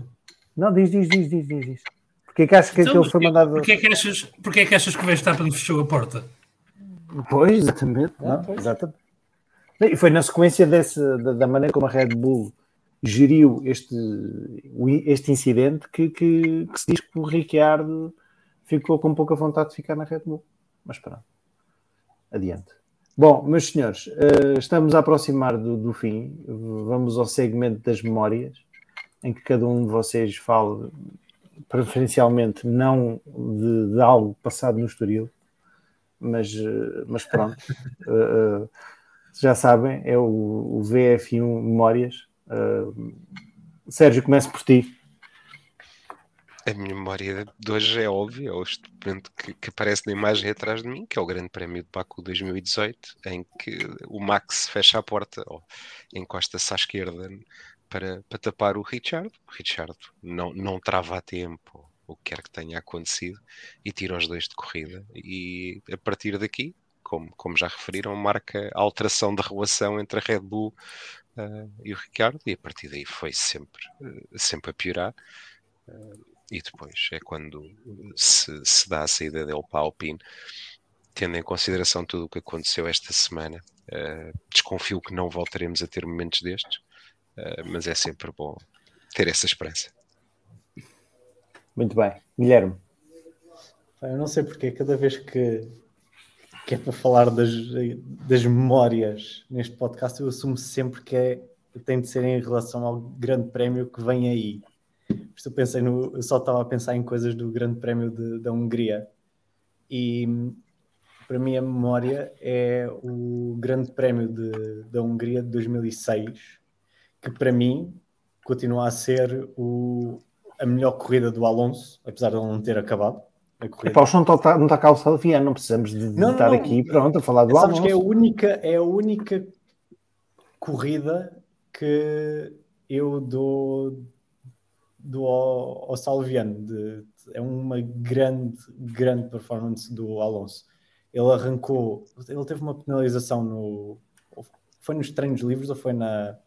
A: Não, diz, diz, diz, diz, diz. diz. Porquê é que achas que então, aquele foi mandado.
D: Porquê é que achas, porquê é que, achas que o Verstappen fechou a porta?
A: Pois, exatamente. Ah, pois. exatamente. E foi na sequência desse, da, da maneira como a Red Bull geriu este, este incidente que, que, que, se diz que o Ricciardo ficou com pouca vontade de ficar na Red Bull. Mas pronto, adiante. Bom, meus senhores, uh, estamos a aproximar do, do, fim. Vamos ao segmento das memórias, em que cada um de vocês fala preferencialmente não de, de algo passado no Estoril, mas, uh, mas pronto. Uh, já sabem, é o, o VF1 Memórias Uh, Sérgio, começo por ti.
B: A minha memória de hoje é óbvia, é este momento que, que, aparece na imagem atrás de mim, que é o Grande Prémio de Baku 2018, em que o Max fecha a porta, ou encosta-se à esquerda para, para tapar o Richard. O Richard não, não trava a tempo o que quer que tenha acontecido e tira os dois de corrida. E a partir daqui, como, como já referiram, marca a alteração da relação entre a Red Bull uh, e o Ricardo, e a partir daí foi sempre, uh, sempre a piorar. Uh, e depois é quando se, se dá a saída dele para a Alpine, tendo em consideração tudo o que aconteceu esta semana. desconfio que não voltaremos a ter momentos destes, mas é sempre bom ter essa esperança.
A: Muito bem. Guilherme.
C: Eu não sei porque, cada vez que, que é para falar das, das memórias neste podcast, eu assumo sempre que é, tem de ser em relação ao grande prémio que vem aí. eu pensei no, eu só estava a pensar em coisas do grande prémio de, da Hungria. E para mim a memória é o grande prémio de, da Hungria de 2006, que para mim continua a ser o, a melhor corrida do Alonso, apesar de ele não ter acabado.
A: A corrida. Epá, o chão não está, não está calçado, não precisamos de, de não, estar não, aqui pronto, a falar do
C: Sabes
A: Alonso.
C: que é a única, é a única corrida que eu dou, dou ao, ao Salviano. De, é uma grande, grande performance do Alonso. Ele arrancou, ele teve uma penalização no. Foi nos treinos livres ou foi na,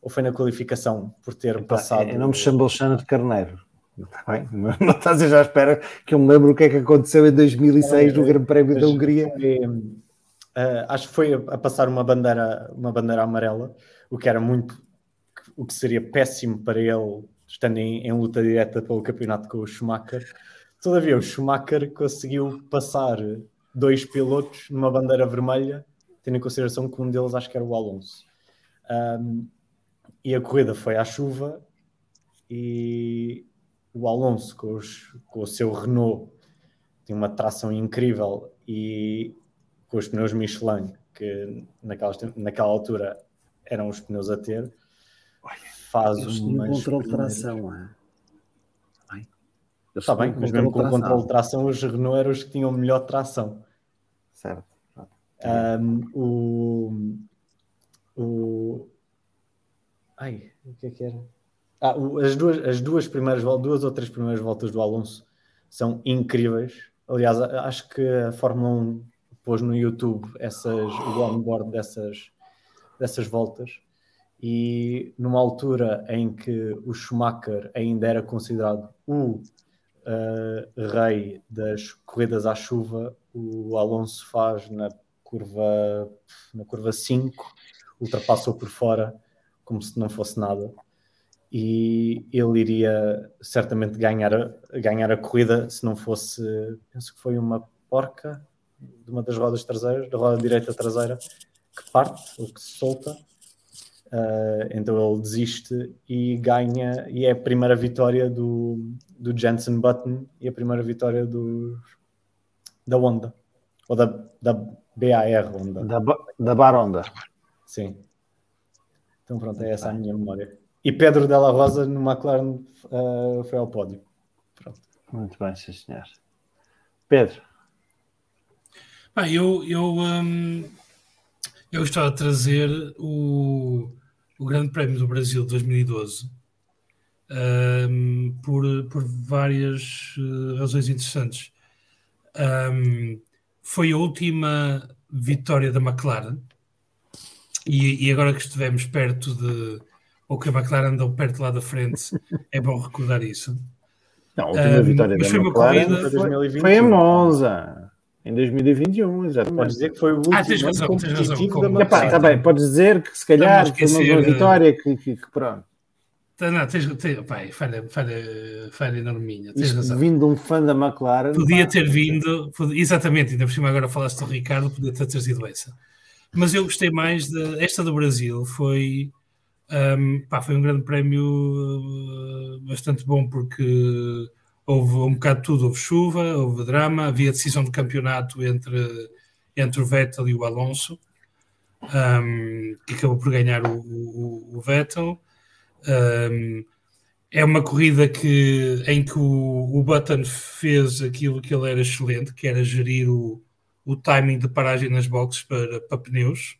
C: ou foi na qualificação por ter Epá, passado.
A: Eu não me chamo Alexandre Carneiro. Está bem? Não estás já à espera que eu me lembro o que é que aconteceu em 2006 é, no Grande Prémio da Hungria.
C: Foi, uh, acho que foi a, a, passar uma bandeira, uma bandeira amarela, o que era muito, o que seria péssimo para ele, estando em, em luta direta pelo campeonato com o Schumacher. Todavia, o Schumacher conseguiu passar dois pilotos numa bandeira vermelha, tendo em consideração que um deles acho que era o Alonso. Um, e a corrida foi à chuva e o Alonso com, os, com o seu Renault tem uma tração incrível e com os pneus Michelin que naquela, naquela altura eram os pneus a ter faz um
A: controle de tração é?
C: Está bem, mas mesmo com o controle de tração os Renault eram os que tinham melhor tração.
A: Certo
C: um, o, o, Ai, o que é que era? Ah, as, duas, as duas primeiras duas ou três primeiras voltas do Alonso são incríveis. Aliás, acho que a Fórmula 1 pôs no YouTube essas, o onboard dessas, dessas voltas. E numa altura em que o Schumacher ainda era considerado o uh, rei das corridas à chuva, o Alonso faz na curva, na curva 5, ultrapassou por fora como se não fosse nada. E ele iria certamente ganhar a, ganhar a corrida se não fosse, penso que foi uma porca de uma das rodas traseiras, da roda direita traseira, que parte ou que se solta. Uh, então ele desiste e ganha, e é a primeira vitória do, do Jensen Button e a primeira vitória do, da Honda, ou da, da BAR Honda.
A: Da, da Bar Honda.
C: Sim. Então pronto, é essa a minha memória. E Pedro Della Rosa no McLaren uh, foi ao pódio. Pronto.
A: Muito bem, sim senhor. Pedro.
D: Ah, eu, eu, um, eu estou a trazer o, o Grande Prémio do Brasil de 2012 um, por, por várias uh, razões interessantes. Um, foi a última vitória da McLaren e, e, agora que estivemos perto de. ou que a McLaren andou perto lá da frente, é bom recordar isso.
A: Não, a última um, vitória da McLaren foi, foi, foi em Monza. Em 2021, exatamente.
C: Pode dizer que foi o último ah, tens razão, tens razão,
A: como... Epá, tá bem, podes dizer que se calhar foi uma boa vitória que, que, que pronto.
D: Tá, não, tens, tens, pai, falha, falha, falha enorminha.
A: Tens razão. Vindo de um fã da McLaren.
D: Podia pá, ter vindo, exatamente, ainda por cima agora falaste do Ricardo, podia ter trazido essa mas eu gostei mais de esta do Brasil foi um, pá, foi um grande prémio uh, bastante bom porque houve um bocado de tudo, houve chuva, houve drama, havia decisão de campeonato entre, entre o Vettel e o Alonso um, que acabou por ganhar o, o, o Vettel. Um, é uma corrida que, em que o, o Button fez aquilo que ele era excelente, que era gerir o, o timing de paragem nas boxes para, para pneus,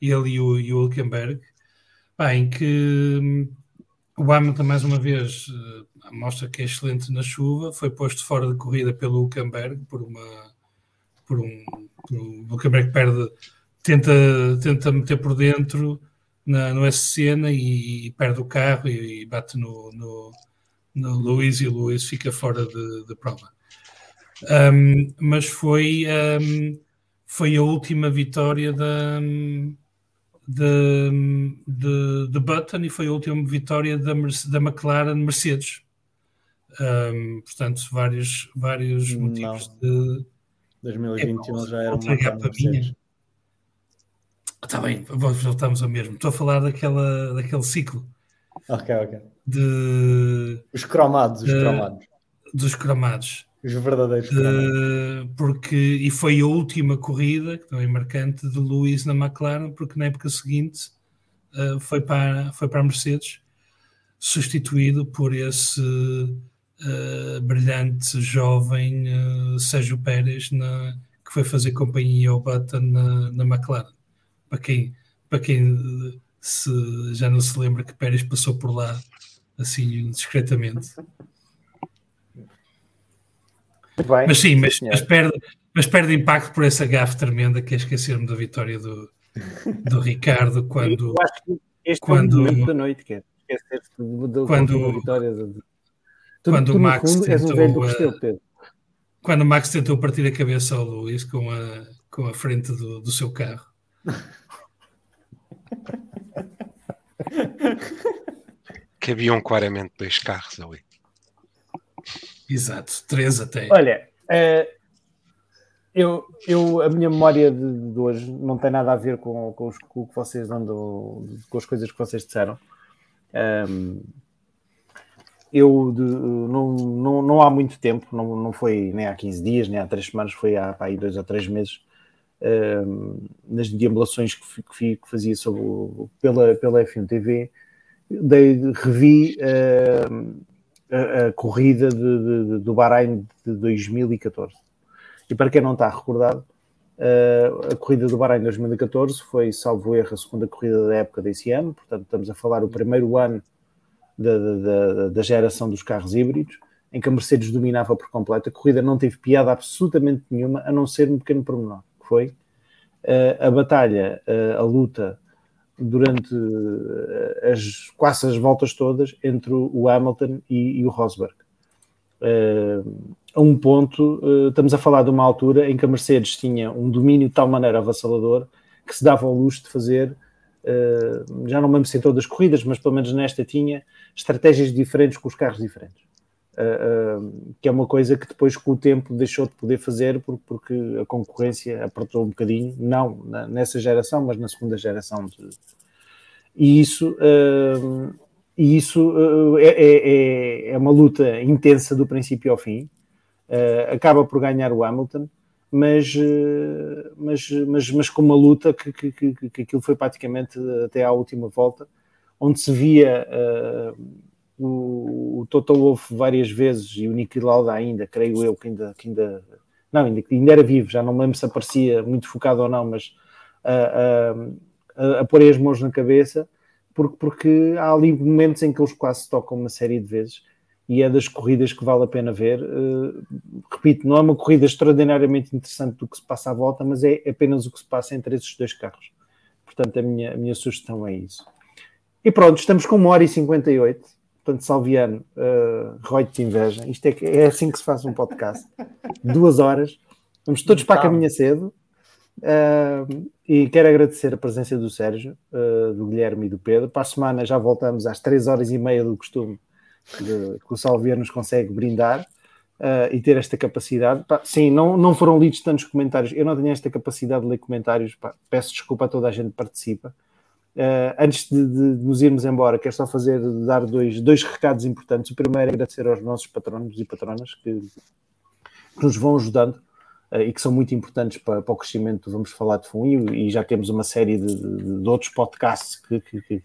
D: ele e o, e o Hülkenberg. pá, em que hum, o Hamilton, mais uma vez, uh, mostra que é excelente na chuva, foi posto fora de corrida pelo Huckenberg por uma por um, por um Huckenberg perde, tenta, tenta meter por dentro na, no SCN e, e perde o carro e, e bate no, no, no Luís e o Luís fica fora de, de prova. Um, mas foi, um, foi a última vitória da, de, de, de, Button e foi a última vitória da, da McLaren Mercedes. Um, portanto, vários, vários motivos de.
C: 2021 é, já era uma Mercedes.
D: Está bem, voltamos ao mesmo. Estou a falar daquela, daquele ciclo.
C: Ok, ok.
D: De,
C: os cromados, os cromados.
D: Dos cromados.
C: Os verdadeiros
D: cromados. porque, e foi a última corrida, que também é marcante, de Lewis na McLaren, porque na época seguinte uh, foi, para, foi para a Mercedes, substituído por esse uh, brilhante jovem uh, Sérgio Pérez, na, que foi fazer companhia ao Button na, na McLaren para quem, para quem se, já não se lembra que Pérez passou por lá assim discretamente.
A: Bem,
D: mas sim, mas, mas, perde, mas perde impacto por essa gafe tremenda que é esquecer-me da vitória do, do Ricardo quando.
A: Eu acho que este quando, é o momento da noite, que é esquecer-se
D: quando,
A: vitória.
D: Tu, quando tu, o Max fundo, tentou, um Pedro. Quando o Max tentou partir a cabeça ao Luís com a, com a frente do, do seu carro.
B: Cabiam claramente dois carros ali.
D: Exato, três até.
A: Olha, é, eu, eu, a minha memória de, de, hoje não tem nada a ver com, com, os, com o que vocês andam, com as coisas que vocês disseram. Um, eu de, não, não, não há muito tempo, não, não foi nem há 15 dias, nem há 3 semanas, foi há, aí dois ou três meses, nas deambulações que, que, que, fazia sobre pela, pela F1 TV, dei, revi a, a, corrida de, de, do Bahrein de 2014. E para quem não está recordado, uh, a corrida do Bahrein de 2014 foi, salvo erro, a segunda corrida da época desse ano, portanto, estamos a falar o primeiro ano da, da, da geração dos carros híbridos, em que a Mercedes dominava por completo. A corrida não teve piada absolutamente nenhuma, a não ser um pequeno pormenor foi uh, a batalha, uh, a luta durante uh, as quase as voltas todas entre o Hamilton e, e o Rosberg. a um ponto, estamos a falar de uma altura em que a Mercedes tinha um domínio de tal maneira avassalador que se dava ao luxo de fazer, já não me lembro se em todas as corridas, mas pelo menos nesta tinha estratégias diferentes com os carros diferentes uh, que é uma coisa que depois com o tempo deixou de poder fazer porque, a concorrência apertou um bocadinho, não nessa geração, mas na segunda geração. E isso, uh, e isso é, é, é, uma luta intensa do princípio ao fim. acaba por ganhar o Hamilton, mas, mas, mas, mas com uma luta que, que, que, que aquilo foi praticamente até à última volta, onde se via o, o Toto Wolff várias vezes e o Niki Lauda ainda, creio eu que ainda, que ainda não, ainda, ainda era vivo, já não me lembro se aparecia muito focado ou não, mas a, a, a pôr as mãos na cabeça, porque, porque há ali momentos em que eles quase tocam uma série de vezes e é das corridas que vale a pena ver. Uh, repito, não é uma corrida extraordinariamente interessante do que se passa à volta, mas é apenas o que se passa entre esses dois carros. Portanto, a minha, a minha sugestão é isso. E pronto, estamos com uma hora e 58 portanto, Salviano, uh, Roy de inveja. Isto é, é assim que se faz um podcast. Duas horas. Vamos todos para a caminha cedo. Uh, e quero agradecer a presença do Sérgio, uh, do Guilherme e do Pedro. Para a semana já voltamos às três horas e meia do costume de, que o Salviano nos consegue brindar uh, e ter esta capacidade. Pá, sim, não, não foram lidos tantos comentários. Eu não tenho esta capacidade de ler comentários. Pá, peço desculpa a toda a gente que participa. Uh, antes de, de, nos irmos embora, quero só fazer, dar dois, dois recados importantes. O primeiro é agradecer aos nossos patronos e patronas que, que nos vão ajudando uh, e que são muito importantes para, para, o crescimento Vamos Falar de Fumo e, já temos uma série de, de, de outros podcasts que, que, que,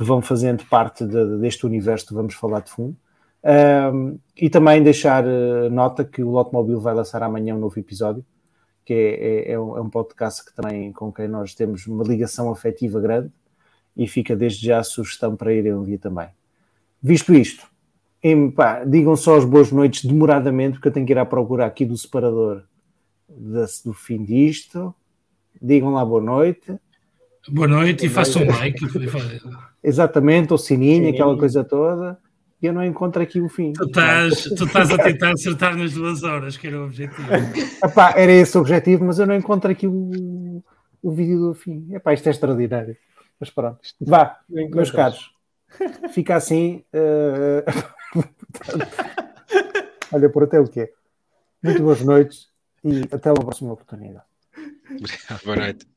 A: vão fazendo parte deste universo de Vamos Falar de Fumo. Uh, e também deixar eh, nota que o Lotmobile vai lançar amanhã um novo episódio que é, é, é, um, é, um, podcast que também com quem nós temos uma ligação afetiva grande e fica desde já a sugestão para irem ouvir também. Visto isto, em, pá, digam só as boas noites demoradamente, porque eu tenho que ir à procura aqui do separador do fim disto. Digam lá boa noite.
D: Boa noite e façam um like.
A: Exatamente, o sininho, sininho, aquela coisa toda. E eu não encontro aqui o fim.
D: Tu estás, tu estás a tentar acertar nas duas horas, que era o objetivo.
A: Epá, era esse o objetivo, mas eu não encontro aqui o, o vídeo do fim. Epá, isto é extraordinário. Mas pronto, vá, meus caros. Fica assim. Uh... Olha, por até o quê? Muito boas noites e até uma próxima oportunidade.
B: Boa noite.